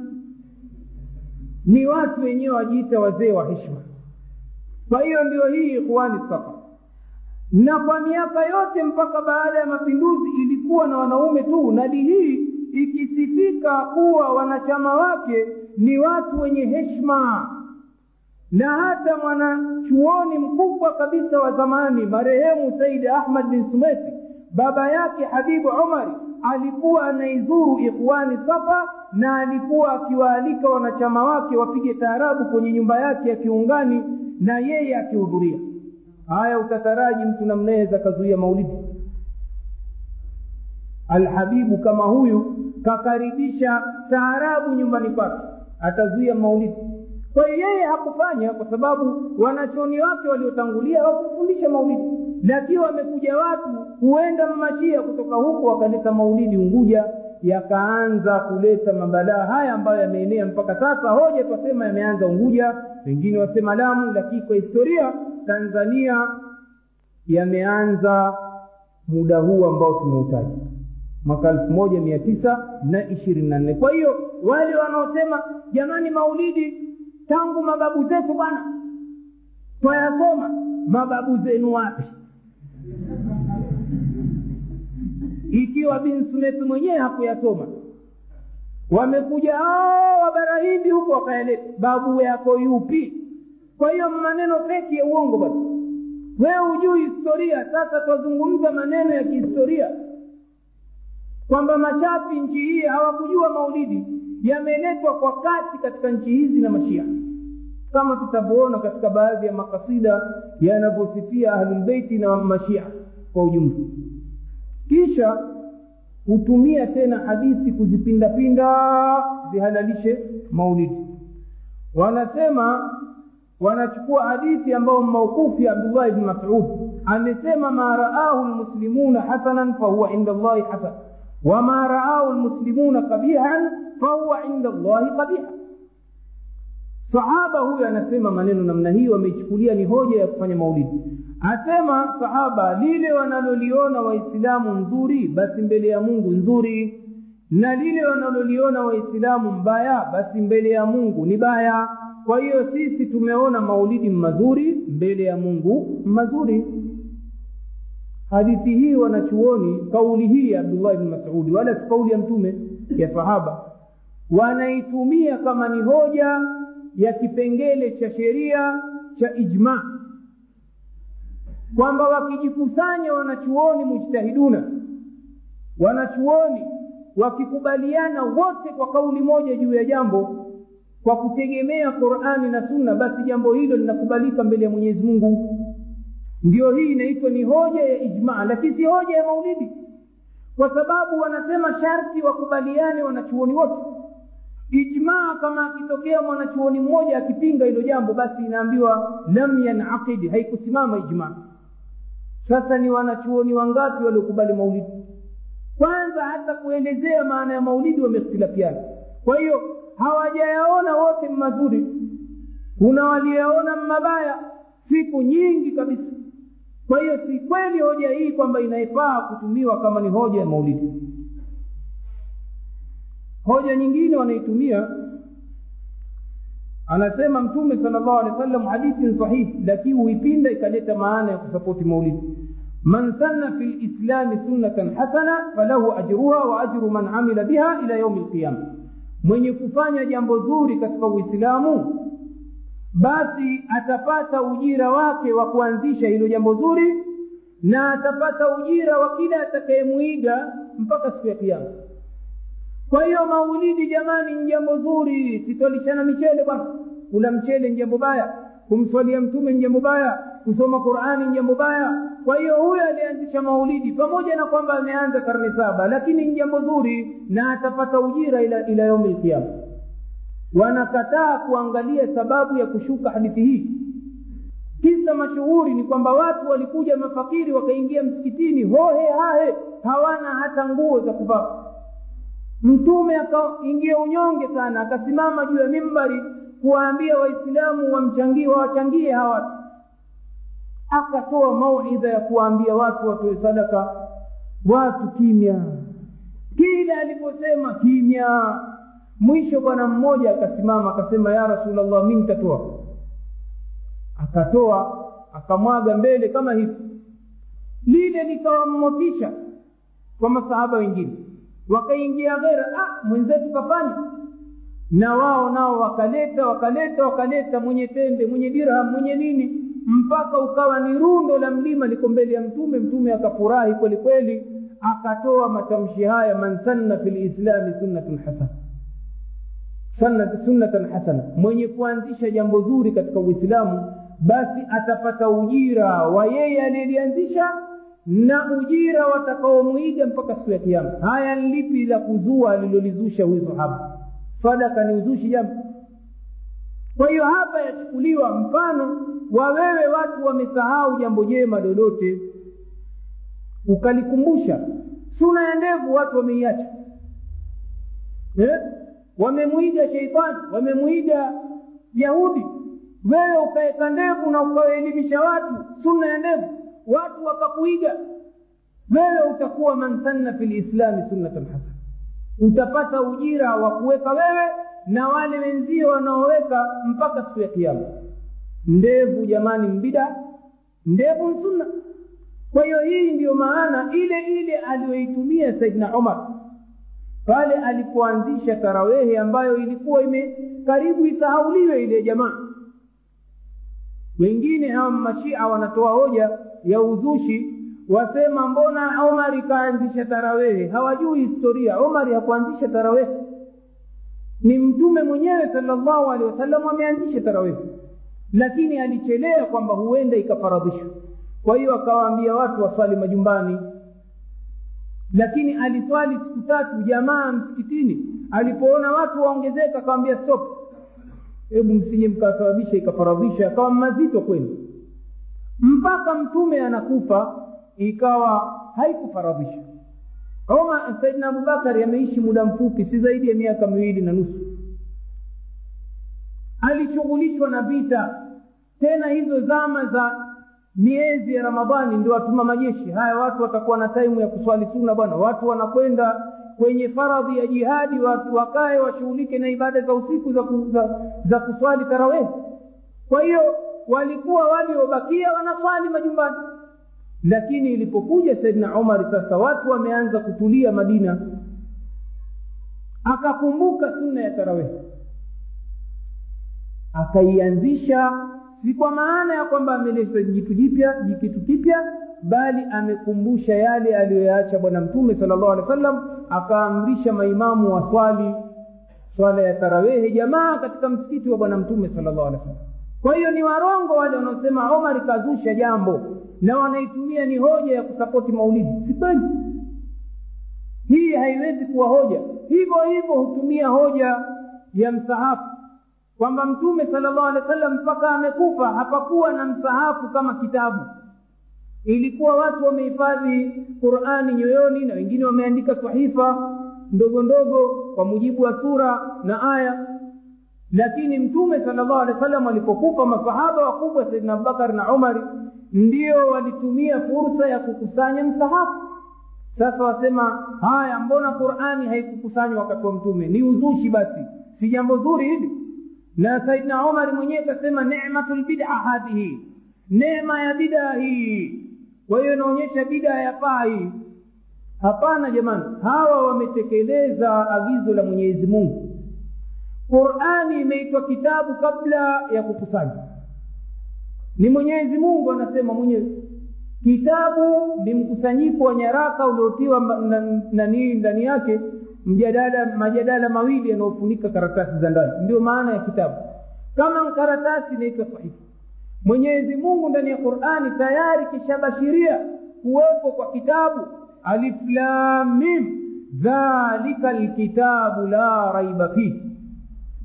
Ni watu wenyewe wajiita wazee wa heshima kwa hiyo ndio hii ikhwani safa na kwa miaka yote mpaka baada ya mapinduzi ilikuwa na wanaume tu nadi hii ikisifika kuwa wanachama wake ni watu wenye heshima. Na hata mwanachuoni mkubwa kabisa wa zamani marehemu saidi ahmad bin sumeti baba yake habibu umari alikuwa anaizuru ikhwani safa na alikuwa akiwaalika wanachama wake wapige taarabu kwenye nyumba yake ya kiungani na yeye akihudhuria. Haya utataraji mtu namnaweza akazuia maulidi. Alhabibu kama huyu kakaribisha taarabu nyumbani kwake atazuia maulidi. Kwa hiyo yeye hakufanya kwa sababu wanachoni wake waliotangulia wakumfundisha maulidi. Lakini wamekuja watu huenda mmashia kutoka huku wakaleta maulidi unguja yakaanza kuleta mabalaa haya ambayo yameenea mpaka sasa. Hoja twasema yameanza unguja wengine wasema lamu lakini kwa historia tanzania yameanza muda huu ambao tumeutaja mwaka elfu moja mia tisa na ishirini na nne. Kwa hiyo wale wanaosema jamani maulidi tangu mababu zetu bwana twayasoma mababu zenu wapi ikiwa bin sunetu mwenyewe hakuyasoma wamekuja hao wabarahindi huko wakaeleta, babu yako yupi? Kwa hiyo maneno feki ya uongo basi. Wewe hujui historia. Sasa twazungumza maneno ya kihistoria kwamba mashafi nchi hii hawakujua maulidi. Yameletwa kwa kasi katika nchi hizi na mashia. Kama tutavyoona katika baadhi ya makasida yanavyosifia ahlulbeiti na mashia kwa ujumla kisha hutumia tena hadithi kuzipindapinda zihalalishe maulidi wanasema wanachukua hadithi ambayo maukufu ya abdullah ibni masud amesema ma raahu lmuslimuna hasanan fahuwa inda llahi hasan wama raahu lmuslimuna qabihan fahuwa inda llahi qabiha sahaba huyo anasema maneno namna hii wameichukulia ni hoja ya kufanya maulidi. Asema sahaba lile wanaloliona waislamu nzuri basi mbele ya mungu nzuri. Na lile wanaloliona waislamu mbaya basi mbele ya mungu ni baya. Kwa hiyo sisi tumeona maulidi mazuri mbele ya mungu mazuri. Hadithi hii wanachuoni kauli hii ya abdullah bni masudi wala si kauli ya mtume ya sahaba. Wanaitumia kama ni hoja ya kipengele cha sheria cha ijma. Kwamba wakijikusanya wanachuoni mujtahiduna. Wanachuoni wakikubaliana wote kwa kauli moja juu ya jambo kwa kutegemea qurani na sunna basi jambo hilo linakubalika mbele ya mwenyezi mungu. Ndio hii inaitwa ni hoja ya ijmaa lakini si hoja ya maulidi. Kwa sababu wanasema sharti wakubaliane wanachuoni wote ijmaa kama akitokea mwanachuoni mmoja akipinga hilo jambo basi inaambiwa lam yanaqidi haikusimama ijmaa sasa ni wanachuoni wangapi waliokubali maulidi? Kwanza hata kuelezea maana ya maulidi wamehtilafiana kwa hiyo hawajayaona wote mazuri. Kuna waliyaona mabaya siku nyingi kabisa. Kwa hiyo si kweli hoja hii kwamba inaifaa kutumiwa kama ni hoja ya maulidi hoja nyingine wanaitumia. Anasema mtume sal llahu alehi wa sallam hadithi sahihi lakini huipinda ikaleta maana ya kusapoti maulidi. Man sanna fi lislami sunnatan hasana falahu ajruha wa ajru man amila biha ila yaumi lqiyama mwenye kufanya jambo zuri katika uislamu basi atapata ujira wake wa kuanzisha hilo jambo zuri na atapata ujira wa kila atakayemwiga mpaka siku ya kiama kwa hiyo maulidi jamani ni jambo zuri. Sitolishana michele bwana. Kula mchele ni jambo baya. Kumswalia mtume ni jambo baya. Kusoma qurani ni jambo baya. Kwa hiyo huyo alianzisha maulidi pamoja na kwamba ameanza karne saba lakini ni jambo zuri na atapata ujira ila, ila yaumi lkiama wanakataa kuangalia sababu ya kushuka hadithi hii. Kisa mashuhuri ni kwamba watu walikuja mafakiri wakaingia msikitini hohe hahe hawana hata nguo za kuvaa mtume akaingia unyonge sana akasimama juu ya mimbari kuwaambia waislamu wamchangie wawachangie hawa watu. Akatoa mauidha ya kuwaambia watu watoe sadaka. Watu kimya. Kila aliposema kimya mwisho bwana mmoja akasimama akasema ya rasulllah mi nitatoa. Akatoa akamwaga mbele kama hivi. Lile likawammotisha kwa masahaba wengine wakaingia ghera ah, mwenzetu kafanya. Na wao nao wakaleta wakaleta wakaleta mwenye tende mwenye dirham mwenye nini mpaka ukawa ni rundo la mlima liko mbele ya mtume mtume akafurahi kweli kweli akatoa matamshi haya man sanna fi lislami sunnatun hasana. Sunnatan hasana. Mwenye kuanzisha jambo zuri katika uislamu basi atapata ujira wa yeye aliyelianzisha na ujira watakaomwiga mpaka siku ya kiama haya lipi la kuzua alilolizusha huyu sahaba sadaka ni uzushi jambo. Kwa hiyo hapa yachukuliwa mfano wa wewe watu wamesahau jambo jema lolote. Ukalikumbusha. Suna ya ndevu watu wameiacha. Eh? wamemwiga sheitani wamemwiga yahudi. Wewe ukaweka ndevu na ukawaelimisha watu suna ya ndevu watu wakakuiga wewe utakuwa man sanna fi lislami sunnatan hasana. Utapata ujira wa kuweka wewe na wale wenzio wanaoweka mpaka siku ya kiama ndevu jamani mbida ndevu sunna. Kwa hiyo hii ndiyo maana ile ile aliyoitumia saidna umar pale alipoanzisha tarawehe ambayo ilikuwa ime karibu isahauliwe ile jamaa. Wengine hawa mashia wanatoa hoja ya uzushi wasema mbona omari kaanzisha tarawehe hawajui historia. Omari hakuanzisha tarawehe ni mtume mwenyewe salllahu alehi wasallam ameanzisha tarawehe lakini alichelea kwamba huenda ikafaradhishwa. Kwa hiyo akawaambia watu waswali majumbani. Lakini aliswali siku tatu jamaa msikitini. Alipoona watu waongezeka akawambia stop. Hebu msije mkasababisha ikafaradhisha akawa mazito kwenu mpaka mtume anakufa ikawa haikufaradhisha Oma Saidina Abubakari ameishi muda mfupi, si zaidi ya miaka miwili na nusu. Alishughulishwa na vita, tena hizo zama za miezi ya Ramadhani ndio watuma majeshi haya. Watu watakuwa na taimu ya kuswali suna bwana, watu wanakwenda kwenye faradhi ya jihadi, watu wakae washughulike na ibada za usiku za, za, za kuswali tarawehi. Kwa hiyo walikuwa waliobakia wanaswali majumbani. Lakini ilipokuja saidna umar sasa watu wameanza kutulia madina. Akakumbuka sunna ya tarawehi akaianzisha si kwa maana ya kwamba ameleta jitu jipya jikitu kipya bali amekumbusha yale aliyoyaacha bwana mtume sala llahu alehi wa sallam akaamrisha maimamu waswali swala ya tarawehi jamaa katika msikiti wa bwana mtume sala llahu alehi wa sallam kwa hiyo ni warongo wale wanaosema omar kazusha jambo na wanaitumia ni hoja ya kusapoti maulidi sikweli hii haiwezi kuwa hoja. Hivyo hivyo hutumia hoja ya msahafu. Kwamba mtume sala llahu alehi wa sallam mpaka amekufa hapakuwa na msahafu kama kitabu. Ilikuwa watu wamehifadhi qurani nyoyoni na wengine wameandika sahifa ndogo ndogo kwa mujibu wa sura na aya lakini mtume sala llahu alehi wa sallam alipokufa masahaba wakubwa saidina abubakar na umari ndio walitumia fursa ya kukusanya msahafu sasa wasema haya mbona qurani haikukusanywa wakati wa mtume? Ni uzushi basi si jambo zuri hili? Na saidna umari mwenyewe kasema nematu lbida hadhihi nema ya bidaa hii. Kwa hiyo inaonyesha bidaa ya paa hii. Hapana jamani hawa wametekeleza agizo la mwenyezi mungu qurani imeitwa kitabu kabla ya kukusanywa ni mwenyezi mungu anasema mwenyewe kitabu ni mkusanyiko wa nyaraka uliotiwa nanii ndani yake mjadala majadala mawili yanayofunika karatasi za ndani. Ndio maana ya kitabu. Kama karatasi inaitwa sahifa mwenyezi mungu ndani ya qurani tayari kishabashiria kuwepo kwa kitabu aliflamim dhalika lkitabu la raiba fihi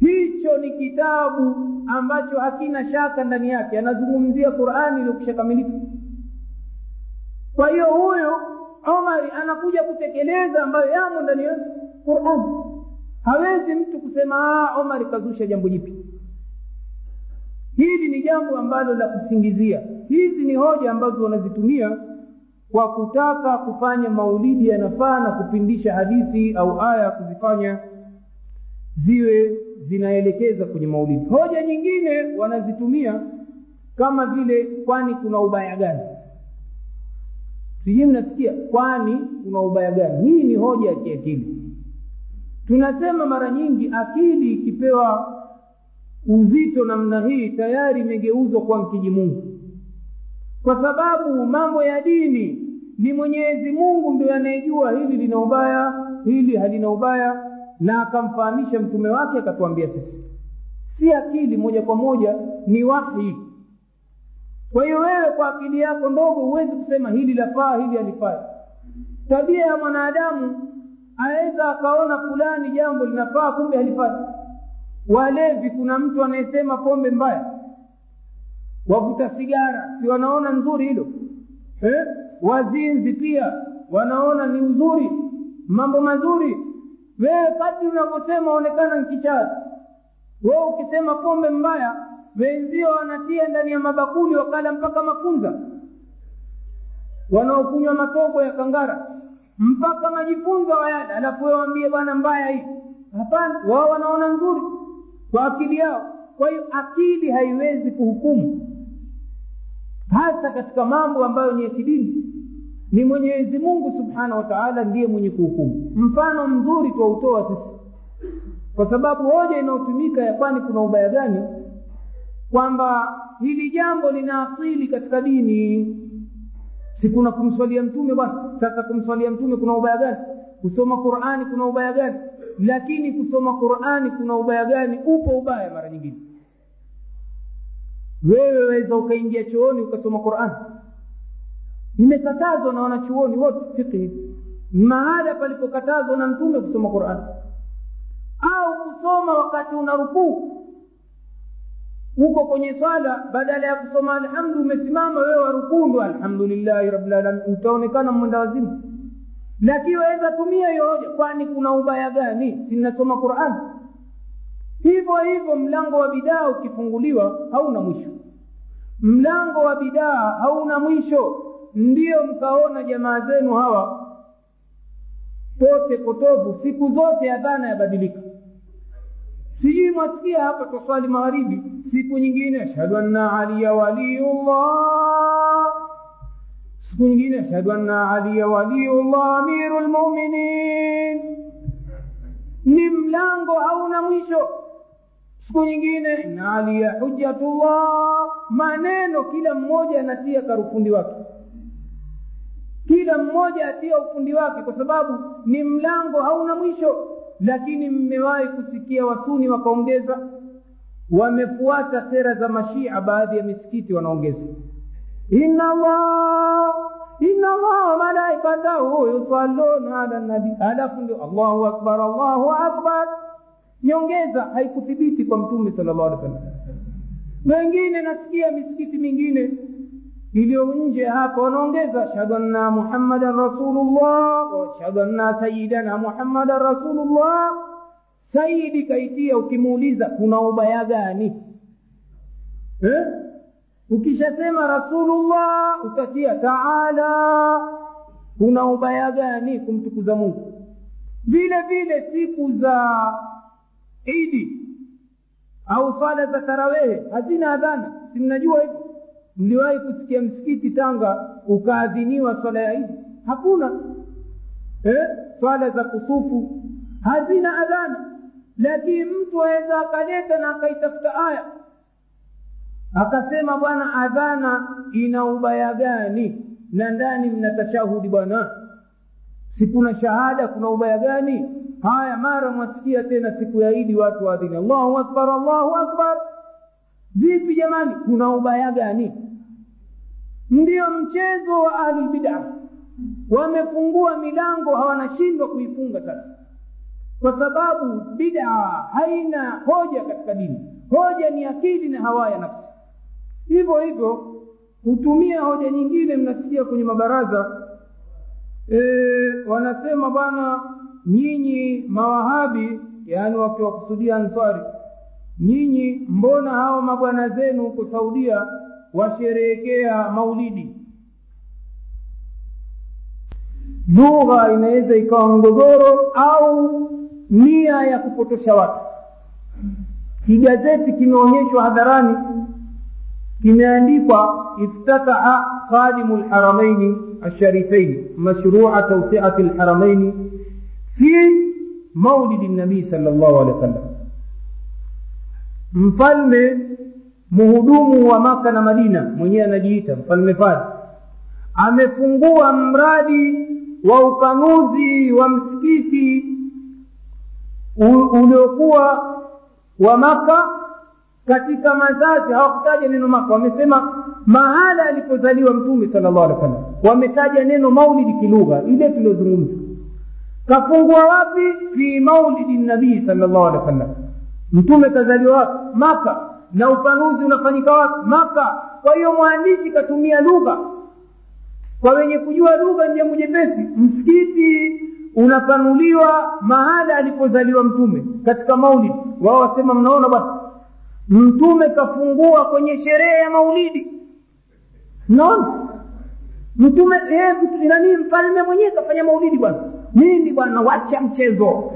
hicho ni kitabu ambacho hakina shaka ndani yake. Anazungumzia qurani iliyokishakamilika kwa hiyo huyu omari anakuja kutekeleza ambayo yamo ndani ya qurani hawezi mtu kusema omari kazusha jambo jipi hili ni jambo ambalo la kusingizia. Hizi ni hoja ambazo wanazitumia kwa kutaka kufanya maulidi yanafaa na kupindisha hadithi au aya kuzifanya ziwe zinaelekeza kwenye maulidi. Hoja nyingine wanazitumia kama vile kwani kuna ubaya gani? Sijui mnasikia kwani kuna ubaya gani? Hii ni hoja ya kiakili. Tunasema mara nyingi akili ikipewa uzito namna hii tayari imegeuzwa kwa mkiji mungu. Kwa sababu mambo ya dini ni mwenyezi mungu ndio anayejua hili lina ubaya hili halina ubaya na akamfahamisha mtume wake akatuambia sisi si akili moja kwa moja ni wahi. Kwa hiyo wewe kwa akili yako ndogo huwezi kusema hili lafaa hili halifai. Tabia ya mwanadamu aweza akaona fulani jambo linafaa kumbe halifai. Walevi kuna mtu anayesema pombe mbaya? Wavuta sigara si wanaona nzuri hilo? Eh? wazinzi pia wanaona ni nzuri mambo mazuri wewe kadri unavyosema onekana nkichaa wewe ukisema pombe mbaya wenzio wanatia ndani ya mabakuli wakala mpaka mafunza. Wanaokunywa matogo ya kangara mpaka majifunza wayada alafu wewe waambie bwana mbaya hii. Hapana wao wanaona nzuri kwa akili yao. Kwa hiyo akili haiwezi kuhukumu hasa katika mambo ambayo ni ya kidini ni mwenyezi mungu subhanahu wa ndiye mwenye kuhukumu. Mfano mzuri twautoa sisi. Kwa sababu hoja inayotumika ya kwani kuna ubaya gani? Kwamba hili jambo lina asili katika dini. Si kuna kumswalia mtume bwana? Sasa kumswalia mtume kuna ubaya gani? Kusoma qurani kuna ubaya gani? Lakini kusoma qurani kuna ubaya gani? Upo ubaya mara nyingine. Wewe waweza ukaingia chooni ukasoma qurani imekatazwa na wanachuoni wote fiqhi. Mahala palipokatazwa na mtume kusoma qurani au kusoma wakati una rukuu. Uko kwenye swala badala ya kusoma alhamdu umesimama wewe warukundu alhamdulillahi rabilalamin utaonekana mwenda wazimu. Lakini waweza tumia hiyo hoja kwani kuna ubaya gani? Sinasoma qurani hivyo hivyo mlango wa bidaa ukifunguliwa hauna mwisho. Mlango wa bidaa hauna mwisho ndiyo mkaona jamaa zenu hawa pote potovu siku zote adhana yabadilika. Sijui mwasikia hapa twaswali magharibi siku nyingine ashhadu anna aliya waliyullah. Siku nyingine ashhadu anna aliya waliyullah amiru lmuminin ni mlango hauna mwisho. Siku nyingine inna aliya hujjatullah. Maneno kila mmoja anatia karufundi wake kila mmoja atia ufundi wake kwa sababu ni mlango hauna mwisho. Lakini mmewahi kusikia wasuni wakaongeza wamefuata sera za mashia baadhi ya misikiti wanaongeza. Inna allah malaikatahu yusalluna ala nabi. Alafu ndio allahu akbar allahu akbar. Nyongeza haikuthibiti kwa mtume sal llahu alih wasallam. Wengine nasikia misikiti mingine iliyo nje hapa wanaongeza ashhadu anna muhammadan rasulullah ashhadu anna sayidana muhammadan rasulullah. Saidi kaitia ukimuuliza kuna ubaya gani? Eh? ukishasema rasulullah utatia taala kuna ubaya gani? Kumtukuza mungu. Vile vile siku za idi au swala za tarawehe hazina adhana. Si mnajua hivyo mliwahi kusikia msikiti tanga ukaadhiniwa swala ya idi? Hakuna. Eh? swala za kusufu hazina adhana. Lakini mtu aweza akaleta na akaitafuta aya. Akasema bwana adhana ina ubaya gani? Na ndani mna tashahudi bwana? Si kuna shahada kuna ubaya gani? Haya mara mwasikia tena siku ya idi watu waadhini. Allahu akbar allahu akbar. Vipi jamani? Kuna ubaya gani ndiyo mchezo wa ahlulbida wamefungua milango hawanashindwa kuifunga sasa. Kwa sababu bida haina hoja katika dini. Hoja ni akili na hawa ya nafsi. Hivyo hivyo hutumia hoja nyingine mnasikia kwenye mabaraza. E, wanasema bwana nyinyi mawahabi yaani wakiwakusudia answari nyinyi mbona hao mabwana zenu huko saudia washerehekea maulidi lugha inaweza ikawa mgogoro au nia ya kupotosha watu kigazeti kimeonyeshwa hadharani kimeandikwa iftataha khadimu lharamaini alsharifaini mashrua tausiati lharamaini fi maulidi nabii sal llahu alehi wa sallam mfalme mhudumu wa maka na madina mwenyewe anajiita mfalme fadhi amefungua mradi wa upanuzi wa msikiti uliokuwa wa maka katika mazazi hawakutaja neno maka wamesema mahala alipozaliwa mtume sala llahu alih wa wametaja neno maulidi kilugha ile tuliozungumza kafungua wapi? Fi maulidi nabii sala llahu alih wa sallam mtume kazaliwa wapi? Maka na upanuzi unafanyika wapi? Maka. Kwa hiyo mwandishi katumia lugha. Kwa wenye kujua lugha ni jambo jepesi. Msikiti unapanuliwa mahala alipozaliwa mtume katika maulidi. Wao wasema mnaona bwana mtume kafungua kwenye sherehe ya maulidi. Mnaona? Mtume eh, nani mfalme mwenyewe kafanya maulidi bwana. Nini bwana wacha mchezo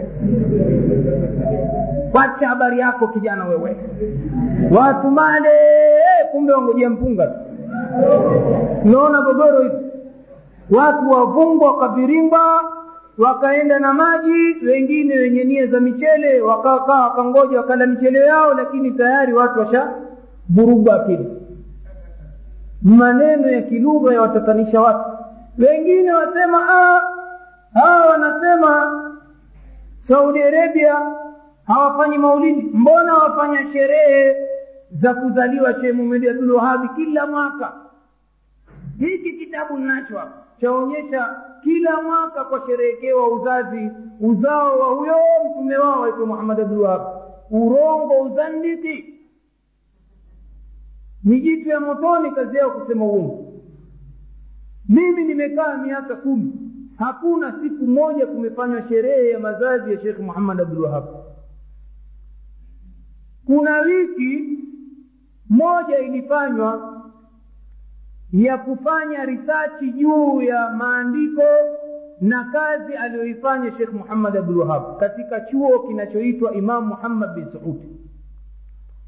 wacha habari yako kijana wewe. Watu made kumbe wangojea mpunga tu. Unaona gogoro hivi? Watu wavungwa wakaviringwa wakaenda na maji wengine wenye nia za michele wakakaa wakangoja wakala michele yao lakini tayari watu washa vuruga akili. Maneno ya kilugha yawatatanisha watu. Wengine wasema hawa wanasema saudi arabia hawafanyi maulidi. Mbona wafanya sherehe za kuzaliwa shehe muhamedi abdul wahabi kila mwaka? Hiki kitabu ninacho hapa chaonyesha kila mwaka kwa sherehekewa uzazi uzao wa huyo mtume wao aitwa muhammad abdul wahab urongo uzandiki. Ni jitu ya motoni kazi yao kusema uongo. Mimi nimekaa miaka kumi. Hakuna siku moja kumefanywa sherehe ya mazazi ya shekh abdul wahab kuna wiki moja ilifanywa ya kufanya risachi juu ya maandiko na kazi aliyoifanya shekh muhammad abdulwahab katika chuo kinachoitwa imam muhammad bin saudi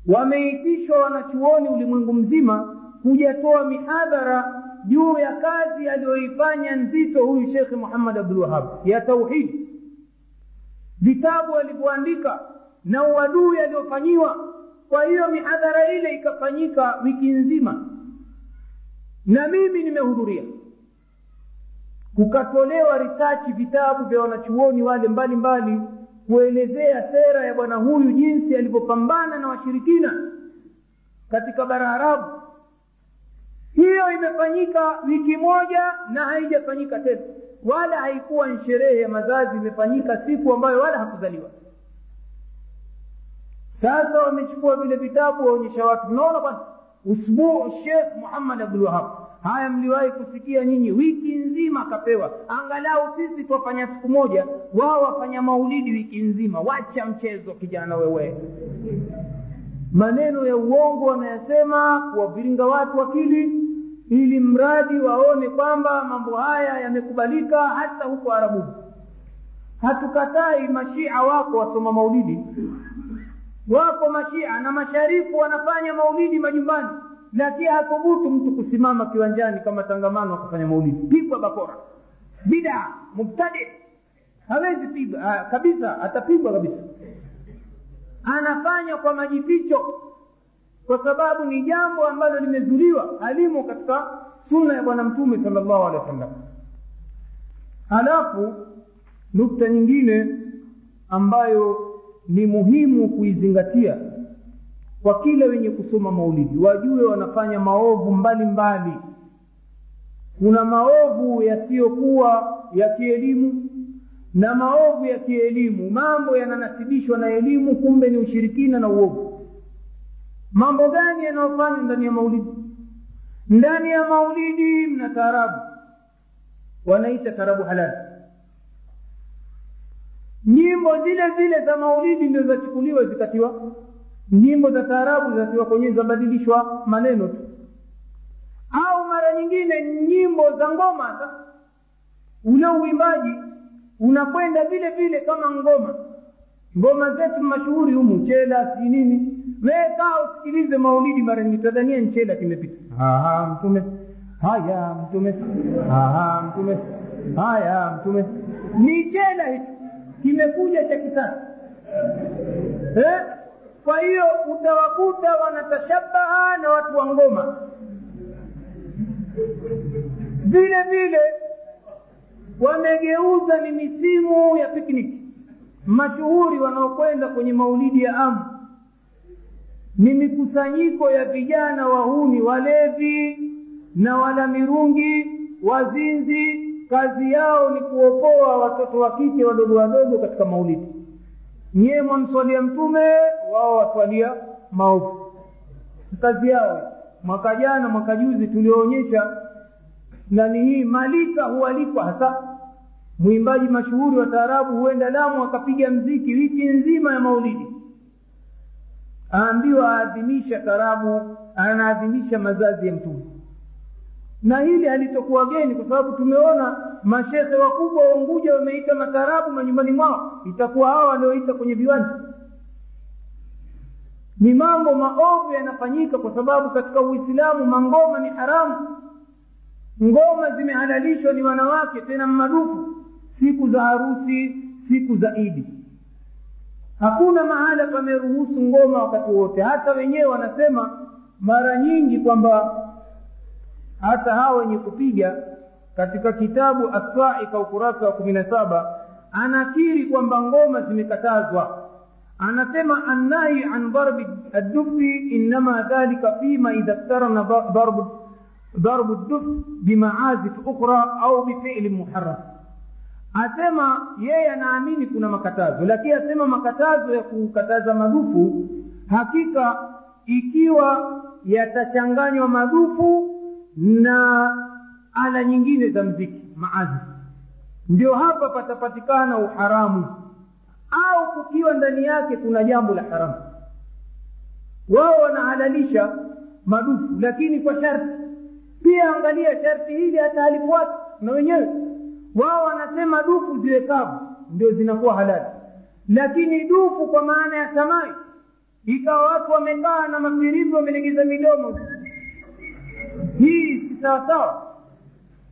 wameitishwa wanachuoni ulimwengu mzima kujatoa mihadhara juu ya kazi aliyoifanya nzito huyu shekhe muhammad abdulwahab ya tauhidi vitabu alivyoandika na uadui aliofanyiwa kwa hiyo mihadhara ile ikafanyika wiki nzima. Na mimi nimehudhuria. Kukatolewa risachi vitabu vya wanachuoni wale mbalimbali mbali, kuelezea sera ya bwana huyu jinsi alivyopambana na washirikina katika bara arabu. Hiyo imefanyika wiki moja na haijafanyika tena. Wala haikuwa nsherehe sherehe ya mazazi imefanyika siku ambayo wala hakuzaliwa sasa wamechukua vile vitabu waonyesha watu. Mnaona bwana usbuu shekh muhammad abdulwahab haya mliwahi kusikia nyinyi? Wiki nzima akapewa. Angalau sisi twafanya siku moja wao wafanya maulidi wiki nzima. Wacha mchezo kijana wewe. Maneno ya uongo wanayasema kuwaviringa watu akili ili mradi waone kwamba mambo haya yamekubalika hata huko arabuni hatukatai mashia wako wasoma maulidi wako mashia na masharifu wanafanya maulidi majumbani. Lakini hathubutu mtu kusimama kiwanjani kama tangamano akafanya maulidi. Pigwa bakora. Bida mubtadi. Hawezi pigwa. Kabisa atapigwa kabisa. Anafanya kwa majificho. Kwa sababu ni jambo ambalo limezuliwa. Halimo katika sunna ya bwana mtume sala llahu alehi wa halafu nukta nyingine ambayo ni muhimu kuizingatia kwa kila wenye kusoma maulidi. Wajue wanafanya maovu mbalimbali. Mbali. kuna maovu yasiyokuwa ya kielimu na maovu ya kielimu. Mambo yananasibishwa na elimu kumbe ni ushirikina na uovu. Mambo gani yanayofanywa ndani ya maulidi? Ndani ya maulidi mna taarabu. Wanaita taarabu halali nyimbo zile zile za maulidi ndio zachukuliwa zikatiwa. Nyimbo za taarabu zatiwa kwenye zabadilishwa maneno tu. Au mara nyingine nyimbo za ngoma sa ule uimbaji unakwenda vile vile kama ngoma. Ngoma zetu mashuhuri humu chela si nini. Wee usikilize maulidi mara nyingi. Tadhania nchela kimepita. Mtume. Haya mtume. Aha, mtume. Haya mtume. Ni chela hicho kimekuja cha kisasa eh? kwa hiyo utawakuta wanatashabaha na watu wa ngoma vile vile wamegeuza ni misimu ya pikniki. mashuhuri wanaokwenda kwenye maulidi ya amu ni mikusanyiko ya vijana wahuni walevi na wala mirungi wazinzi kazi yao ni kuopoa watoto wa kike wadogo wadogo katika maulidi. Nyiye mwamswalia mtume wao waswalia maovu. Kazi yao. Mwaka jana mwaka juzi tulioonyesha nani hii malika hualikwa hasa. Mwimbaji mashuhuri wa taarabu huenda lamu akapiga mziki wiki nzima ya maulidi. Aambiwa aadhimisha tarabu anaadhimisha mazazi ya mtume na hili halitokuwa geni kwa sababu tumeona mashehe wakubwa wa unguja wameita matarabu manyumbani mwao. Itakuwa hawa walioita kwenye viwanja. Ni mambo maovu yanafanyika kwa sababu katika uislamu mangoma ni haramu. Ngoma zimehalalishwa ni wanawake tena madufu. Siku za harusi siku za idi. Hakuna mahala pameruhusu ngoma wakati wote. Hata wenyewe wanasema mara nyingi kwamba hata hawa wenye kupiga katika kitabu aswaika ukurasa wa kumi na saba anakiri kwamba ngoma zimekatazwa. Anasema annahi an darbi addufi innama dhalika fima idha ktarana darbu darbu dduf bimaazif ukhra au bifili muharam asema yeye anaamini kuna makatazo lakini asema makatazo ya kukataza madufu hakika ikiwa yatachanganywa madufu na ala nyingine za mziki maadhi. Ndio hapa patapatikana uharamu. Au kukiwa ndani yake kuna jambo la haramu. Wao wanahalalisha madufu lakini kwa sharti. Pia angalia sharti hili hata halifuati na wenyewe. Wao wanasema dufu ziwe kavu ndio zinakuwa halali. Lakini dufu kwa maana ya samai ikawa watu wamekaa na mafirizi wamelegeza midomo hii si sawasawa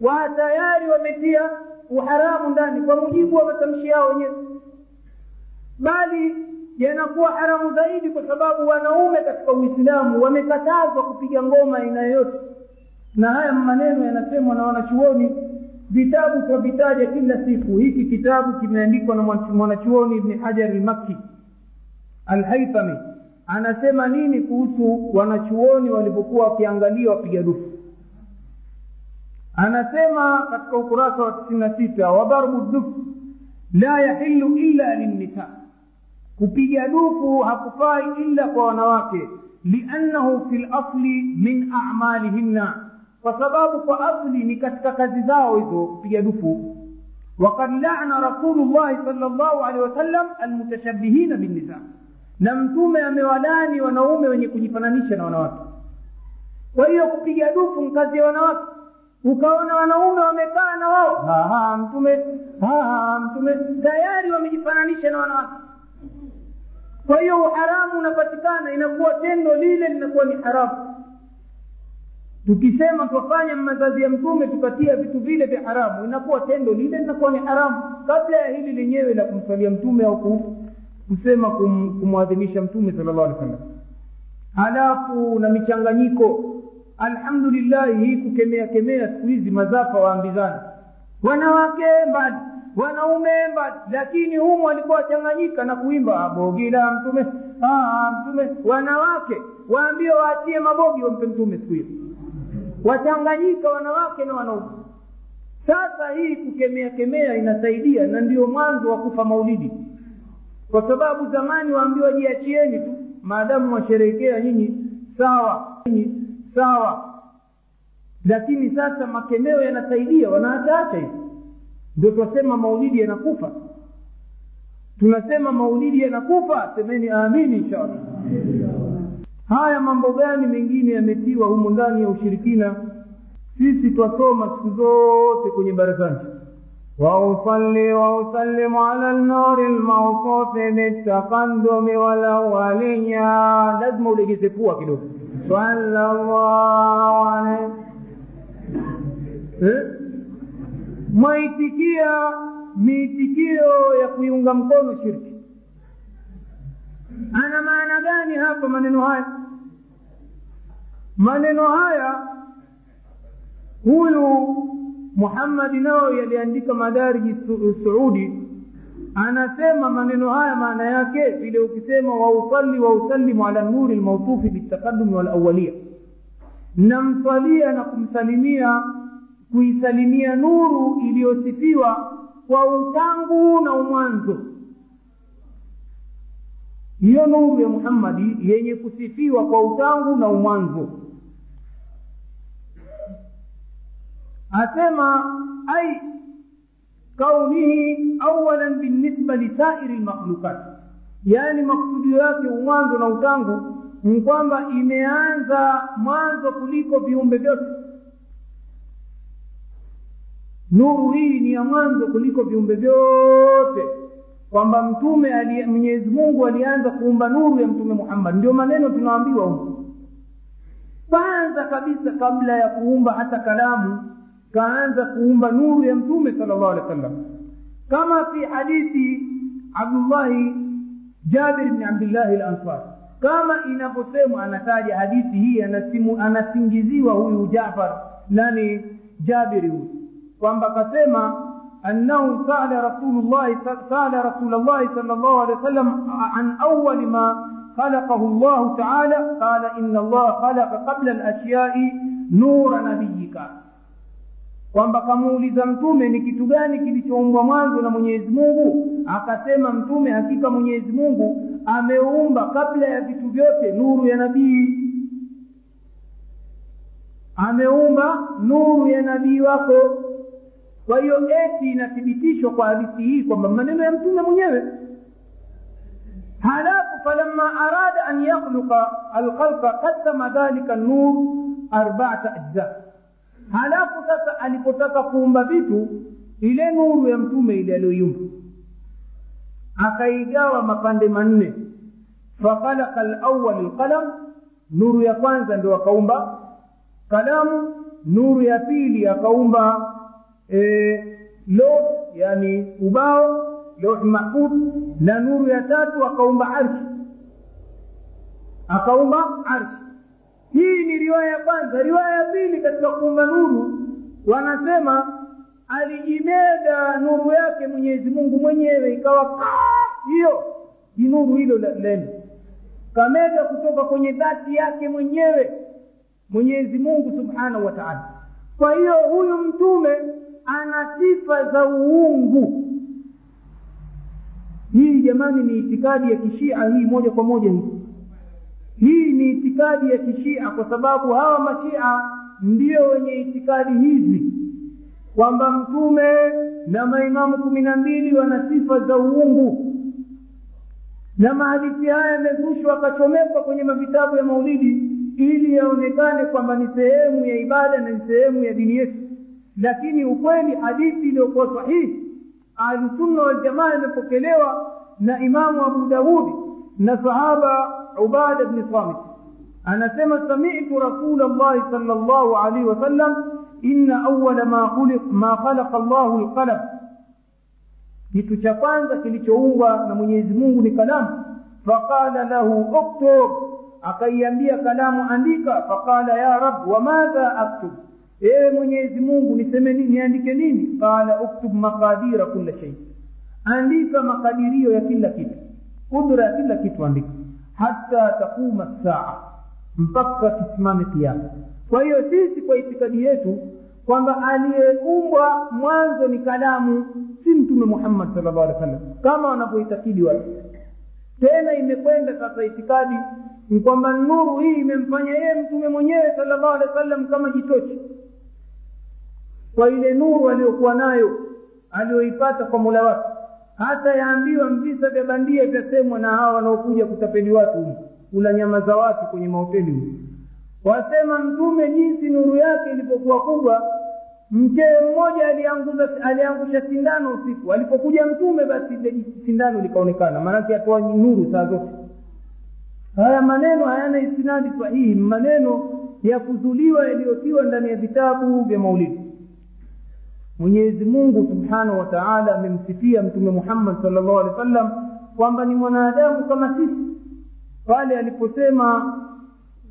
wa tayari wametia uharamu ndani kwa mujibu wa matamshi yao wenyewe. Bali yanakuwa haramu zaidi kwa sababu wanaume katika uislamu wamekatazwa kupiga ngoma aina yoyote. Na haya maneno yanasemwa na wanachuoni vitabu twavitaja kila siku. Hiki kitabu kimeandikwa na mwanachuoni ibni hajar lmakki alhaithami anasema nini kuhusu wanachuoni walipokuwa wakiangalia wapiga dufu anasema katika ukurasa wa tisini na sita wadarbu dufu la yahilu illa linnisa kupiga dufu hakufai illa kwa wanawake liannahu fi lasli min amalihinna kwa sababu kwa asli ni katika kazi zao hizo kupiga dufu وقد لعن رسول الله صلى الله عليه وسلم المتشبهين بالنساء na mtume amewalani wanaume wenye kujifananisha na wanawake kwa hiyo kupiga dufu ni kazi ya wanawake ukaona wanaume wamekaa na wao. Mtume mtume. Tayari wamejifananisha na wanawake. Kwa hiyo uharamu unapatikana inakuwa tendo lile linakuwa ni haramu. Tukisema twafanya mazazi ya mtume tukatia vitu vile vya haramu inakuwa tendo lile linakuwa ni haramu. Kabla ya hili lenyewe la kumswalia mtume au kusema kum, kumwadhimisha mtume sala llahu alih wasallam. Halafu na michanganyiko alhamdulillahi hii kukemea kemea siku hizi mazafa waambizana wanawake mbali wanaume mbali lakini humu walikuwa wachanganyika na kuimba bogila mtume aa, mtume. Wanawake waambie waachie mabogi wampe mtume siku hiyo. Wachanganyika wanawake na wanaume. Sasa hii kukemea kemea inasaidia na ndio mwanzo wa kufa maulidi. Kwa sababu zamani waambiwa jiachieni tu maadamu washerehekea nyinyi sawa. nyinyi sawa lakini sasa makemeo yanasaidia wanaachacha hivi ndio tunasema maulidi yanakufa tunasema maulidi yanakufa semeni amini inshallah haya mambo gani mengine yametiwa humu ndani ya ushirikina sisi twasoma siku zote kwenye barazani وأصلي وأسلم على النور الموصوف بالتقدم والأولية لازم ulegeze pua kidogo sallallahu الله عليه mwaitikia miitikio ya kuiunga mkono shirki. Ana maana gani hapa maneno haya? Maneno haya huyu muhammadi nao yaliandika madariji su, suudi anasema maneno haya maana yake vile ukisema wausalli wausallimu ala nuri lmausufi bitakadumi walawalia namswalia na kumsalimia kuisalimia nuru iliyosifiwa kwa utangu na umwanzo. Hiyo nuru ya muhammadi yenye kusifiwa kwa utangu na umwanzo. Asema ai kaunihi awalan binisba lisairi lmakhluqat yaani maksudio yake umwanzo na utangu ni kwamba imeanza mwanzo kuliko viumbe vyote. Nuru hii ni ya mwanzo kuliko viumbe vyote. Kwamba mtume mwenyezi mungu alianza kuumba nuru ya mtume muhammad. Ndio maneno tunaambiwa huku kwanza kabisa kabla ya kuumba hata kalamu kaanza kuumba nuru ya mtume sallallahu alaihi wasallam kama fi hadithi Abdullahi Jabir ibn Abdullah al-Ansari kama inaposemwa anataja hadithi hii anasimu anasingiziwa huyu Jaafar nani Jabir huyu kwamba kasema أنه سأل رسول الله سأل رسول الله صلى الله عليه وسلم عن أول ما خلقه الله تعالى قال إن الله خلق قبل الأشياء نور نبيك kwamba kamuuliza mtume ni kitu gani kilichoumbwa mwanzo na mwenyezi mungu? Akasema mtume hakika mwenyezi mungu ameumba kabla ya vitu vyote nuru ya nabii. Ameumba nuru ya nabii wako. Kwa hiyo eti inathibitishwa kwa hadithi hii kwamba maneno ya mtume mwenyewe. Halafu falamma arada an yakhluqa alkhalqa kasama dhalika nur arbaata ajza halafu sasa alipotaka kuumba vitu ile nuru ya mtume ile aliyoiumba akaigawa mapande manne. Fakhalaqa alawal lqalam nuru ya kwanza ndio akaumba. Kalamu nuru ya pili akaumba. E, loh yani ubao loh mahfud na nuru ya tatu akaumba arshi akaumba arshi hii ni riwaya ya kwanza. Riwaya ya pili katika kuumba nuru wanasema alijimega nuru yake mwenyezi mungu mwenyewe ikawa hiyo ni nuru hilo lenu. Kamega kutoka kwenye dhati yake mwenyewe mwenyezi mungu subhanahu wa taala. Kwa hiyo huyu mtume ana sifa za uungu. Hii jamani ni itikadi ya kishia hii moja kwa moja hii hii ni itikadi ya kishia kwa sababu hawa mashia ndio wenye itikadi hizi. Kwamba mtume na maimamu kumi na mbili wana sifa za uungu. Na mahadithi haya yamezushwa akachomekwa kwenye mavitabu ya maulidi ili yaonekane kwamba ni sehemu ya ibada na ni sehemu ya dini yetu. Lakini ukweli hadithi iliyokuwa sahihi ahlusunna waljamaa imepokelewa na imamu abu daudi na sahaba ubada bni samit anasema samitu rasula llahi sal llahu alaihi wasallam inna awala ma, khuliq, ma khalaqa llahu lqalam kitu cha kwanza kilichoumbwa na mwenyezi mungu ni kalamu faqala lahu uktub akaiambia kalamu andika faqala ya rab wamadha aktub ewe mwenyezi mungu niseme nini niandike nini qala uktub maqadira kula shay andika makadirio ya kila kitu kudra ya kila kitu andika hata taquma saa mpaka kisimame kiama kwa hiyo sisi kwa itikadi yetu kwamba aliyeumbwa mwanzo ni kalamu si mtume muhammad sal llahu alih wa kama wanavyoitakidi watu tena imekwenda sasa itikadi ni kwamba nuru hii imemfanya yeye mtume mwenyewe sal llahu alehi wa kama jitochi. Kwa ile nuru aliyokuwa nayo aliyoipata kwa mula wake hata yaambiwa visa vya bandia vyasemwa na hawa wanaokuja kutapeli watu kula nyama za watu kwenye mahoteli wasema mtume jinsi nuru yake ilipokuwa kubwa mkewe mmoja alianguza aliangusha sindano usiku. Alipokuja mtume basi sindano likaonekana. Maanake atoa nuru saa zote. Haya maneno hayana isinadi sahihi. Maneno ya kuzuliwa yaliyotiwa ndani ya vitabu vya maulidi mwenyezi mungu subhanahu wa taala amemsifia mtume muhammad sal llahu alehi wa sallam kwamba ni mwanadamu kama sisi. Pale aliposema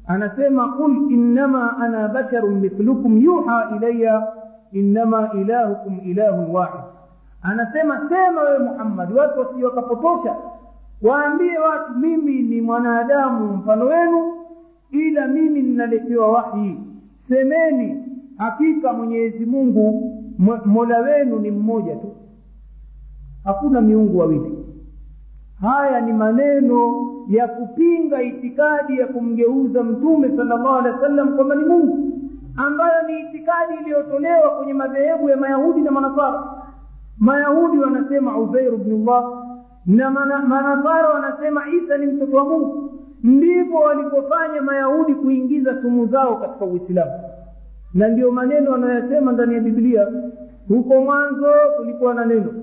anasema qul innama ana basharun mithlukum yuha ilaya innama ilahukum ilahun wahid. Anasema sema wewe muhammadi watu wasije wakapotosha. Waambie watu mimi ni mwanadamu mfano wenu ila mimi ninaletewa wahi. Semeni hakika mwenyezi mungu mola wenu ni mmoja tu. Hakuna miungu wawili. Haya ni maneno ya kupinga itikadi ya kumgeuza mtume sallallahu alaihi wasallam kwamba ni mungu ambayo ni itikadi iliyotolewa kwenye madhehebu ya mayahudi na manasara. Mayahudi wanasema uzairu bnullah na manasara wanasema isa ni mtoto wa mungu. Ndivyo walipofanya mayahudi kuingiza sumu zao katika uislamu na ndiyo maneno anayasema ndani ya biblia. Huko mwanzo kulikuwa na neno.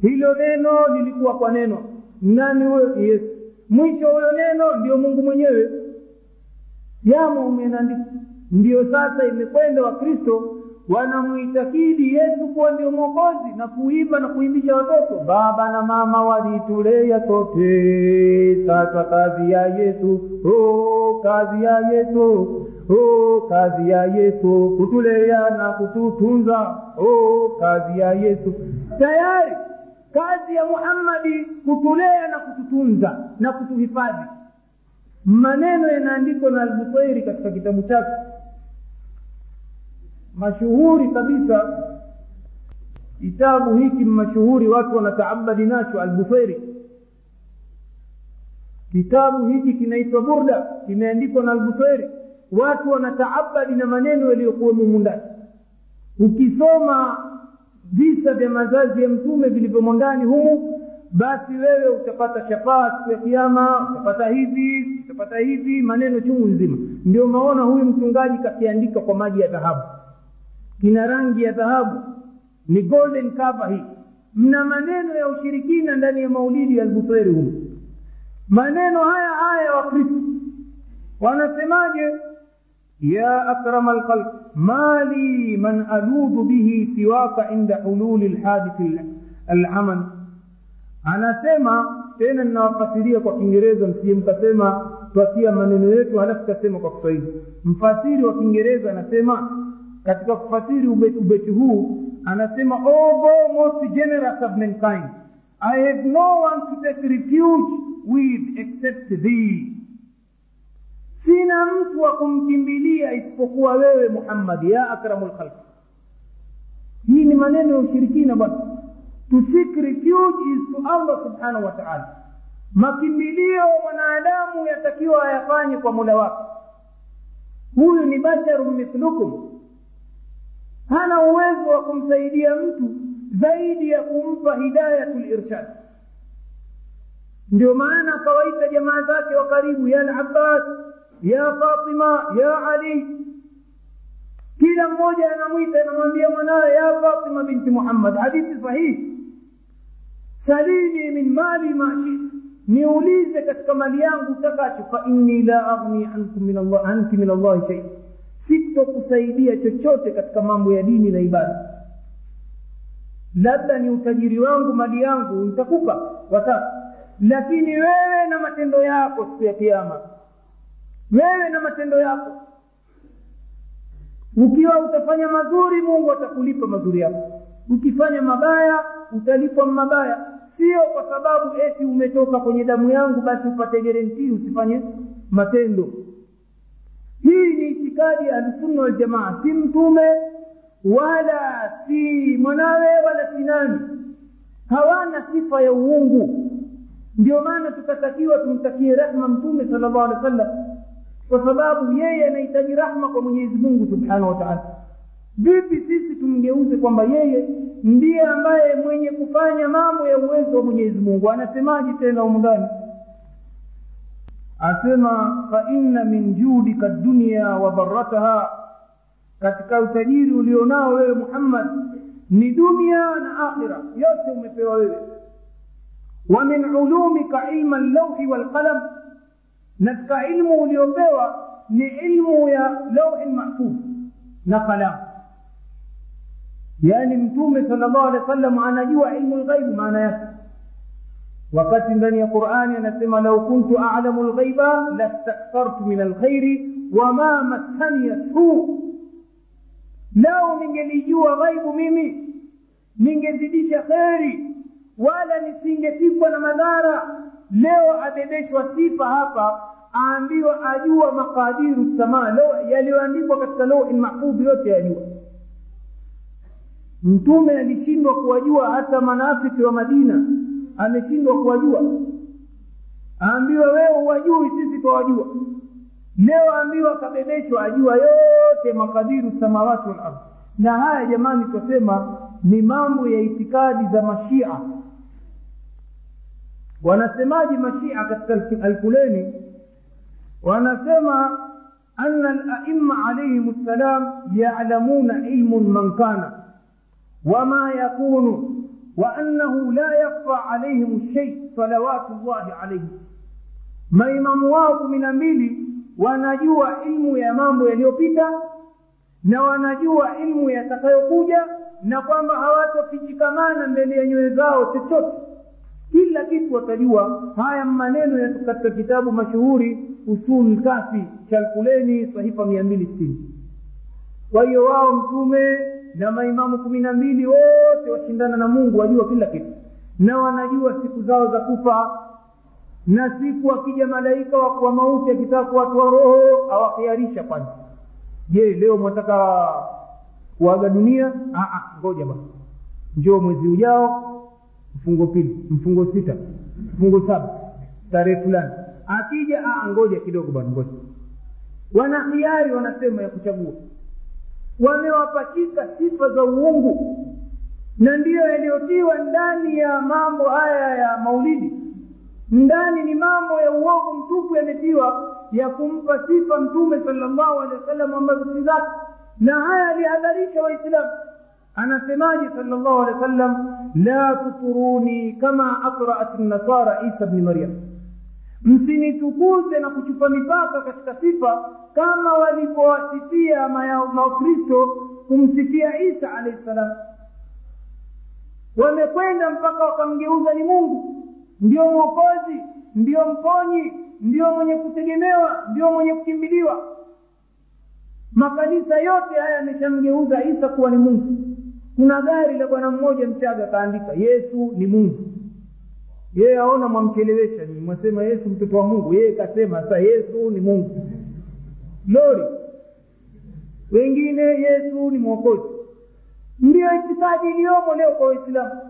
Hilo neno lilikuwa kwa neno. Nani huyo? Yesu. Mwisho huyo neno ndio mungu mwenyewe. Yamo umeandika ndiyo sasa imekwenda wakristo wanamuitakidi yesu kuwa ndio mwokozi na kuimba na kuimbisha watoto. Baba na mama walitulea sote. Sasa kazi ya yesu oh, kazi ya yesu oh, kazi ya yesu. Kutulea na kututunza oh, kazi ya yesu. Tayari kazi ya muhammadi kutulea na kututunza na kutuhifadhi. Maneno yanaandikwa na albusairi katika kitabu chake mashuhuri kabisa. Kitabu hiki mashuhuri watu wanataabadi nacho albuferi kitabu hiki kinaitwa burda kimeandikwa na albuferi watu wanataabadi na maneno yaliyokuwemo mundani ukisoma visa vya mazazi ya mtume vilivyomo ndani humu basi wewe utapata shafaa siku ya kiama utapata hivi utapata hivi maneno chungu nzima. Ndio maona huyu mtungaji kakiandika kwa maji ya dhahabu kina rangi ya dhahabu. Ni golden cover hii. Mna maneno ya ushirikina ndani ya maulidi ya humu. Maneno haya haya ya wakristo wanasemaje? Ya akrama alkhalq mali man aludhu bihi siwaka inda hululi lhadithi alaman anasema tena ninawafasiria kwa kiingereza msije mkasema twatia maneno yetu halafu tasema kwa kiswahili. Mfasiri wa kiingereza anasema katika kufasiri ubeti, huu anasema although most generous of mankind i have no one to take refuge with except thee. Sina mtu wa kumkimbilia isipokuwa wewe muhammad ya akramu lkhalq hii ni maneno ya ushirikina bwana. To seek refuge is to allah subhanahu wa taala. Makimbilio mwanadamu yatakiwa ayafanye kwa mula wake. Huyu ni basharu mithlukum hana uwezo wa kumsaidia mtu zaidi ya kumpa hidayatul irshad ndio maana akawaita jamaa zake wa karibu ya al-abbas ya fatima ya ali kila mmoja anamwita anamwambia mwanawe ya fatima binti muhammad hadithi sahihi salini min mali ma shit niulize katika mali yangu utakacho fa inni la aghni ankum min allah anki min allahi shay sitokusaidia chochote katika mambo ya dini na ibada. Labda ni utajiri wangu mali yangu nitakupa wataka lakini wewe na matendo yako siku ya kiama wewe na matendo yako. Ukiwa utafanya mazuri mungu atakulipa mazuri yako. Ukifanya mabaya utalipwa mabaya. Sio kwa sababu eti umetoka kwenye damu yangu basi upate garantii usifanye matendo. Hii itikadi ya ahlusunna si mtume wala si mwanawe wala si nani. Hawana sifa ya uungu. Ndio maana tutatakiwa tumtakie rahma mtume sal llah alehi wa sallam kwa sababu yeye anahitaji rahma kwa mwenyezi mungu subhanahu wa vipi sisi tumgeuze kwamba yeye ndiye ambaye mwenye kufanya mambo ya uwezo wa mwenyezi mungu? Anasemaje tena humu asema fa inna min judika dunya wa barataha katika utajiri ulionao wewe muhammad ni dunia na akhira yote umepewa wewe wa min ulumika ilma llauhi walqalam na katika ilmu uliopewa ni ilmu ya lauhi mahfudh na kalamu yaani mtume sala llahu alehi wa sallam anajua ilmu lghaibu maana yake wakati ndani ya qurani anasema lau kuntu alamu lghaiba lastakthartu min alkhairi wama massaniya suu lau ningelijua ghaibu mimi ningezidisha kheri wala nisingefikwa na madhara leo abebeshwa sifa hapa aambiwa ajua makadiru samaa yaliyoandikwa katika lauhi mahfudhi yote yajua mtume alishindwa kuwajua hata manafiki wa madina ameshindwa kuwajua. Aambiwa wewe uwajui sisi twawajua. Leo aambiwa akabebeshwa ajua yote makadiru samawati wal ardhi na haya jamani twasema ni mambo ya itikadi za mashia. Wanasemaji mashia katika alkuleni wanasema ana alaima alaihim ssalam yalamuna ilmun man kana wama yakunu وأنه لا يخفى عليهم الشيء صلوات الله عليهم maimamu wao kumi na mbili wanajua ilmu ya mambo yaliyopita na wanajua ilmu yatakayokuja na kwamba hawatofichikamana mbele ya nyoyo zao chochote kila kitu watajua haya maneno yako katika kitabu mashuhuri usul kafi cha lkuleni sahifa mia mbili sitini kwa hiyo wao mtume na maimamu kumi na mbili wote washindana na mungu wajua kila kitu. Na wanajua siku zao za kufa. Na siku akija malaika wa mauti akitaka kuwatoa roho awakiarisha kwanza. Je leo mwataka kuaga dunia? Ngoja bwana. Njoo mwezi ujao mfungo pili mfungo sita mfungo saba tarehe fulani. Akija ngoja kidogo bwana ngoja. Wana hiari wanasema ya kuchagua wamewapachika sifa za uungu. Na ndiyo yaliyotiwa ndani ya mambo haya ya maulidi. Ndani ni mambo ya uovu mtupu yametiwa ya kumpa sifa mtume salllahu alehi wasallam ambazo si zake. Na haya alihadharisha waislamu. Anasemaje salllahu alehi wasallam? La tuturuni kama akraat nasara isa bni maryam msinitukuze na kuchupa mipaka katika sifa kama walivyowasifia makristo kumsifia isa alahi ssalam wamekwenda mpaka wakamgeuza ni mungu. Ndio mwokozi ndio mponyi ndio mwenye kutegemewa ndio mwenye kukimbiliwa. Makanisa yote haya yameshamgeuza isa kuwa ni mungu. Kuna gari la bwana mmoja mchaga akaandika yesu ni mungu yeye aona mwamchelewesha ni mwasema yesu mtoto wa mungu. Yeye kasema sa yesu ni mungu. Lori wengine yesu ni mwokozi. Ndiyo itikadi iliyomo leo kwa waislamu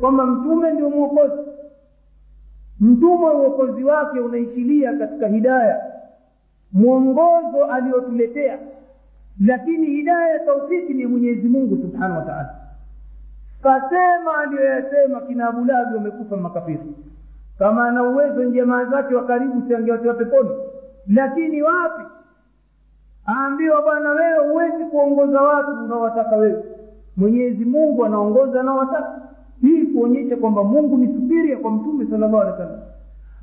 kwamba mtume ndio mwokozi. Mtume uokozi wake unaishilia katika hidaya mwongozo aliyotuletea lakini hidaya ya taufiki ni mwenyezi mungu subhanahu wa taala kasema aliyoyasema kina abulabi wamekufa makafiri. Kama ana uwezo jamaa zake wa karibu siangewatiwa peponi. Lakini wapi? Aambiwa bwana wewe huwezi kuongoza watu unaowataka wewe. Mwenyezi mungu anaongoza anaowataka. Hii kuonyesha kwamba mungu ni subiria kwa mtume sala llahu alehi wa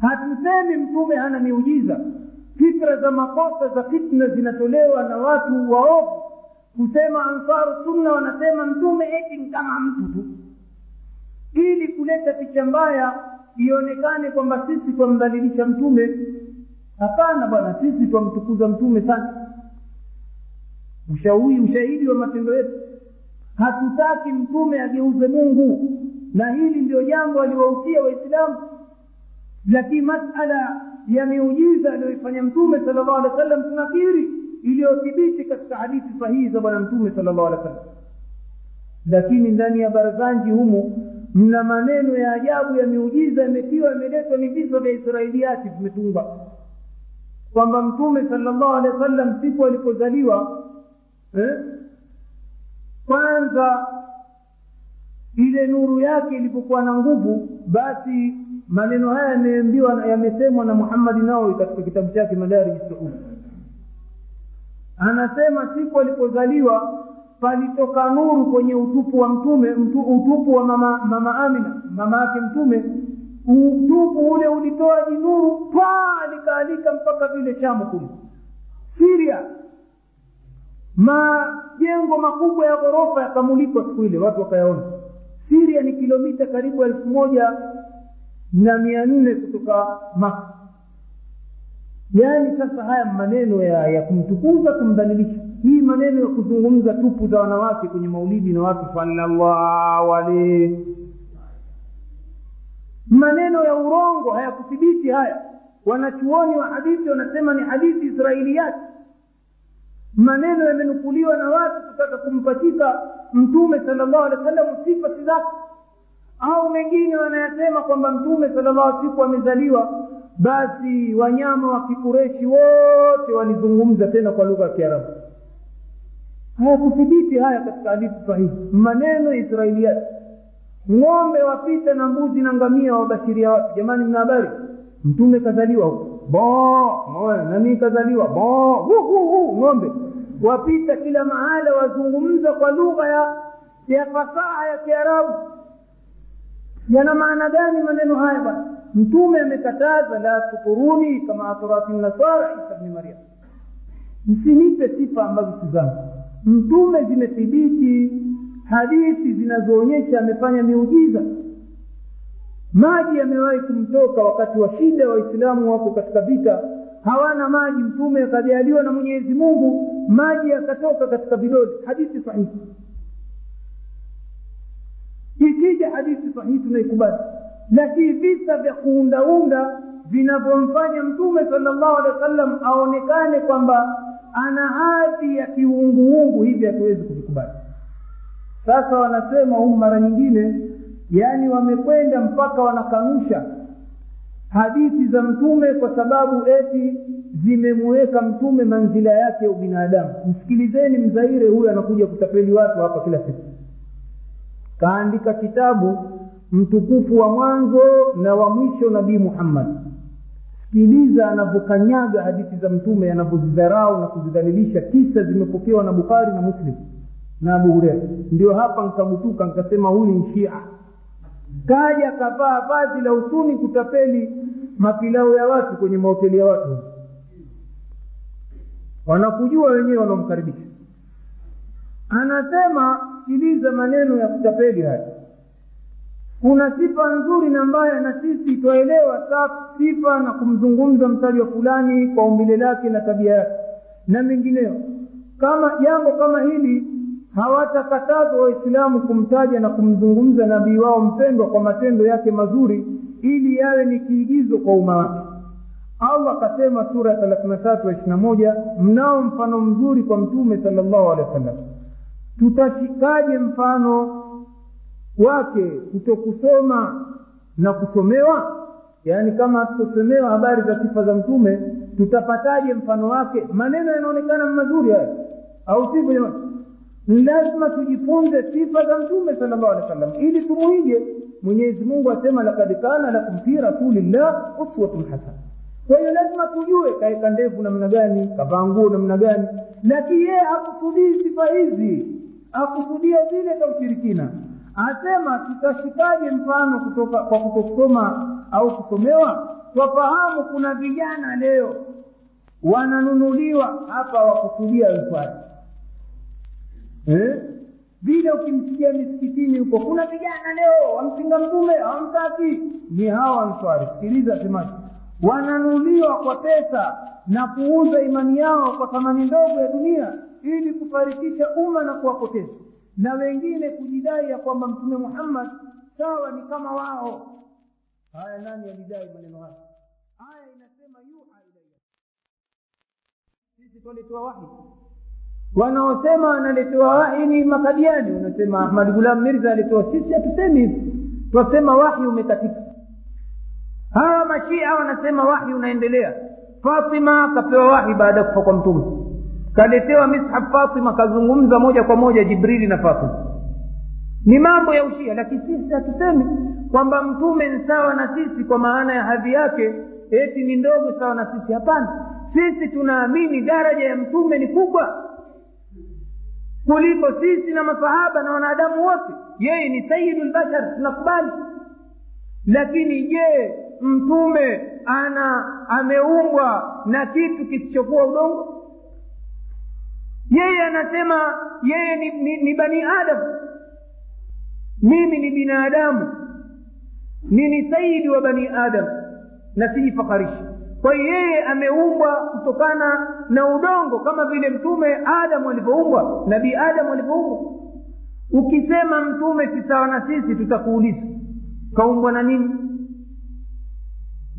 hatusemi mtume hana miujiza. Fikra za makosa za fitna zinatolewa na watu waovu kusema ansaru sunna wanasema mtume eti kama mtu tu. Ili kuleta picha mbaya ionekane kwamba sisi twamdhalilisha mtume. Hapana bwana sisi twamtukuza mtume sana. Ushauri ushahidi wa matendo yetu. Hatutaki mtume ageuze mungu. Na hili ndio jambo aliwahusia waislamu. Lakini masala ya miujiza aliyoifanya mtume sala llahu alehi wa sallam tunakiri iliyothibiti katika hadithi sahihi za bwana mtume sala llahu wasallam lakini ndani ya barazanji humu mna maneno ya ajabu ya miujiza yametiwa yameletwa ni visa vya israeliati vimetungwa kwamba mtume sala llahu alehi wa siku alipozaliwa eh? kwanza ile nuru yake ilipokuwa na nguvu basi maneno haya yameambiwa yamesemwa na muhammadi nawawi katika kitabu chake madariji suudi anasema siku alipozaliwa palitoka nuru kwenye utupu wa mtume mtu, utupu wa mama, mama amina mama yake mtume. Utupu ule ulitoa jinuru paa likaalika mpaka vile shamu kule siria majengo makubwa ya ghorofa yakamulikwa siku ile watu wakayaona. Siria ni kilomita karibu elfu moja na mia nne kutoka maka yaani sasa haya maneno ya, ya kumtukuza kumdhalilisha. Hii maneno ya kuzungumza tupu za wanawake kwenye maulidi na watu sallallahu maneno ya urongo hayakuthibiti haya. Wanachuoni wa hadithi wanasema ni hadithi israiliyati. Maneno yamenukuliwa na watu kutaka kumpachika mtume sallallahu alaihi wasallam sifa si zake. Au mengine wanayasema kwamba mtume sallallahu alaihi siku amezaliwa basi wanyama wa kikureshi wote walizungumza tena kwa lugha ya kiarabu. Hayakuthibiti haya katika hadithi sahihi. Maneno ya israiliyati ng'ombe wapita na mbuzi na ngamia wabashiria wapi? Jamani mna habari? Mtume kazaliwa bo nani kazaliwa? Ng'ombe. Wapita kila mahala wazungumza kwa lugha ya ya fasaha ya kiarabu yana maana gani maneno haya bwana? Mtume amekataza la tuturuni kama aturati nasara isa bni maryam. Msinipe sifa ambazo si zangu. Mtume zimethibiti hadithi zinazoonyesha amefanya miujiza. Maji yamewahi kumtoka wakati wa shida waislamu wako katika vita. Hawana maji. Mtume akajaliwa na mwenyezi mungu maji yakatoka katika vidole. Hadithi sahihi ikija hadithi sahihi tunaikubali. Lakini visa vya kuundaunda vinavyomfanya mtume salllahu alehi wasallam aonekane kwamba ana hadhi ya kiunguungu hivi hatuwezi kuvikubali. Sasa wanasema humu mara nyingine yaani wamekwenda mpaka wanakanusha hadithi za mtume kwa sababu eti zimemuweka mtume manzila yake ya ubinadamu. Msikilizeni mzaire huyu anakuja kutapeli watu hapa kila siku kaandika kitabu mtukufu wa mwanzo na wa mwisho nabii muhammad. Sikiliza anavyokanyaga hadithi za mtume anavyozidharau na kuzidhalilisha. Tisa zimepokewa na bukhari na muslim na abu hureira ndio hapa nkagutuka nkasema huyu ni shia. Kaja kavaa vazi la usuni kutapeli mapilao ya watu kwenye mahoteli ya watu. Wanakujua wenyewe wanaomkaribisha. Anasema sikiliza maneno ya kutapeli haya kuna sifa nzuri na mbaya na sisi twaelewa sifa na kumzungumza mtajwa fulani kwa umbile lake na tabia yake na mengineo. Kama jambo kama hili hawatakatazwa waislamu kumtaja na kumzungumza nabii wao mpendwa kwa matendo yake mazuri ili yawe ni kiigizo kwa umma wake. Allah akasema sura ya thelathini na tatu ya ishirina moja mnao mfano mzuri kwa mtume salllahu alehi wa sallam tutashikaje mfano wake kutokusoma na kusomewa? Yaani kama hatukusomewa habari za sifa za mtume tutapataje mfano wake? Maneno yanaonekana mazuri haya. Au sivyo jamani? Lazima tujifunze sifa za mtume salllahu alehi wasallam ili tumuige. Mwenyezi mungu asema lakad kana lakum fi rasulillah uswatun hasana. Kwa hiyo lazima tujue kaeka ndevu namna gani kavaa nguo namna gani lakini yeye hakusudii sifa hizi akusudia zile za ushirikina. Asema tutashikaje mfano kutoka kwa kutokusoma au kusomewa? Twafahamu kuna vijana leo wananunuliwa hapa wakusudia alfari eh? ukimsikia misikitini huko kuna vijana leo wampinga mtume hawamtaki. Ni hawa answari sikiliza semaji wananunuliwa kwa pesa na kuuza imani yao kwa thamani ndogo ya dunia ili kufarikisha umma na kuwapoteza. Na wengine kujidai ya kwamba mtume muhammad sawa ni kama wao. Haya nani alidai maneno haya? Aya inasema yuha ilayya sisi twaletewa wahi. Wanaosema wanaletewa wahi ni makadiani. Wanasema ahmad gulam mirza alitoa. Sisi hatusemi hivi. Twasema wahi umekatika. Hawa mashia wanasema wahi unaendelea. Fatima akapewa wahi baada ya kufa kwa mtume kaletewa mishaf fatima kazungumza moja kwa moja jibrili na fatima. Ni mambo ya ushia lakini sisi hatusemi kwamba mtume ni sawa na sisi kwa maana ya hadhi yake eti ni ndogo sawa na sisi. Hapana. Sisi tunaamini daraja ya mtume ni kubwa kuliko sisi na masahaba na wanadamu wote. Yeye ni sayidu lbashar tunakubali. Lakini je mtume ana ameumbwa na kitu kisichokuwa udongo yeye anasema yeye ni, ni, ni bani adamu mimi ni binadamu. Nini saidi wa bani adam. Na sijifakarishi kwa hiyo yeye ameumbwa kutokana na udongo kama vile mtume adamu alivyoumbwa nabii adamu alivyoumbwa. Ukisema mtume si sawa na sisi tutakuuliza kaumbwa na nini?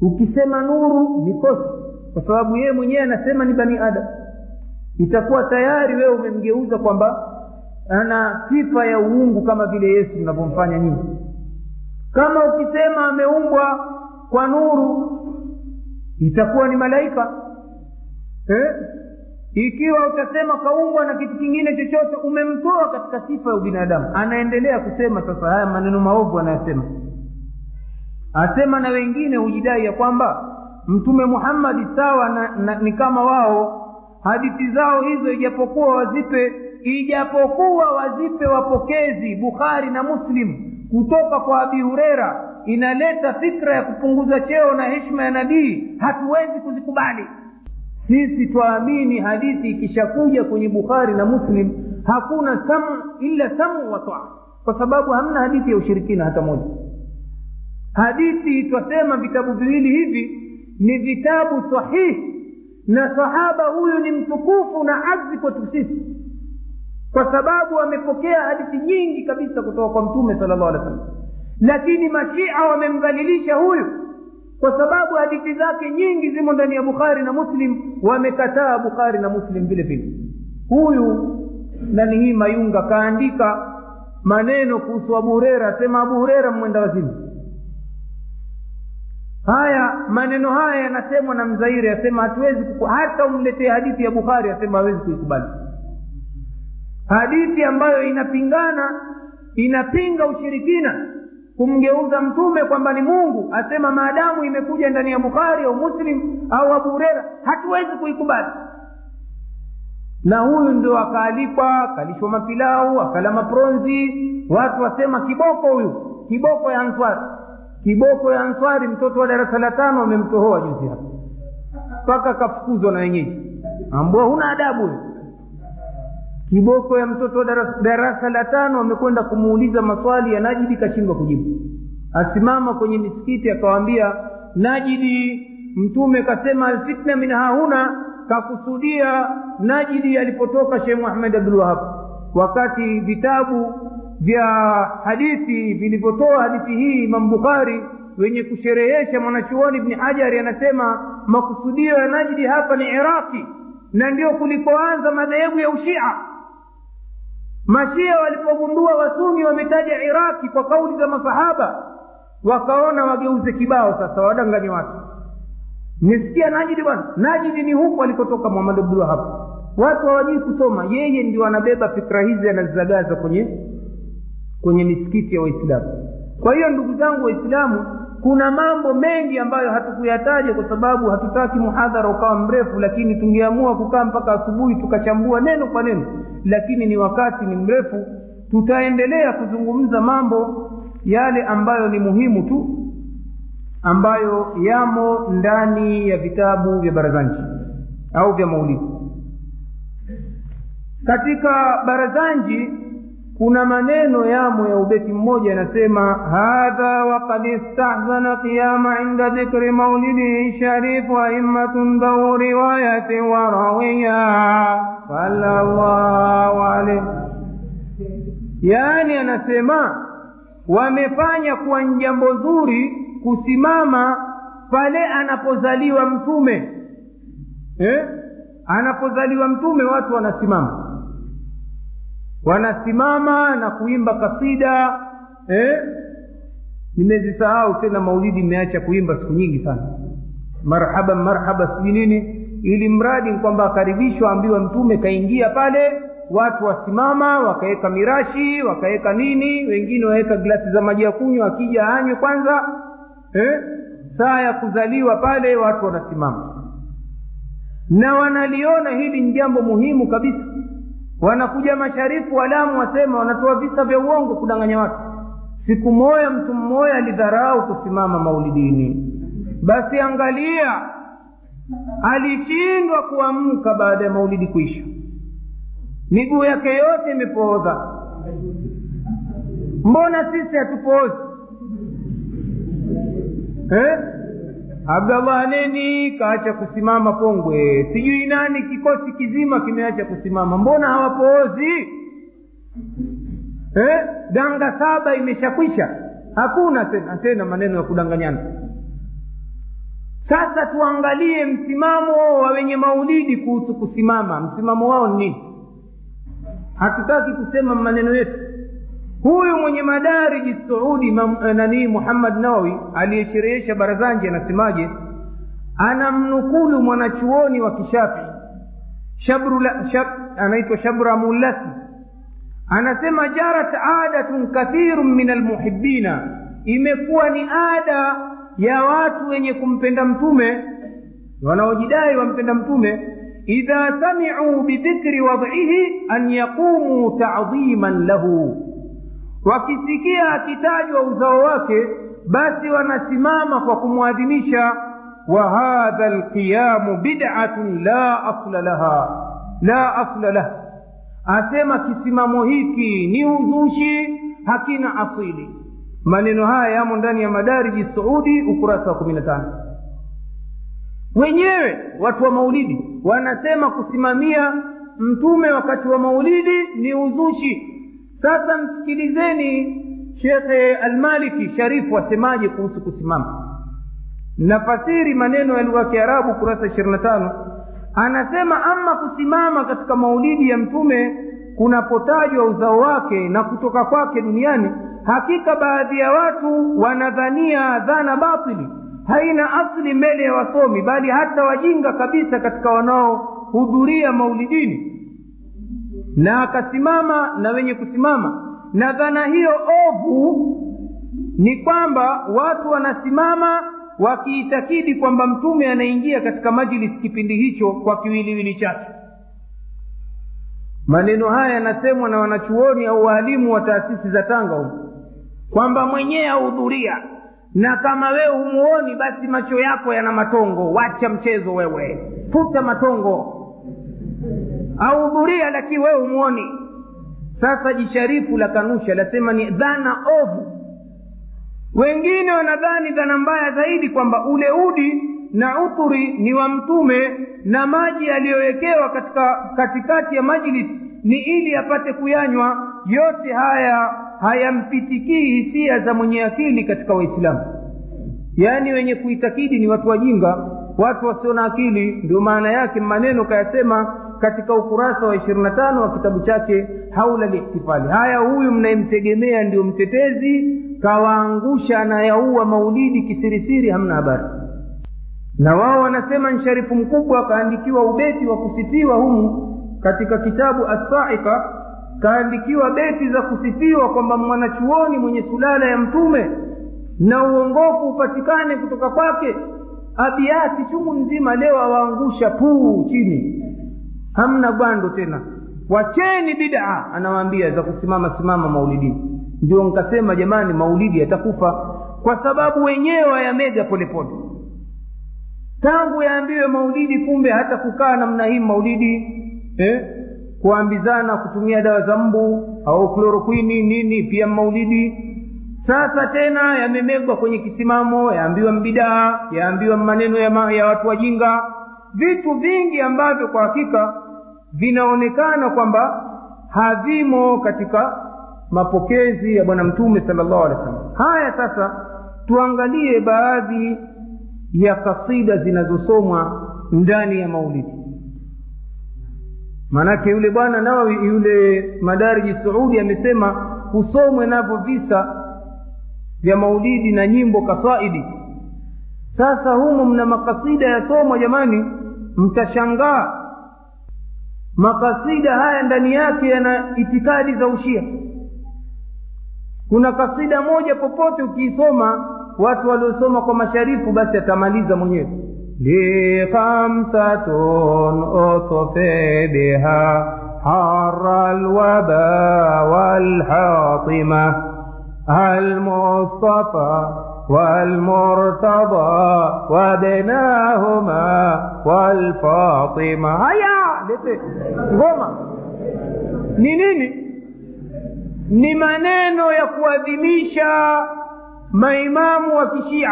Ukisema nuru ni kosa. Kwa sababu yeye mwenyewe anasema ni bani adam itakuwa tayari wewe umemgeuza kwamba ana sifa ya uungu kama vile yesu mnavyomfanya nyinyi. Kama ukisema ameumbwa kwa nuru itakuwa ni malaika. Eh? ikiwa utasema kaumbwa na kitu kingine chochote umemtoa katika sifa ya ubinadamu. Anaendelea kusema sasa haya maneno maovu anayosema. Asema na wengine hujidai ya kwamba mtume muhammadi sawa na, na, ni kama wao hadithi zao hizo ijapokuwa wazipe ijapokuwa wazipe wapokezi bukhari na muslim kutoka kwa abi hureira inaleta fikra ya kupunguza cheo na heshima ya nabii. Hatuwezi kuzikubali. Sisi twaamini hadithi ikishakuja kwenye bukhari na muslim hakuna samu illa samu wa kwa sababu hamna hadithi ya ushirikina hata moja. Hadithi twasema vitabu viwili hivi ni vitabu sahihi na sahaba huyu ni mtukufu na azi kwetu sisi. Kwa sababu amepokea hadithi nyingi kabisa kutoka kwa mtume sala llahu alih wa lakini mashia wamemdhalilisha huyu. Kwa sababu hadithi zake nyingi zimo ndani ya bukhari na muslim wamekataa bukhari na muslim vile vile. Huyu nani hii mayunga kaandika maneno kuhusu abu hurera asema abu hurera mwenda wazimu haya maneno haya yanasemwa na mzairi asema hatuwezi hata umletee hadithi ya bukhari asema hawezi kuikubali. Hadithi ambayo inapingana inapinga ushirikina kumgeuza mtume kwamba ni mungu asema maadamu imekuja ndani ya bukhari au muslim au abu hurera hatuwezi kuikubali. Na huyu ndio akaalikwa akalishwa mapilau akala mapronzi watu wasema kiboko huyu kiboko ya answari kiboko ya answari mtoto wa darasa la tano wamemtohoa juzi hapa. Mpaka akafukuzwa na wenyeji. Ambua huna adabu kiboko ya mtoto wa darasa, darasa la tano amekwenda kumuuliza maswali ya najidi kashindwa kujibu. Asimama kwenye misikiti akawaambia najidi mtume kasema alfitna min hahuna kakusudia najidi alipotoka shehe muhamed abdulwahab wakati vitabu vya hadithi vilivyotoa hadithi hii imam bukhari wenye kusherehesha mwanachuoni ibni hajari anasema makusudio ya najdi hapa ni iraqi na ndio kulikoanza madhehebu ya ushia. Mashia walipogundua wasuni wametaja iraki kwa kauli za masahaba wakaona wageuze kibao sasa wadanganye watu. Nisikia najidi bwana. Najidi ni huku alikotoka muhamad abdulwahab watu hawajui kusoma. Yeye ndio anabeba fikra hizi anazizagaza kwenye kwenye misikiti ya waislamu. Kwa hiyo ndugu zangu waislamu kuna mambo mengi ambayo hatukuyataja kwa sababu hatutaki muhadhara ukawa mrefu lakini tungeamua kukaa mpaka asubuhi tukachambua neno kwa neno. Lakini ni wakati ni mrefu tutaendelea kuzungumza mambo yale ambayo ni muhimu tu ambayo yamo ndani ya vitabu vya barazanji au vya maulidi. Katika barazanji kuna maneno yamo ya ubeti mmoja yanasema hadha wakad istahzana qiyama inda dhikri maulidihi sharifu aimmatun dhau riwayati wa rawiya. Alaihi yaani anasema wamefanya kuwa ni jambo zuri kusimama pale anapozaliwa mtume. Eh? anapozaliwa mtume watu wanasimama wanasimama na kuimba kasida eh? nimezisahau tena maulidi imeacha kuimba siku nyingi sana marhaba marhaba sijui nini ili mradi kwamba akaribishwa ambiwa mtume kaingia pale watu wasimama wakaweka mirashi wakaweka nini wengine waweka glasi za maji ya kunywa akija anywe kwanza eh? saa ya kuzaliwa pale watu wanasimama na wanaliona hili ni jambo muhimu kabisa wanakuja masharifu walamu wasema wanatoa visa vya uongo kudanganya watu. Siku moya mtu mmoya alidharau kusimama maulidini. Basi angalia alishindwa kuamka baada ya maulidi kuisha. Miguu yake yote imepooza. Mbona sisi hatupoozi? Eh? Abdallah neni kaacha kusimama pongwe sijui nani kikosi kizima kimeacha kusimama. Mbona hawapoozi? [LAUGHS] Eh? danga saba imeshakwisha. Hakuna tena tena maneno ya kudanganyana. Sasa tuangalie msimamo wa wenye maulidi kuhusu kusimama. Msimamo wao ni nini? Hatutaki kusema maneno yetu huyu mwenye madariji suudi nani muhammad nawawi aliyesherehesha barazanji anasemaje? Anamnukulu mwanachuoni wa kishafii shab, anaitwa shabramulasi anasema jarat adatun kathirun min almuhibina imekuwa ni ada ya watu wenye kumpenda mtume wanaojidai wampenda mtume. Idha samiu bidhikri wadhihi an yaqumuu tadhiman lahu wakisikia akitajwa uzao wake basi wanasimama kwa kumwadhimisha wa hadha lqiyamu bid'atun la asla laha la asla lah. Asema kisimamo hiki ni uzushi hakina asili. Maneno haya yamo ndani ya madariji suudi ukurasa wa kumi na tano. Wenyewe watu wa maulidi wanasema kusimamia mtume wakati wa maulidi ni uzushi sasa msikilizeni shekhe almaliki sharifu asemaje kuhusu kusimama. Nafasiri maneno ya lugha ya kiarabu kurasa ishirini na tano. Anasema ama kusimama katika maulidi ya mtume kunapotajwa uzao wake na kutoka kwake duniani hakika baadhi ya watu wanadhania dhana batili. Haina asli mbele ya wasomi bali hata wajinga kabisa katika wanaohudhuria maulidini na akasimama na wenye kusimama. Na dhana hiyo ovu ni kwamba watu wanasimama wakiitakidi kwamba mtume anaingia katika majlis kipindi hicho kwa kiwiliwili chake. Maneno haya yanasemwa na wanachuoni au waalimu wa taasisi za tanga humu kwamba mwenyewe ahudhuria. Na kama wewe humuoni basi macho yako yana matongo. Wacha mchezo wewe. Futa matongo ahudhuria lakini wewe umwoni sasa jisharifu la kanusha lasema ni dhana ovu. Wengine wanadhani dhana mbaya zaidi kwamba ule udi na uthuri ni wa mtume na maji yaliyowekewa katika katikati ya majlisi ni ili apate kuyanywa. Yote haya hayampitikii hisia za mwenye akili katika waislamu. Yaani wenye kuitakidi ni watu wajinga watu wasio na akili. Ndio maana yake maneno kayasema katika ukurasa wa ishirini na tano wa kitabu chake haula lihtifali haya huyu mnayemtegemea ndio mtetezi kawaangusha anayaua maulidi kisirisiri hamna habari. Na wao wanasema nsharifu mkubwa akaandikiwa ubeti wa kusifiwa humu katika kitabu assaika kaandikiwa beti za kusifiwa kwamba mwanachuoni mwenye sulala ya mtume na uongofu upatikane kutoka kwake. Abiati chungu nzima leo awaangusha puu chini hamna gwando tena. Wacheni bidaa anawaambia za kusimama simama maulidini ndio nkasema jamani maulidi yatakufa kwa sababu wenyewe wayamega polepole tangu yaambiwe maulidi kumbe hata kukaa namna hii maulidi eh? kuambizana kutumia dawa za mbu au klorokwini nini pia maulidi. Sasa tena yamemegwa kwenye kisimamo yaambiwa mbidaa yaambiwa maneno ya, ma, ya watu wajinga vitu vingi ambavyo kwa hakika vinaonekana kwamba havimo katika mapokezi ya bwana mtume salllahu alehi wa haya sasa tuangalie baadhi ya kasida zinazosomwa ndani ya maulidi. Maanake yule bwana nawawi yule madariji suudi amesema husomwe navyo visa vya maulidi na nyimbo kasaidi. Sasa humo mna makasida yasomwa jamani mtashangaa. Makasida haya ndani yake yana itikadi za ushia. Kuna kasida moja popote ukiisoma watu waliosoma kwa masharifu basi atamaliza mwenyewe. Likhamsatun utufi biha hara lwaba walhatima almustafa والمرتضى وابناهما والفاطمة هيا lete ngoma ni nini ni maneno ya kuadhimisha maimamu wa kishia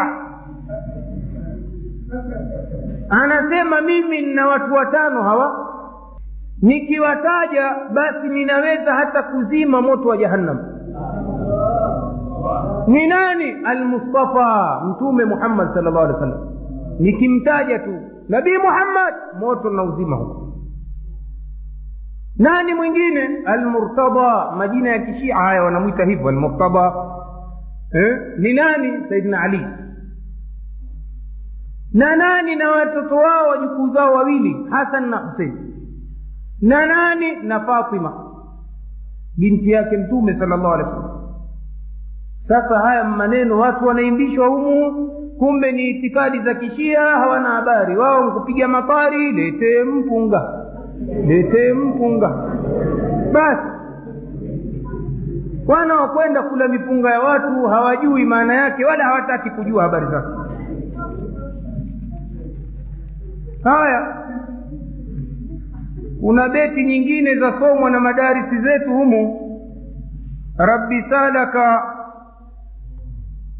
anasema mimi nina watu watano hawa nikiwataja basi ninaweza hata kuzima moto wa jahannam ni nani almustafa? Mtume muhammad sal llah alih wa sallam nikimtaja tu. Nabii muhammad. Moto na uzima huko. Nani mwingine? Almurtada. Majina ya kishia haya wanamwita hivyo almurtada. Eh? ni nani? Saidina ali. Na nani na watoto wao wajukuu zao wawili? Hasan na husein na nani? Na fatima. Binti yake mtume sala llahu alehi wa sasa haya maneno watu wanaimbishwa humu kumbe ni itikadi za kishia hawana habari. Wao nkupiga matari letee mpunga letee mpunga. Basi wana wakwenda kula mipunga ya watu hawajui maana yake wala hawataki kujua habari zake. Haya kuna beti nyingine za somwa na madarisi zetu humu. Rabbi salaka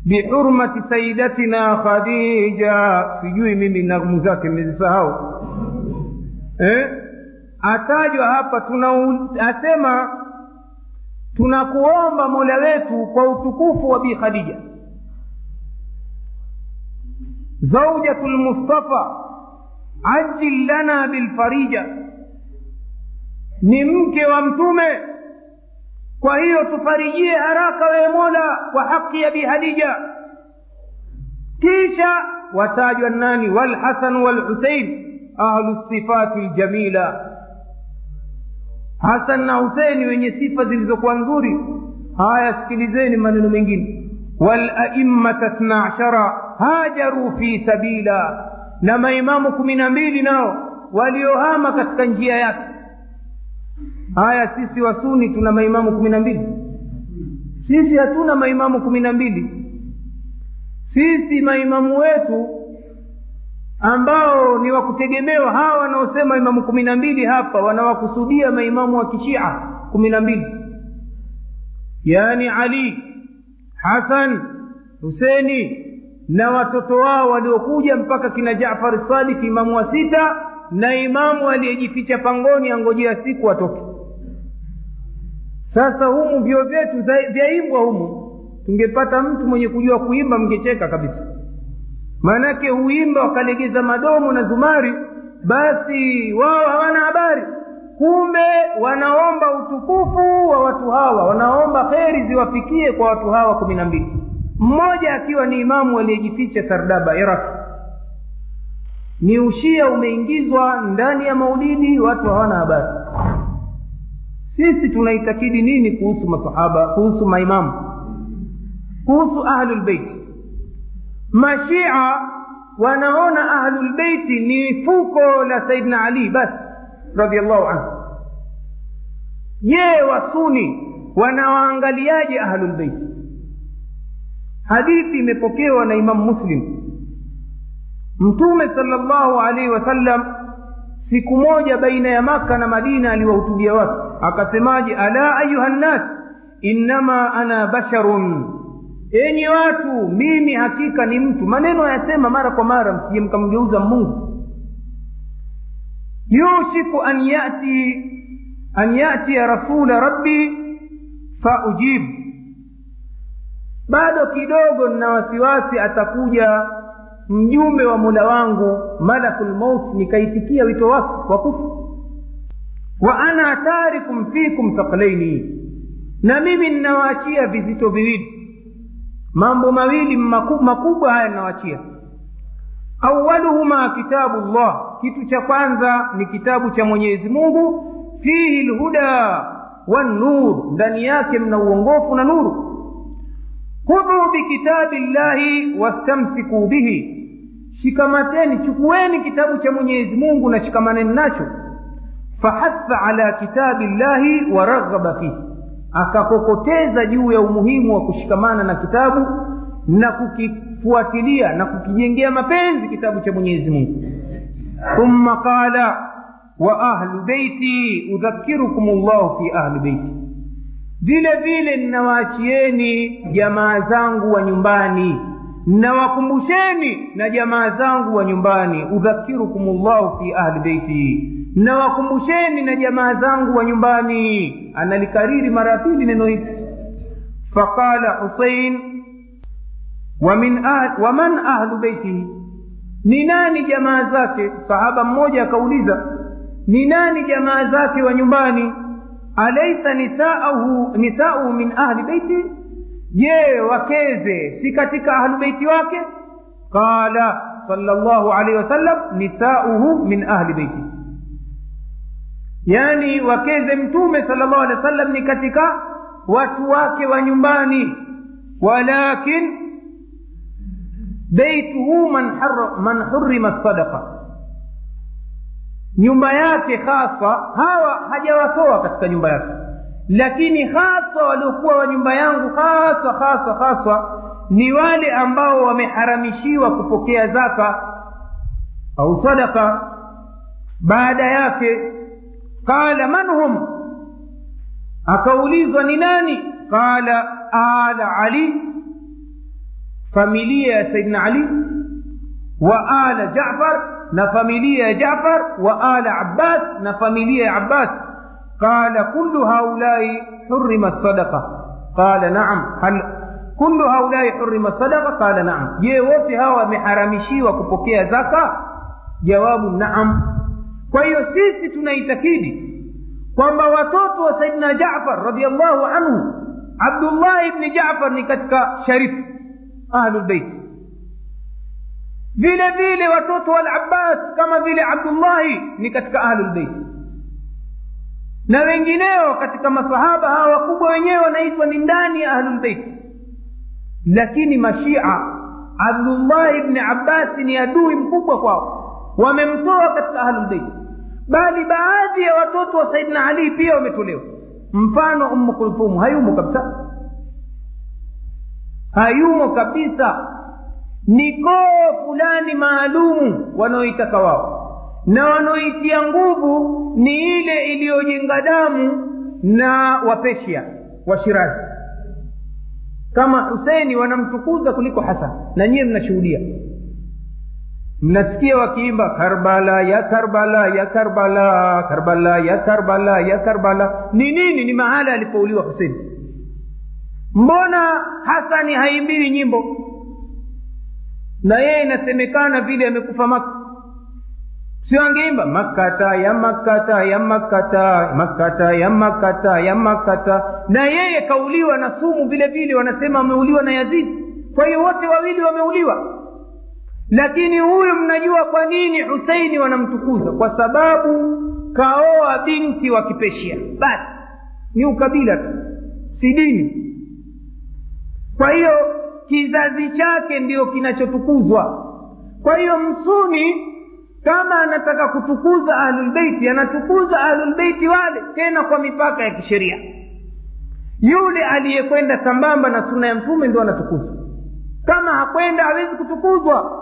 bihurmati saidatina khadija. Sijui mimi nagmu zake mmezisahau eh? atajwa hapa tuna asema tunakuomba mola wetu kwa utukufu wa bi khadija. Zaujatu lmustafa ajil lana bilfarija ni mke wa mtume kwa hiyo tufarijie haraka wewe mola kwa haki ya bi hadija kisha watajwa nani walhasan walhusein ahlu sifati ljamila hasan na huseini wenye sifa zilizokuwa nzuri haya sikilizeni maneno mengine walaimata thna ashara hajaru fi sabila na maimamu kumi na mbili nao waliohama katika njia yake haya sisi wasuni tuna maimamu kumi na mbili. Sisi hatuna maimamu kumi na mbili. Sisi maimamu wetu ambao ni wa kutegemewa hawa wanaosema imamu kumi na mbili hapa wanawakusudia maimamu wa kishia kumi na mbili. Yaani ali hasan huseni na watoto wao waliokuja mpaka kina jafari sadik imamu wa sita na imamu aliyejificha pangoni angojea siku atoke sasa humu vio vyetu vyaimbwa humu tungepata mtu mwenye kujua kuimba mngecheka kabisa. Maanake huimba wakalegeza madomo na zumari basi wao hawana habari. Kumbe wanaomba utukufu wa watu hawa wanaomba kheri ziwafikie kwa watu hawa kumi na mbili. Mmoja akiwa ni imamu aliyejificha sardaba iraq. Ni ushia umeingizwa ndani ya maulidi watu hawana habari sisi tunaitakidi nini kuhusu masahaba kuhusu maimamu kuhusu ahlulbeiti mashia wanaona ahlulbeiti ni fuko la saidna ali basi radiallahu anhu je wasuni wanawaangaliaje ahlulbeiti hadithi imepokewa na imamu muslim mtume sala llahu alaihi wasallam siku moja baina ya maka na madina aliwahutubia watu akasemaje? Ala ayuha nnas innama ana basharun. Enyi watu mimi hakika ni mtu. Maneno ayasema mara kwa mara msije mkamgeuza mungu. Yushiku an yati an yatiya rasula rabbi faujibu bado kidogo nina wasiwasi atakuja mjumbe wa mula wangu malakul maut nikaitikia wito wake wa kufa. Wa ana tarikum fikum thaqlaini na mimi ninawaachia vizito viwili. Mambo mawili maku, makubwa haya ninawaachia. Awaluhuma kitabu llah kitu cha kwanza ni kitabu cha mwenyezi mungu fihi lhuda wanur ndani yake mna uongofu na nuru khudhu bikitabi llahi wastamsiku bihi. Shikamateni chukueni kitabu cha mwenyezi mungu na shikamaneni nacho. Fahatha ala kitabi llahi waraghaba fihi. Akakokoteza juu ya umuhimu wa kushikamana na kitabu na kukifuatilia na kukijengea mapenzi kitabu cha mwenyezi mungu. Thumma qala wa ahlu beiti udhakirukum llahu fi ahli beiti vile vile ninawaachieni jamaa zangu wa nyumbani. Nawakumbusheni na jamaa zangu wa nyumbani. Udhakirukum llahu fi ahli beiti nawakumbusheni na jamaa zangu wa nyumbani. Analikariri mara ya pili neno hili. Faqala husein wamin ahl, waman ahlu beitihi ni nani jamaa zake? Sahaba mmoja akauliza ni nani jamaa zake wa nyumbani alaisa nisauhu nisau min ahli beiti je wakeze si katika ahlu beiti wake? Qala sallallahu alaihi wasallam nisauhu min ahli beiti yani wakeze mtume sallallahu alaihi wasallam ni katika watu wake wa nyumbani. Walakin beituhu man, har, man hurima sadaqa nyumba yake hasa hawa hajawatoa katika nyumba yake. Lakini hasa waliokuwa wa nyumba yangu hasa hasa hasa ni wale ambao wameharamishiwa kupokea zaka au sadaka baada yake qala man hum? Akaulizwa ni nani? Qala ala ali. Familia ya saidina ali. Wa ala jafar na familia ya jafar wa ala abbas na familia ya abbas qala kullu haulai hurima sadaqa qala naam hal kullu haulai hurima sadaqa qala naam je wote hawa wameharamishiwa kupokea zaka jawabu naam kwa hiyo sisi tunaitakidi kwamba watoto wa saidina jafar radiallahu anhu abdullah ibni jafar ni katika sharifu ahlulbeiti vile vile watoto wa abbas kama vile abdullahi ni katika ahlulbeiti na wengineo katika masahaba hawa wakubwa wenyewe wanaitwa ni ndani ya ahlulbeiti lakini mashia abdullahi bni abbasi ni adui mkubwa kwao. Wamemtoa katika ahlulbeiti bali baadhi ya watoto wa saidina ali pia wametolewa. Mfano ummu kulthumu hayumo kabisa. Hayumo kabisa ni koo fulani maalumu wanaoitaka wao. Na wanaoitia nguvu ni ile iliyojenga damu na wapeshia wa shirazi kama huseni wanamtukuza kuliko hasan na nyiye mnashuhudia. Mnasikia wakiimba karbala ya karbala ya karbala karbala ya karbala ya karbala. Ni nini? Ni mahala alipouliwa huseni mbona hasani haimbiwi nyimbo na yeye inasemekana vile amekufa maka sio angeimba makata ya makata ya makata makata ya makata ya makata na yeye kauliwa na sumu vile vile wanasema ameuliwa na yazidi. Kwa hiyo wote wawili wameuliwa. Lakini huyu mnajua kwa nini huseini wanamtukuza? Kwa sababu kaoa binti wa kipeshia. Basi ni ukabila tu si dini. Kwa hiyo kizazi chake ndiyo kinachotukuzwa. Kwa hiyo msuni kama anataka kutukuza ahlulbeiti anatukuza ahlulbeiti wale tena kwa mipaka ya kisheria. Yule aliyekwenda sambamba na suna ya mtume ndio anatukuzwa. Kama hakwenda hawezi kutukuzwa.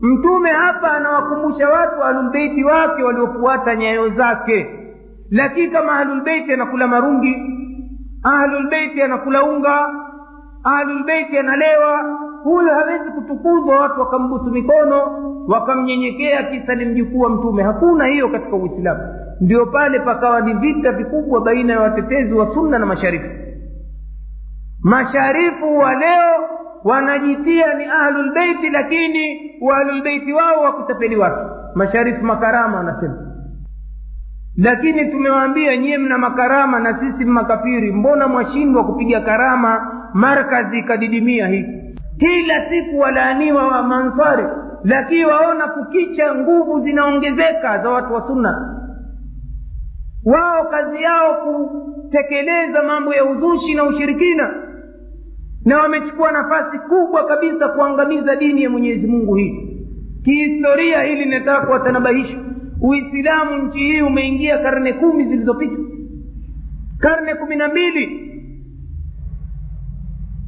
Mtume hapa anawakumbusha watu ahlulbeiti wake waliofuata nyayo zake. Lakini kama ahlulbeiti anakula marungi ahlulbeiti anakula unga ahlulbeiti analewa huyo hawezi kutukuzwa watu wakambusu mikono wakamnyenyekea kisa ni mjukuu wa mtume. Hakuna hiyo katika uislamu. Ndio pale pakawa ni vita vikubwa baina ya watetezi wa sunna na masharifu. Masharifu wa leo wanajitia ni ahlulbeiti lakini waahlulbeiti wao wakutapeli watu. Masharifu makarama wanasema lakini tumewaambia nyiye mna makarama na sisi makafiri. Mbona mwashindwa kupiga karama? Markazi ikadidimia hivi kila siku walaaniwa wa mansari. Lakini waona kukicha nguvu zinaongezeka za watu wa sunna. Wao kazi yao kutekeleza mambo ya uzushi na ushirikina. Na wamechukua nafasi kubwa kabisa kuangamiza dini ya mwenyezi mungu hii. Kihistoria hili linataka kuwatanabahisha uislamu nchi hii umeingia karne kumi zilizopita. Karne kumi na mbili.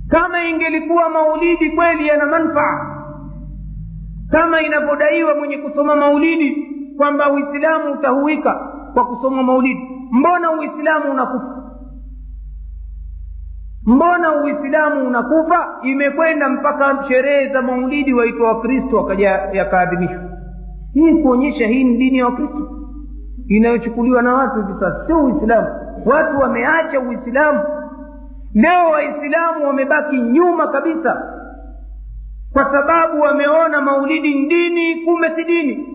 Kama ingelikuwa maulidi kweli yana manfaa kama inavyodaiwa mwenye kusoma maulidi kwamba uislamu utahuika kwa kusoma maulidi mbona uislamu unakufa? Mbona uislamu unakufa? Imekwenda mpaka sherehe za maulidi waitwa wakristo yakaadhimishwa hii kuonyesha hii ni dini ya wakristo inayochukuliwa na watu hivi sasa sio uislamu. Watu wameacha uislamu leo waislamu wamebaki nyuma kabisa kwa sababu wameona maulidi ni dini kumbe si dini.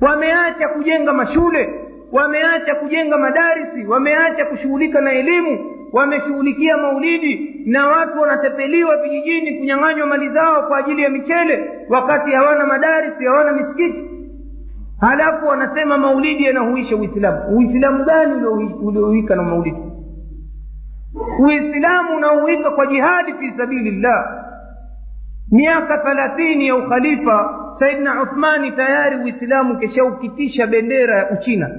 Wameacha kujenga mashule wameacha kujenga madarisi wameacha kushughulika na elimu wameshughulikia maulidi na watu wanatepeliwa vijijini kunyang'anywa mali zao kwa ajili ya michele wakati hawana madarisi hawana misikiti. Halafu wanasema maulidi yanahuisha uislamu. Uislamu gani uliohuika na maulidi? Uislamu unaohuika kwa jihadi fi sabilillah. Miaka thalathini ya ukhalifa saidna uthmani tayari uislamu keshaukitisha bendera ya uchina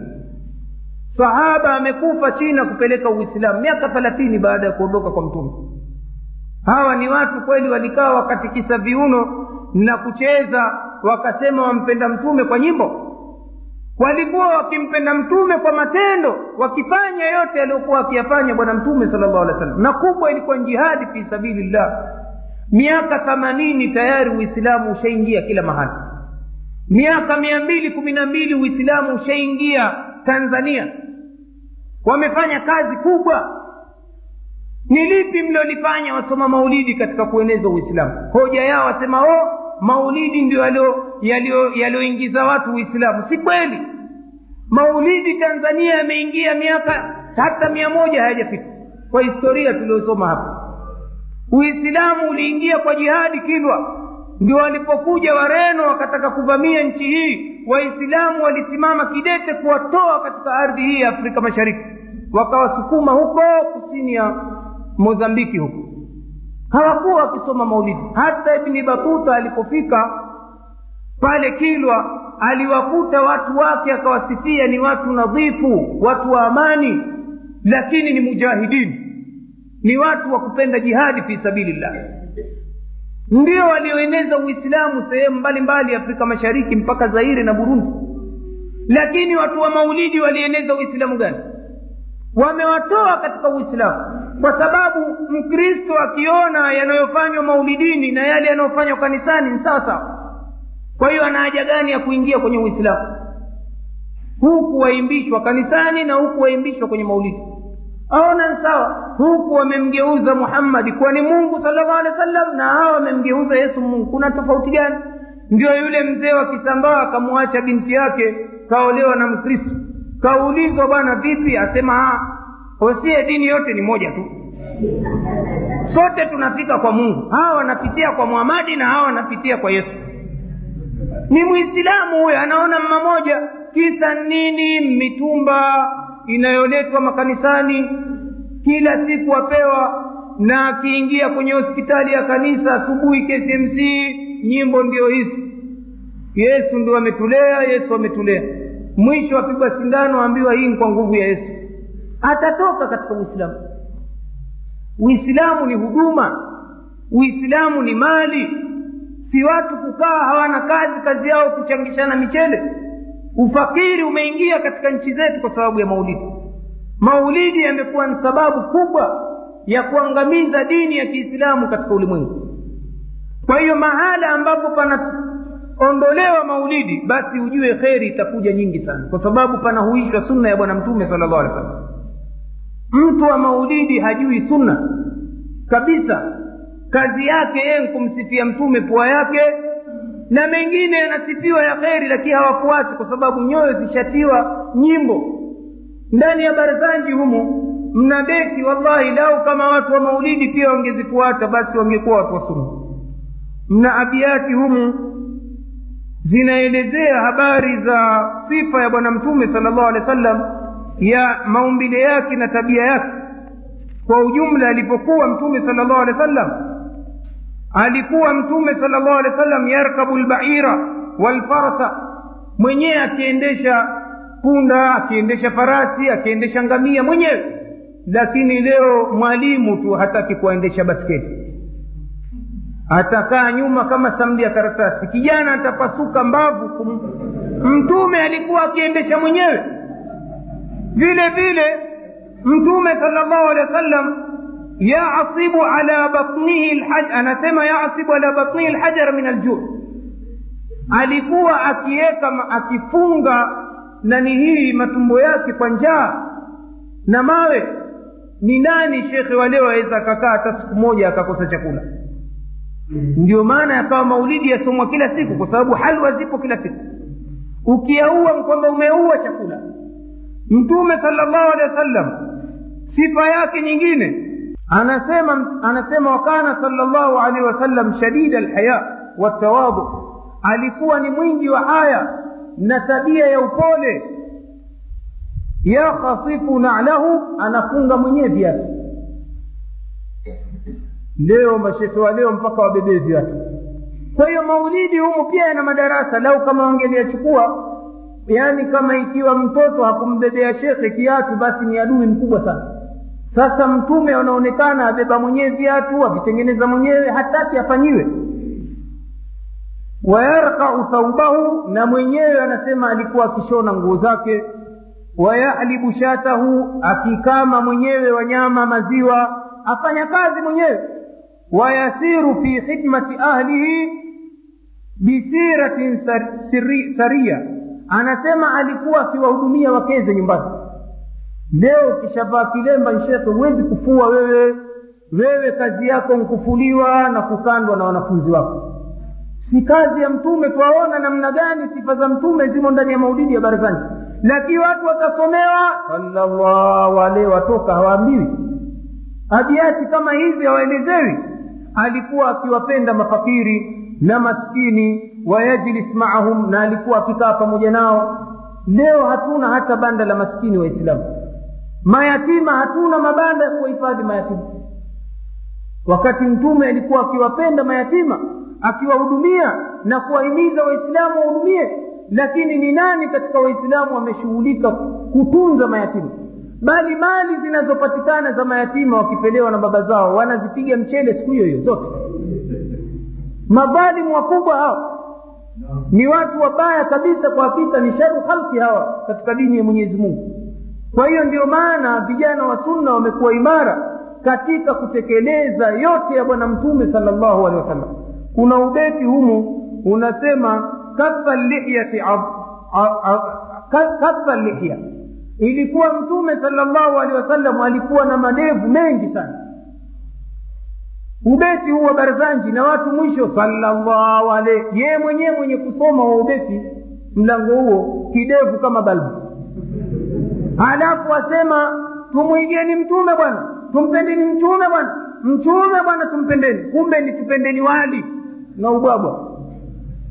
sahaba amekufa china kupeleka uislamu miaka thelathini baada ya kuondoka kwa mtume. Hawa ni watu kweli walikaa wakatikisa viuno na kucheza wakasema wampenda mtume kwa nyimbo? Walikuwa wakimpenda mtume kwa matendo wakifanya yote aliyokuwa akiyafanya bwana mtume sala llahu alih na kubwa ilikuwa jihadi fi sabilillah. Miaka thamanini tayari uislamu ushaingia kila mahali. Miaka mia mbili kumi na mbili uislamu ushaingia tanzania wamefanya kazi kubwa. Ni lipi mliolifanya wasoma maulidi katika kueneza uislamu? Hoja yao wasema o maulidi ndio yaliyoingiza watu uislamu. Si kweli. Maulidi tanzania yameingia miaka hata mia moja hayajafika. Kwa historia tuliosoma hapa. Uislamu uliingia kwa jihadi kilwa ndio walipokuja wareno wakataka kuvamia nchi hii. Waislamu walisimama kidete kuwatoa katika ardhi hii ya afrika mashariki wakawasukuma huko kusini ya mozambiki huko. Hawakuwa wakisoma maulidi. Hata ibni batuta alipofika pale kilwa aliwakuta watu wake akawasifia ni watu nadhifu watu wa amani lakini ni mujahidini ni watu wa kupenda jihadi fi sabilillah. Ndio walioeneza uislamu sehemu mbalimbali afrika mashariki mpaka zairi na burundi. Lakini watu wa maulidi walieneza uislamu gani wamewatoa katika uislamu. Kwa sababu mkristo akiona yanayofanywa maulidini na yale yanayofanywa kanisani ni sawa sawa. Kwa hiyo ana haja gani ya kuingia kwenye uislamu? Huku waimbishwa kanisani na huku waimbishwa kwenye maulidi. Aona ni sawa? Huku wamemgeuza muhammadi kuwa ni mungu salllahu alehi wa sallam na hawa wamemgeuza yesu mungu. Kuna tofauti gani? Ndio yule mzee wa kisambaa akamwacha binti yake kaolewa na mkristo kaulizwa bwana vipi? Asema hosie dini yote ni moja tu. Sote tunafika kwa mungu. Hawa wanapitia kwa muhamadi na hawa wanapitia kwa yesu. Ni mwislamu huyo anaona mma moja. Kisa nini? Mitumba inayoletwa makanisani. Kila siku apewa na akiingia kwenye hospitali ya kanisa asubuhi kcmc nyimbo ndio hizo. Yesu ndio ametulea yesu ametulea mwisho apigwa sindano aambiwa hii kwa nguvu ya yesu. Atatoka katika uislamu. Uislamu ni huduma. Uislamu ni mali. Si watu kukaa hawana kazi kazi yao kuchangishana michele. Ufakiri umeingia katika nchi zetu kwa sababu ya maulidi. Maulidi yamekuwa ni sababu kubwa ya kuangamiza dini ya kiislamu katika ulimwengu. Kwa hiyo mahala ambapo panaondolewa maulidi basi ujue kheri itakuja nyingi sana. Kwa sababu panahuishwa sunna ya bwana mtume sala llahu alehi mtu wa maulidi hajui sunna. Kabisa. Kazi yake yeye kumsifia mtume pua yake na mengine yanasifiwa ya kheri lakini hawafuati kwa sababu nyoyo zishatiwa nyimbo. Ndani ya barzanji humu mna beki wallahi lau kama watu wa maulidi pia wangezifuata basi wangekuwa watu wa sunna. Mna abiati humu zinaelezea habari za sifa ya bwana mtume sala llahu alehi wa sallam ya maumbile yake na tabia yake. Kwa ujumla alipokuwa mtume sala llahu alehi wa sallam alikuwa mtume sala llahu alehi wa sallam yarkabu lbaira walfarasa mwenyewe akiendesha punda akiendesha farasi akiendesha ngamia mwenyewe. Lakini leo mwalimu tu hataki kuwaendesha basketi atakaa nyuma kama samdi ya karatasi. Kijana atapasuka mbavu. Mtume alikuwa akiendesha mwenyewe. Vile vile mtume sala llahu alehi wa sallam yasibu ala batnihi lhaj anasema yasibu ala batnihi lhajara min aljuu alikuwa akiweka akifunga nani hii matumbo yake kwa njaa na mawe. Ni nani shekhe waleo aweza akakaa hata siku moja akakosa chakula ndio maana yakawa maulidi yasomwa kila siku kwa sababu halwa zipo kila siku. Ukiaua kwamba umeua chakula. Mtume salllahu alehi wasallam sifa yake nyingine anasema anasema wakana salllahu alehi wasallam shadida alhaya watawadhu alikuwa ni mwingi wa haya na tabia ya upole. Yakhasifu nalahu anafunga mwenyewe viatu leo mashehe wa leo mpaka wabebee viatu kwa hiyo maulidi humu pia yana madarasa lau kama wangeliachukua yaani kama ikiwa mtoto hakumbebea shekhe kiatu basi ni adui mkubwa sana. Sasa mtume anaonekana abeba mwenyewe viatu avitengeneza mwenyewe hataki afanyiwe. Wayarkau thaubahu na mwenyewe anasema alikuwa akishona nguo zake. Wayahlibu shatahu akikama mwenyewe wanyama maziwa afanya kazi mwenyewe wayasiru fi khidmati ahlihi bisiratin sar, saria anasema alikuwa akiwahudumia wakeze nyumbani. Leo ukishavaa kilemba nshekhe huwezi kufua wewe. Wewe kazi yako nkufuliwa na kukandwa na wanafunzi wako. Si kazi ya mtume twaona namna gani sifa za mtume zimo ndani ya maulidi ya barazani. Lakini watu watasomewa sallallahu alaihi watoka hawaambiwi. Abiati kama hizi hawaelezewi alikuwa akiwapenda mafakiri na maskini wayajlis maahum na alikuwa akikaa pamoja nao. Leo hatuna hata banda la maskini waislamu. Mayatima hatuna mabanda ya kuwahifadhi mayatima. Wakati mtume alikuwa akiwapenda mayatima akiwahudumia na kuwahimiza waislamu wahudumie lakini ni nani katika waislamu wameshughulika kutunza mayatima bali mali zinazopatikana za mayatima wakipelewa na baba zao wanazipiga mchele siku hiyo hiyo zote. Madhalimu wakubwa hawa ni watu wabaya kabisa kwa hakika ni sharu halki hawa katika dini ya mwenyezi mungu. Kwa hiyo ndio maana vijana wa sunna wamekuwa imara katika kutekeleza yote ya bwana mtume salllahu alehi wasallam. Kuna ubeti humu unasema kafa lihya ilikuwa mtume salllahu alehi wasallam alikuwa na madevu mengi sana. Ubeti huu wa barzanji na watu mwisho salllahu alaihi yeye mwenyewe mwenye kusoma wa ubeti mlango huo kidevu kama balbu. Halafu asema tumwigeni mtume bwana tumpendeni mchume bwana mchume bwana tumpendeni kumbe ni tupendeni wali na ubwabwa.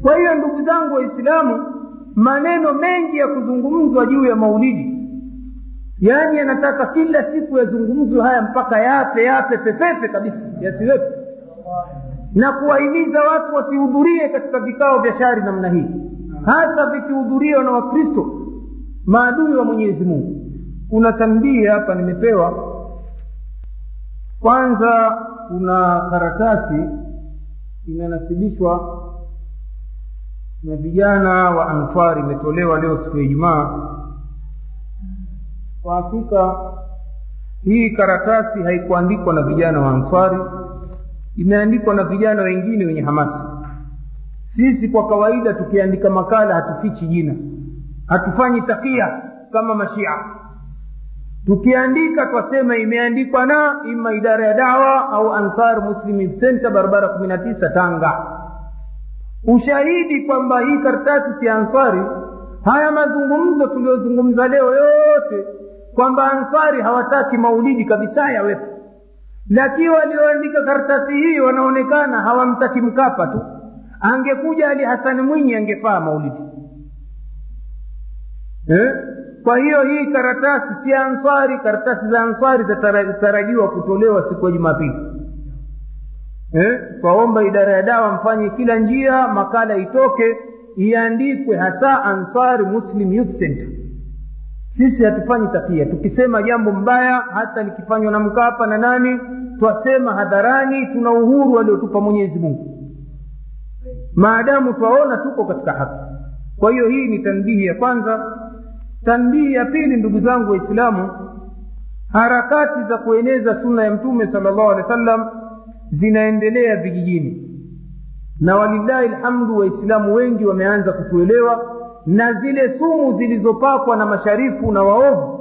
Kwa hiyo ndugu zangu waislamu maneno mengi ya kuzungumzwa juu ya maulidi yaani anataka kila siku yazungumzwe haya mpaka yape yape pepepe kabisa. Yasiwepo na kuwahimiza watu wasihudhurie katika vikao vya shari namna hii. Hasa vikihudhuriwa na wakristo maadui wa mwenyezi mungu. Kuna tambii hapa nimepewa. Kwanza kuna karatasi inanasibishwa na vijana wa answari imetolewa leo siku ya ijumaa kwa hakika hii karatasi haikuandikwa na vijana wa answari imeandikwa na vijana wengine wenye hamasa. Sisi kwa kawaida tukiandika makala hatufichi jina hatufanyi takia kama mashia. Tukiandika twasema imeandikwa na ima idara ya dawa au ansar muslim center barabara kumi na tisa tanga. Ushahidi kwamba hii karatasi si ansari haya mazungumzo tuliyozungumza leo yote kwamba ansari hawataki maulidi kabisa yawepo lakini walioandika karatasi hii wanaonekana hawamtaki mkapa tu. Angekuja ali hasani mwinyi angefaa maulidi. Eh? kwa hiyo hii karatasi si ansari karatasi za ansari zitarajiwa kutolewa siku ya jumapili. Eh? twaomba idara ya dawa mfanye kila njia makala itoke iandikwe hasa ansari muslim youth center sisi hatufanyi takia tukisema jambo mbaya hata likifanywa na mkapa na nani twasema hadharani tuna uhuru aliotupa mwenyezi mungu. Maadamu twaona tuko katika haki. Kwa hiyo hii ni tanbihi ya kwanza. Tanbihi ya pili ndugu zangu waislamu harakati za kueneza sunna ya mtume sala llahu alehi wa sallam zinaendelea vijijini. Na walillahi lhamdu waislamu wengi wameanza kutuelewa na zile sumu zilizopakwa na masharifu na waovu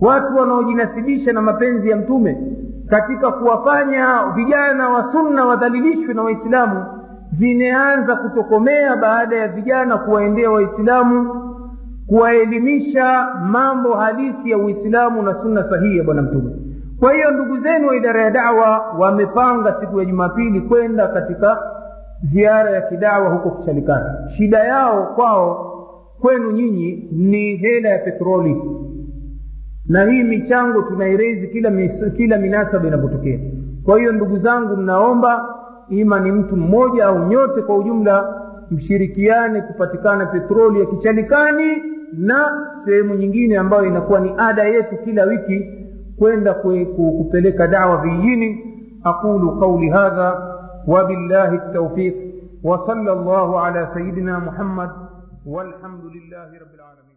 watu wanaojinasibisha na mapenzi ya mtume katika kuwafanya vijana wa sunna wadhalilishwe na waislamu zimeanza kutokomea baada ya vijana kuwaendea waislamu kuwaelimisha mambo halisi ya uislamu na sunna sahihi ya bwana mtume. Kwa hiyo ndugu zenu wa idara ya dawa wamepanga siku ya jumapili kwenda katika ziara ya kidawa huko kichalikani shida yao kwao kwenu nyinyi ni hela ya petroli. Na hii michango tunairezi kila, kila minasaba inapotokea. Kwa hiyo ndugu zangu mnaomba ima ni mtu mmoja au nyote kwa ujumla mshirikiane kupatikana petroli ya kichalikani na sehemu nyingine ambayo inakuwa ni ada yetu kila wiki kwenda kupeleka dawa vijijini. Aqulu qauli hadha wabillahi ltaufiq وصلى الله على سيدنا محمد والحمد لله رب العالمين.